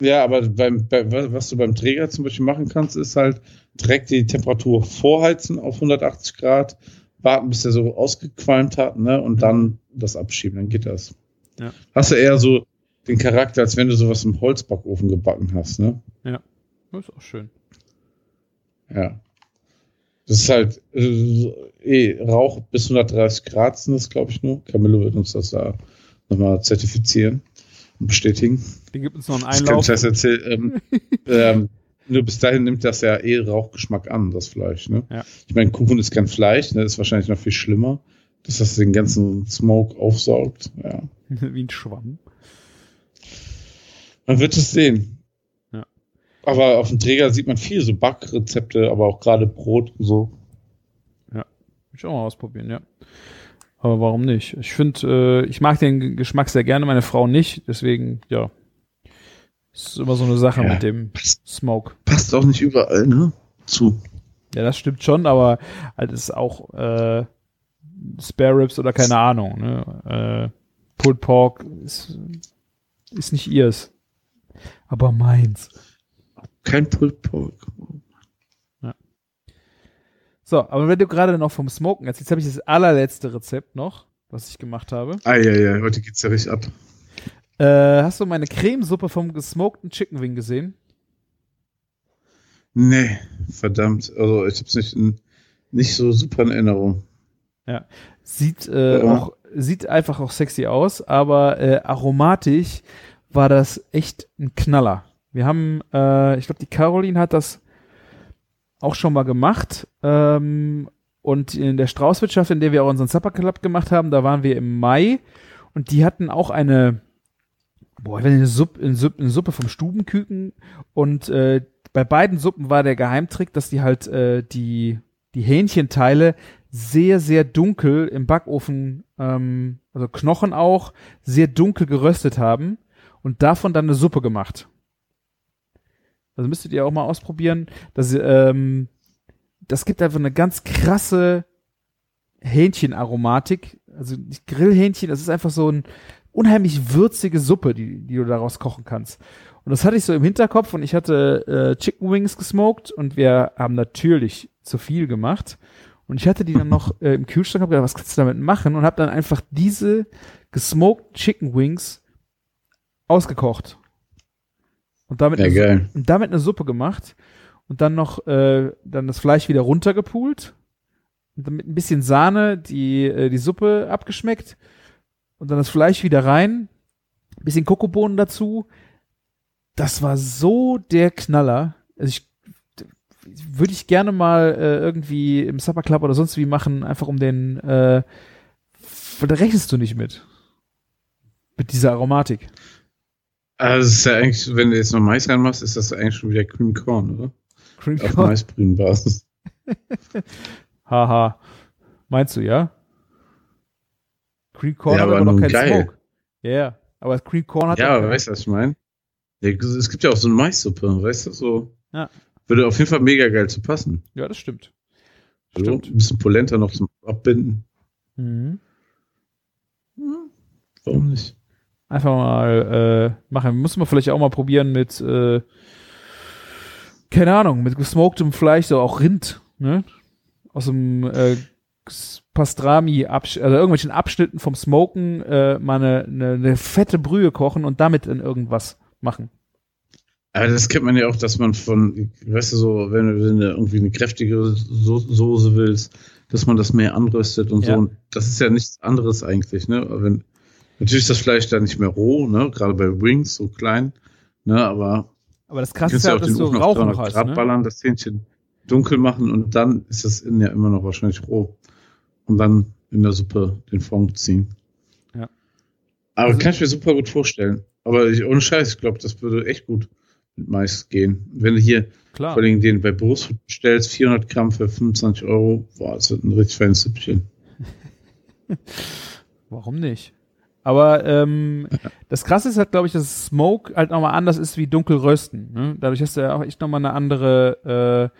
Ja, aber beim, bei, was du beim Träger zum Beispiel machen kannst, ist halt direkt die Temperatur vorheizen auf 180 Grad, warten, bis der so ausgequalmt hat, ne, und dann das abschieben, dann geht das. Ja. Hast du eher so den Charakter, als wenn du sowas im Holzbackofen gebacken hast, ne? Das ist auch schön. Ja. Das ist halt äh, eh Rauch bis 130 Grad sind das, glaube ich, nur. Camillo wird uns das da nochmal zertifizieren und bestätigen. Die gibt uns noch einen Das kann Einlauf. ich das erzählen. Ähm, ähm, nur bis dahin nimmt das ja eh Rauchgeschmack an, das Fleisch. Ne? Ja. Ich meine, Kuchen ist kein Fleisch, ne? ist wahrscheinlich noch viel schlimmer, dass das den ganzen Smoke aufsaugt. Ja. Wie ein Schwamm. Man wird es sehen. Ja. Aber auf dem Träger sieht man viel so Backrezepte, aber auch gerade Brot und so. Will ich auch mal ausprobieren, ja. Aber warum nicht? Ich finde, äh, ich mag den Geschmack sehr gerne, meine Frau nicht. Deswegen, ja. Ist immer so eine Sache Ja. mit dem Smoke. Passt auch nicht überall, ne? Zu. Ja, das stimmt schon, aber halt ist auch äh, Spare Ribs oder keine Ahnung. Ne? Äh, Pulled Pork ist, ist nicht ihrs. Aber meins. Kein Pulled Pork. So, aber wenn du gerade noch vom Smoken erzählst, habe ich das allerletzte Rezept noch, was ich gemacht habe. Ah, ja, ja, heute geht's ja richtig ab. Äh, hast du meine Cremesuppe vom gesmokten Chicken Wing gesehen? Nee, verdammt. Also, ich hab's nicht, in, nicht so super in Erinnerung. Sieht äh, Ja. auch sieht einfach auch sexy aus, aber äh, aromatisch war das echt ein Knaller. Wir haben, äh, ich glaube, die Caroline hat das auch schon mal gemacht. Ähm, und in der Straußwirtschaft, in der wir auch unseren Supper Club gemacht haben, da waren wir im Mai und die hatten auch eine, boah, eine Suppe, eine Suppe, eine Suppe vom Stubenküken und äh, bei beiden Suppen war der Geheimtrick, dass die halt äh, die, die Hähnchenteile sehr, sehr dunkel im Backofen, ähm, also Knochen auch, sehr dunkel geröstet haben und davon dann eine Suppe gemacht. Also müsstet ihr auch mal ausprobieren. Das, ähm, das gibt einfach eine ganz krasse Hähnchenaromatik. Also nicht Grillhähnchen, das ist einfach so ein unheimlich würzige Suppe, die, die du daraus kochen kannst. Und das hatte ich so im Hinterkopf und ich hatte äh, Chicken Wings gesmoked und wir haben natürlich zu viel gemacht. Und ich hatte die dann noch äh, im Kühlschrank, hab gedacht, was kannst du damit machen? Und habe dann einfach diese gesmoked Chicken Wings ausgekocht. Und damit, Ja, eine, und damit eine Suppe gemacht und dann noch äh, dann das Fleisch wieder runtergepult und dann mit ein bisschen Sahne die äh, die Suppe abgeschmeckt und dann das Fleisch wieder rein, ein bisschen Kokobohnen dazu. Das war so der Knaller. Also ich würde ich gerne mal äh, irgendwie im Supper Club oder sonst wie machen, einfach um den äh, da rechnest du nicht mit. Mit dieser Aromatik. Also, es ist ja eigentlich, wenn du jetzt noch Mais reinmachst, ist das eigentlich schon wieder Cream Corn, oder? Cream Auf Corn. Maisbrühenbasis. Haha. Meinst du, ja? Cream Corn Ja, hat aber aber noch keinen geil. Smoke. Ja. Aber Cream Corn hat Ja, aber weißt du, was ich meine? Ja, es gibt ja auch so eine Maissuppe, weißt du, so. Ja. Würde auf jeden Fall mega geil zu passen. Ja, das stimmt. So, Stimmt. ein bisschen Polenta noch zum Abbinden. Mhm. Warum nicht? Einfach mal äh, machen. Muss man vielleicht auch mal probieren mit, äh, keine Ahnung, mit gesmoktem Fleisch, so auch Rind, ne? Aus dem äh, Pastrami, also irgendwelchen Abschnitten vom Smoken äh, mal eine, eine, eine fette Brühe kochen und damit in irgendwas machen. Aber das kennt man ja auch, dass man von, weißt du, so, wenn du, irgendwie eine kräftige so Soße willst, dass man das mehr anröstet und Ja. so. Und das ist ja nichts anderes eigentlich, ne? Wenn, natürlich ist das Fleisch da nicht mehr roh, ne? Gerade bei Wings so klein, ne? Aber Aber das Du krasse kannst ist ja, auch dass du Ofen auf Rauch 300 noch hast. Grad Ne? ballern, das Hähnchen dunkel machen und dann ist das innen ja immer noch wahrscheinlich roh. Und dann in der Suppe den Fond ziehen. Ja. Aber Also- kann ich mir super gut vorstellen. Aber ich, ohne Scheiß, ich glaube, das würde echt gut mit Mais gehen. Wenn du hier Klar. vor allem den bei Brust bestellst, 400 Gramm für 25 Euro, boah, das wird ein richtig feines Süppchen. Warum nicht? Aber ähm, das Krasse ist halt, glaube ich, dass Smoke halt nochmal anders ist wie dunkel rösten. Ne? Dadurch hast du ja auch echt nochmal eine andere,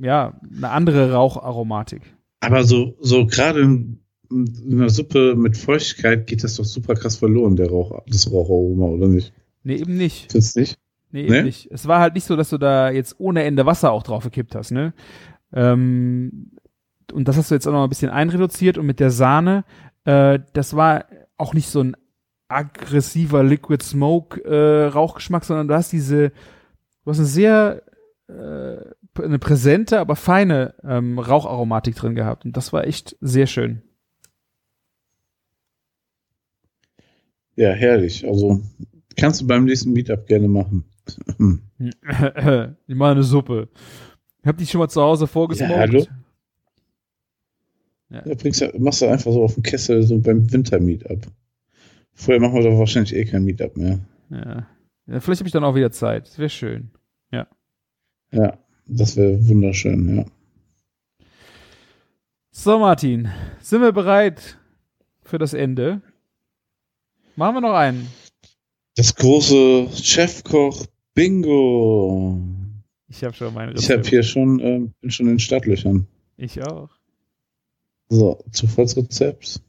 äh, ja, eine andere Raucharomatik. Aber so, so gerade in, in einer Suppe mit Feuchtigkeit geht das doch super krass verloren, der Rauch, das Raucharoma, oder nicht? Nee, eben nicht. Findest du nicht? Nee, eben Nee? nicht. Es war halt nicht so, dass du da jetzt ohne Ende Wasser auch drauf gekippt hast, ne? Ähm, und das hast du jetzt auch noch ein bisschen einreduziert und mit der Sahne, äh, das war auch nicht so ein aggressiver Liquid Smoke äh, Rauchgeschmack, sondern du hast diese, du hast eine sehr äh, eine präsente, aber feine ähm, Raucharomatik drin gehabt und das war echt sehr schön. Ja, herrlich. Also kannst du beim nächsten Meetup gerne machen. ich mache eine Suppe. Ich hab die schon mal zu Hause vorgesmoked. Ja, hallo? Ja, bringst du, machst du einfach so auf dem Kessel so beim Winter-Meetup. Vorher machen wir doch wahrscheinlich eh kein Meetup mehr. Ja. ja vielleicht habe ich dann auch wieder Zeit. Das wäre schön. Ja, das wäre wunderschön, ja. So, Martin, sind wir bereit für das Ende? Machen wir noch einen. Das große Chefkoch Bingo. Ich habe schon meine Ich habe hier schon, ähm, bin schon in den Startlöchern. Ich auch. So, Zufallsrezept.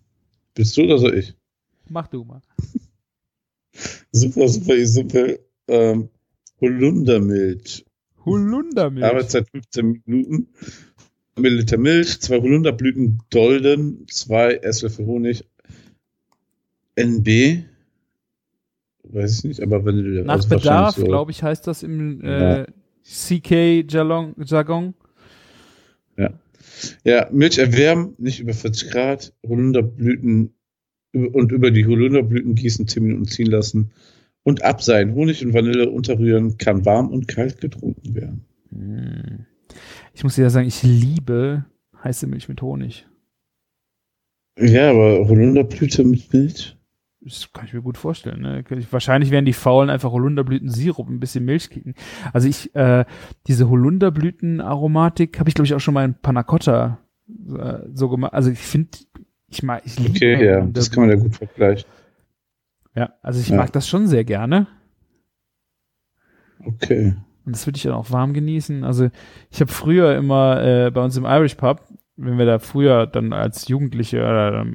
Bist du oder soll ich? Mach du mal. Super, super simpel. Ähm, Holundermilch. Holundermilch. Arbeitszeit 15 Minuten. Milliliter Milch, zwei Holunderblüten Dolden, zwei Esslöffel Honig, NB, weiß ich nicht, aber Vanille. Nach also Bedarf, so. glaube ich, heißt das im äh, CK-Jargon. Ja, Milch erwärmen, nicht über 40 Grad, Holunderblüten und über die Holunderblüten gießen, 10 Minuten ziehen lassen und abseihen. Honig und Vanille unterrühren, kann warm und kalt getrunken werden. Hm. Ich muss dir ja sagen, ich liebe heiße Milch mit Honig. Ja, aber Holunderblüte mit Milch? Das kann ich mir gut vorstellen. Ne? Wahrscheinlich werden die Faulen einfach Holunderblüten-Sirup, ein bisschen Milch kicken. Also ich, äh, diese Holunderblüten-Aromatik habe ich, glaube ich, auch schon mal in Panna Cotta äh, so gemacht. Also ich finde, ich mag, ich liebe Okay, ja, das kann man ja gut vergleichen. Ja, also ich Ja. mag das schon sehr gerne. Okay. Und das würde ich dann auch warm genießen. Also ich habe früher immer äh, bei uns im Irish Pub, wenn wir da früher dann als Jugendliche oder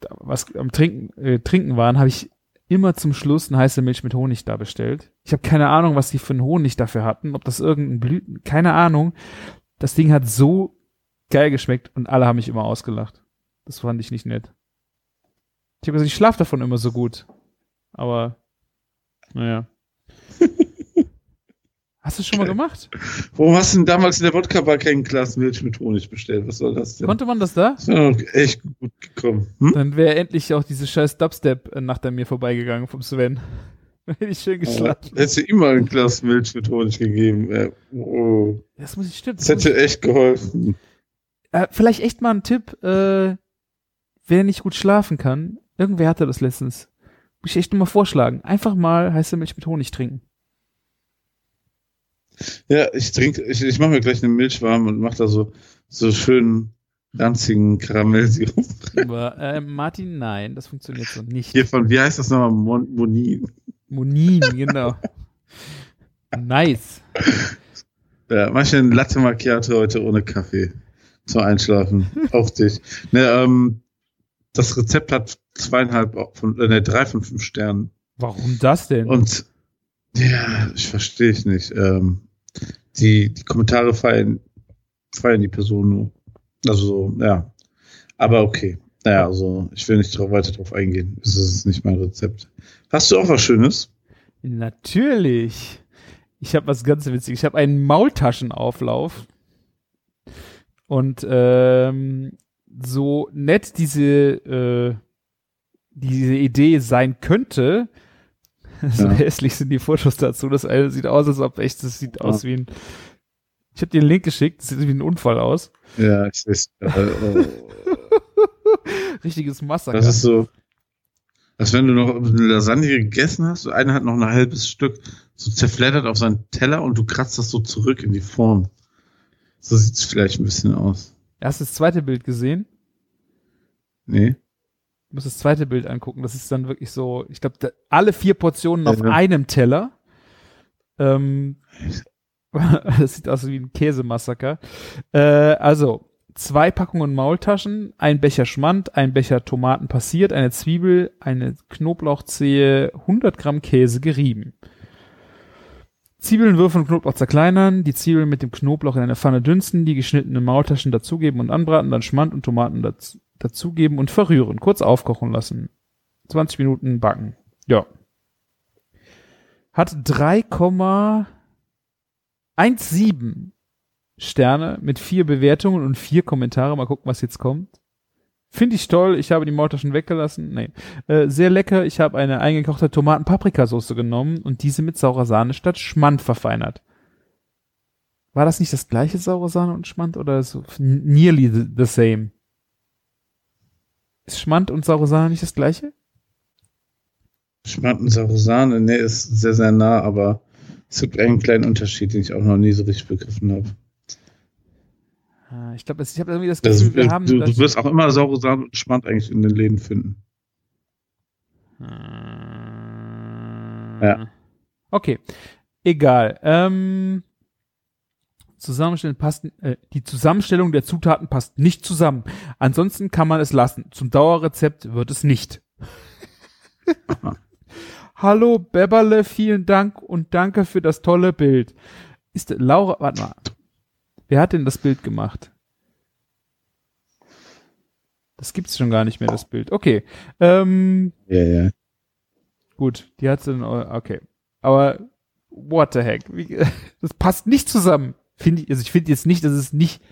da was am Trinken, äh, Trinken waren, habe ich immer zum Schluss eine heiße Milch mit Honig da bestellt. Ich habe keine Ahnung, was die für einen Honig dafür hatten, ob das irgendein Blüten, keine Ahnung. Das Ding hat so geil geschmeckt und alle haben mich immer ausgelacht. Das fand ich nicht nett. Ich habe gesagt, ich schlafe davon immer so gut. Aber, naja. Hast du schon mal gemacht? Warum hast du denn damals in der Wodka-Bar kein Glas Milch mit Honig bestellt? Was soll das denn? Konnte man das da? das wäre echt gut gekommen. Hm? Dann wäre endlich auch diese scheiß Dubstep-Nacht an mir vorbeigegangen vom Sven. Hätte ich schön geschlafen. Hättest du ihm mal ein Glas Milch mit Honig gegeben. Äh, oh. Das muss ich stimmen. Das hätte echt geholfen. Äh, vielleicht echt mal ein Tipp, äh, wer nicht gut schlafen kann. Irgendwer hatte das letztens. Muss ich echt nur mal vorschlagen. Einfach mal heiße Milch mit Honig trinken. Ja, ich trinke, ich, ich mache mir gleich eine Milch warm und mache da so, so schönen ranzigen Karamellsirup. Aber äh, Martin, nein, das funktioniert so nicht. Hier von, wie heißt das nochmal? Mon Monin. Monin, genau. nice. Ja, mach ich einen Latte Macchiato heute ohne Kaffee. Zum Einschlafen. Auf dich. Ne, ähm, das Rezept hat zweieinhalb von, äh, ne, drei von fünf Sternen. Warum das denn? Und ja, ich verstehe ich nicht. Ähm, die, die Kommentare feiern, feiern die Person nur. Also so, ja. Aber okay. Naja, also ich will nicht drauf, weiter drauf eingehen. Es ist nicht mein Rezept. Hast du auch was Schönes? Natürlich. Ich habe was ganz Witziges. Ich habe einen Maultaschenauflauf. Und ähm, so nett diese, äh, diese Idee sein könnte, so Ja. hässlich sind die Fotos dazu. Das eine sieht aus, als ob echt, das sieht aus wie ein. Ich habe dir einen Link geschickt, das sieht wie ein Unfall aus. Ja, ich weiß. Äh, oh. Richtiges Massaker. Das ist so, als wenn du noch eine Lasagne gegessen hast, einer hat noch ein halbes Stück so zerfleddert auf seinen Teller und du kratzt das so zurück in die Form. So sieht's vielleicht ein bisschen aus. Hast du das zweite Bild gesehen? Nee? Du musst das zweite Bild angucken. Das ist dann wirklich so, ich glaube, alle vier Portionen auf Ja. einem Teller. Ähm, das sieht aus wie ein Käsemassaker. Äh, also, zwei Packungen Maultaschen, ein Becher Schmand, ein Becher Tomaten passiert, eine Zwiebel, eine Knoblauchzehe, 100 Gramm Käse gerieben. Zwiebeln würfeln und Knoblauch zerkleinern, die Zwiebeln mit dem Knoblauch in eine Pfanne dünsten, die geschnittenen Maultaschen dazugeben und anbraten, dann Schmand und Tomaten daz dazugeben und verrühren, kurz aufkochen lassen. 20 Minuten backen. Ja. Hat 3,17 Sterne mit vier Bewertungen und vier Kommentare. Mal gucken, was jetzt kommt. Finde ich toll. Ich habe die Maultaschen weggelassen. Nee. Äh, sehr lecker. Ich habe eine eingekochte Tomaten-Paprikasauce genommen und diese mit saurer Sahne statt Schmand verfeinert. War das nicht das gleiche saure Sahne und Schmand oder so nearly the, the same? Ist Schmand und saure Sahne nicht das gleiche? Schmand und saure Sahne, nee, ist sehr, sehr nah, aber es gibt einen kleinen Unterschied, den ich auch noch nie so richtig begriffen habe. Ah, Ich glaube, ich habe irgendwie das Das, Gefühl, wir haben du, das- du wirst auch immer saure Sahne und Schmand eigentlich in den Läden finden. Ja. Okay. Egal. Ähm, Zusammenstellen passt, äh, die Zusammenstellung der Zutaten passt nicht zusammen. Ansonsten kann man es lassen. Zum Dauerrezept wird es nicht. Hallo Beberle, vielen Dank und danke für das tolle Bild. Ist Laura, warte mal. Wer hat denn das Bild gemacht? Das gibt's schon gar nicht mehr, das Bild. Okay. Ähm, Ja, ja. Gut, die hat dann, okay. Aber what the heck? Wie, das passt nicht zusammen. Finde ich, also ich finde jetzt nicht, dass es nicht,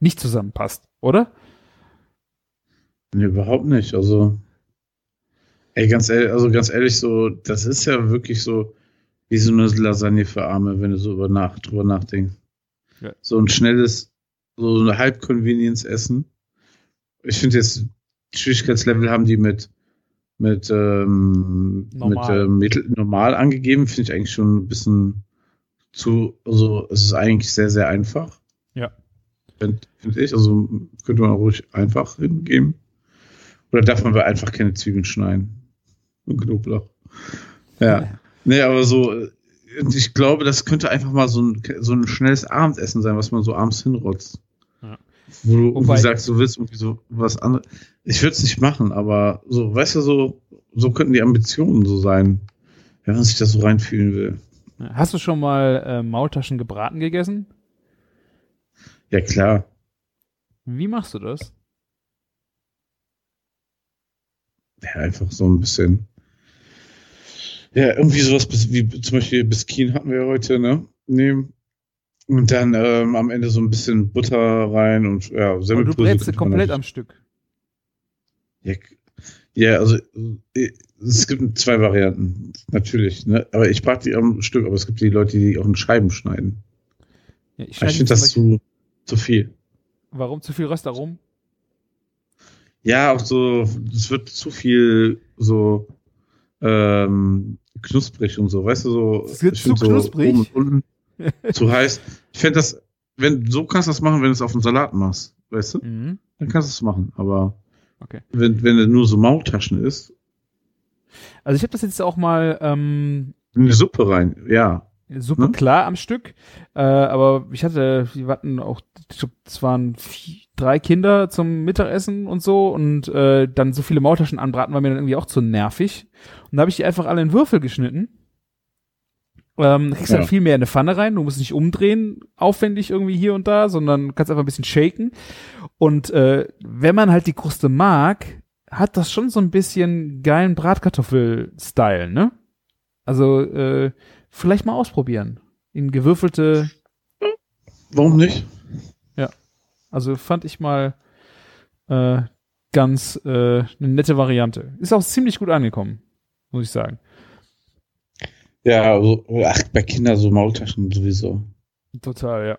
nicht zusammenpasst, oder? Nee, überhaupt nicht. Also, ey, ganz ehrlich, also ganz ehrlich, so, das ist ja wirklich so wie so eine Lasagne für Arme, wenn du so über nach, drüber nachdenkst. Ja. So ein schnelles, so eine Halb-Convenience-Essen. Ich finde jetzt, Schwierigkeitslevel haben die mit, mit, ähm, Normal. mit ähm, normal angegeben, finde ich eigentlich schon ein bisschen zu, also es ist eigentlich sehr, sehr einfach. Ja. Finde find ich, also könnte man auch ruhig einfach hingeben. Oder darf man einfach keine Zwiebeln schneiden? Und Knoblauch. Ja. Nee, aber so, äh, ich glaube, das könnte einfach mal so ein, so ein schnelles Abendessen sein, was man so abends hinrotzt. Ja. Wo du Wobei- irgendwie sagst, du willst irgendwie so was anderes. Ich würde es nicht machen, aber so, weißt du, so, so könnten die Ambitionen so sein, wenn man sich das so reinfühlen will. Hast du schon mal äh, Maultaschen gebraten gegessen? Ja, klar. Wie machst du das? Ja, einfach so ein bisschen. Ja, irgendwie sowas bis, wie zum Beispiel Biskin hatten wir heute, ne? Nehmen. Und dann ähm, am Ende so ein bisschen Butter rein und ja, du Semmelbrösel. brätst sie könnte man komplett am Stück. Ja, ja, also äh, es gibt zwei Varianten, natürlich, ne? Aber ich brate die am Stück, aber es gibt die Leute, die auch in Scheiben schneiden. Ja, ich schneide ich finde das zu, zu viel. Warum zu viel Röstaromen? Ja, auch so, es wird zu viel so ähm, knusprig und so, weißt du, so. Es wird zu so knusprig? Oben unten zu heiß. Ich fände das, wenn, so kannst du das machen, wenn du es auf einen Salat machst, weißt du? Mhm. Dann kannst du es machen, aber Okay. wenn, wenn du nur so Maultaschen isst, Also ich habe das jetzt auch mal ähm, in die Suppe rein, ja. Super Ne? klar am Stück, äh, aber ich hatte, wir hatten auch, ich glaub, es waren vier, drei Kinder zum Mittagessen und so und äh, dann so viele Maultaschen anbraten war mir dann irgendwie auch zu nervig und da habe ich die einfach alle in Würfel geschnitten. Ähm, kriegst Ja. dann viel mehr in eine Pfanne rein, du musst nicht umdrehen, aufwendig irgendwie hier und da, sondern kannst einfach ein bisschen shaken. Und äh, wenn man halt die Kruste mag, hat das schon so ein bisschen geilen Bratkartoffel-Style, ne? Also äh, vielleicht mal ausprobieren. In gewürfelte, Warum nicht? also fand ich mal äh, ganz äh, eine nette Variante. Ist auch ziemlich gut angekommen, muss ich sagen. Ja, also, ach, bei Kindern so Maultaschen sowieso. Total, ja.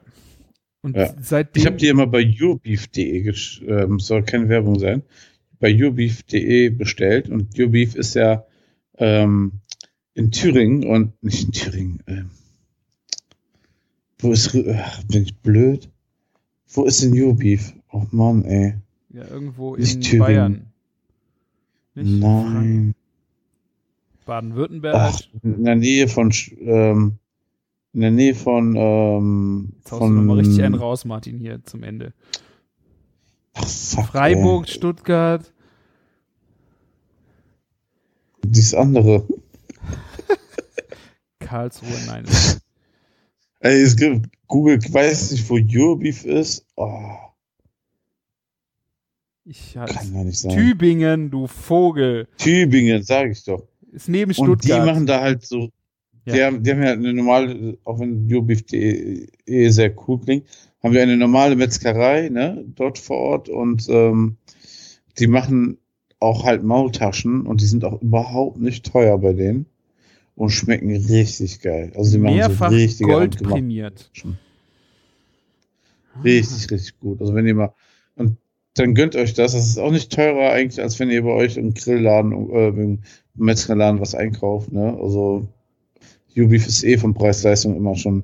Und Ja. seitdem. Ich habe die immer bei yourbeef.de, ähm, soll keine Werbung sein, bei yourbeef.de bestellt und yourbeef ist ja ähm, in Thüringen und nicht in Thüringen. Ähm, wo ist, ach, bin ich blöd? Wo ist denn yourbeef? Oh Mann, ey. ja, irgendwo Nicht in Thüringen. Bayern. Nicht Nein. Baden-Württemberg. Ach, in der Nähe von, ähm, in der Nähe von, ähm, Jetzt haust du von, nochmal richtig einen raus, Martin, hier zum Ende. ach, fuck, Freiburg, Stuttgart. Ey. Dieses andere. Karlsruhe, nein. Ey, es gibt, Google weiß nicht, wo Yourbeef ist. Oh, Ich halt kann ja nicht sein. Tübingen, du Vogel. Tübingen, sage ich doch. Ist neben Und die Stuttgart. machen da halt so, Ja. die, haben, die haben ja eine normale, auch wenn yourbeef.de sehr cool klingt, haben wir eine normale Metzgerei, ne, dort vor Ort und ähm, die machen auch halt Maultaschen und die sind auch überhaupt nicht teuer bei denen und schmecken richtig geil. Also die machen mehrfach so richtige Gold prämiert. Taschen. Richtig, richtig gut. Also wenn ihr mal, und dann gönnt euch das. Das ist auch nicht teurer eigentlich, als wenn ihr bei euch im Grillladen, äh, im Metzgerladen was einkauft. Ne? Also Ubeef ist eh von Preis-Leistung immer schon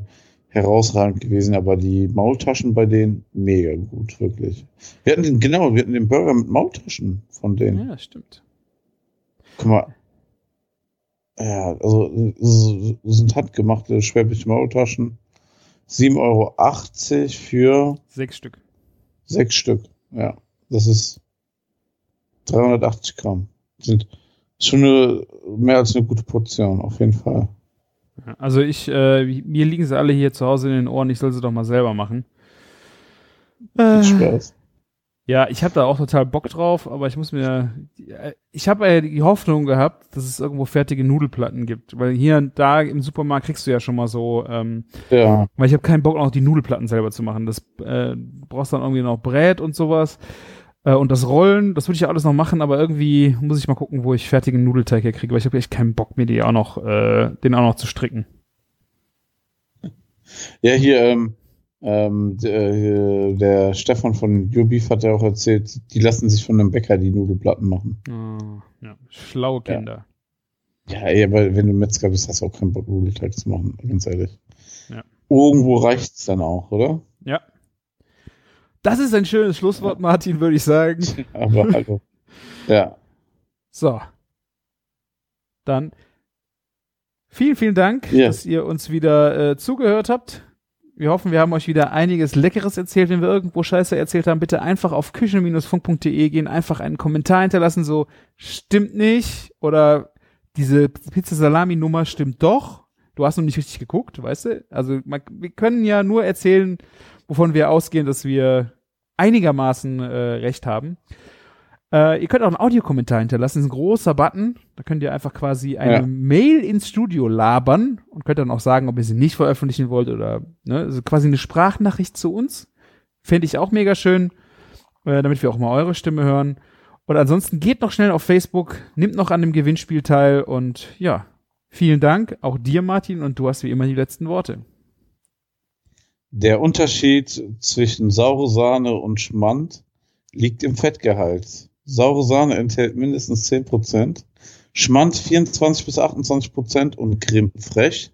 herausragend gewesen, aber die Maultaschen bei denen mega gut, wirklich. Wir hatten den, genau, wir hatten den Burger mit Maultaschen von denen. Ja, stimmt. Guck mal. Ja, also so- so sind handgemachte schwäbische Maultaschen. 7,80 Euro für Sechs Stück. Sechs Stück, ja. Das ist 380 Gramm. Sind schon eine, mehr als eine gute Portion, auf jeden Fall. Also ich, äh, mir liegen sie alle hier zu Hause in den Ohren, ich soll sie doch mal selber machen. Äh, Spaß. ja, ich habe da auch total Bock drauf, aber ich muss mir, ich habe ja die Hoffnung gehabt, dass es irgendwo fertige Nudelplatten gibt, weil hier und da im Supermarkt kriegst du ja schon mal so, ähm, Ja, weil ich habe keinen Bock noch die Nudelplatten selber zu machen. Das äh, du brauchst dann irgendwie noch Brät und sowas. Äh, und das Rollen, das würde ich ja alles noch machen, aber irgendwie muss ich mal gucken, wo ich fertigen Nudelteig herkriege, weil ich habe echt keinen Bock, mir die auch noch, äh, den auch noch zu stricken. ja hier, ähm, ähm, der, hier, der Stefan von Jubif hat ja auch erzählt, die lassen sich von einem Bäcker die Nudelplatten machen. Ah, ja. Schlaue Ja. Kinder. Ja, ey, aber wenn du Metzger bist, hast du auch keinen Bock, Nudelteig zu machen, ganz ehrlich. Ja. Irgendwo reicht's dann auch, oder? Ja. Das ist ein schönes Schlusswort, Martin, würde ich sagen. Aber hallo. Ja, So. Dann vielen, vielen Dank, Ja. dass ihr uns wieder äh, zugehört habt. Wir hoffen, wir haben euch wieder einiges Leckeres erzählt. Wenn wir irgendwo Scheiße erzählt haben, bitte einfach auf küchen-funk.de gehen, einfach einen Kommentar hinterlassen, so stimmt nicht oder diese Pizza-Salami-Nummer stimmt doch. Du hast noch nicht richtig geguckt, weißt du? Also man, wir können ja nur erzählen, wovon wir ausgehen, dass wir einigermaßen äh, recht haben. Äh, ihr könnt auch einen Audiokommentar hinterlassen. Das ist ein großer Button. Da könnt ihr einfach quasi eine Ja. Mail ins Studio labern und könnt dann auch sagen, ob ihr sie nicht veröffentlichen wollt oder ne, also quasi eine Sprachnachricht zu uns. Fände ich auch mega schön, äh, damit wir auch mal eure Stimme hören. Und ansonsten geht noch schnell auf Facebook, nimmt noch an dem Gewinnspiel teil und ja, vielen Dank. Auch dir, Martin, und du hast wie immer die letzten Worte. Der Unterschied zwischen saure Sahne und Schmand liegt im Fettgehalt. Saure Sahne enthält mindestens 10%, Schmand 24 bis 28% und Creme fraiche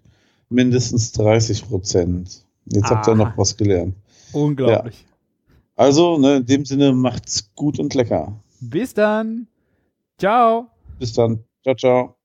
mindestens 30%. Jetzt habt ihr Aha. noch was gelernt. Unglaublich. Also, ne, in dem Sinne, macht's gut und lecker. Bis dann. Ciao. Bis dann. Ciao, ciao.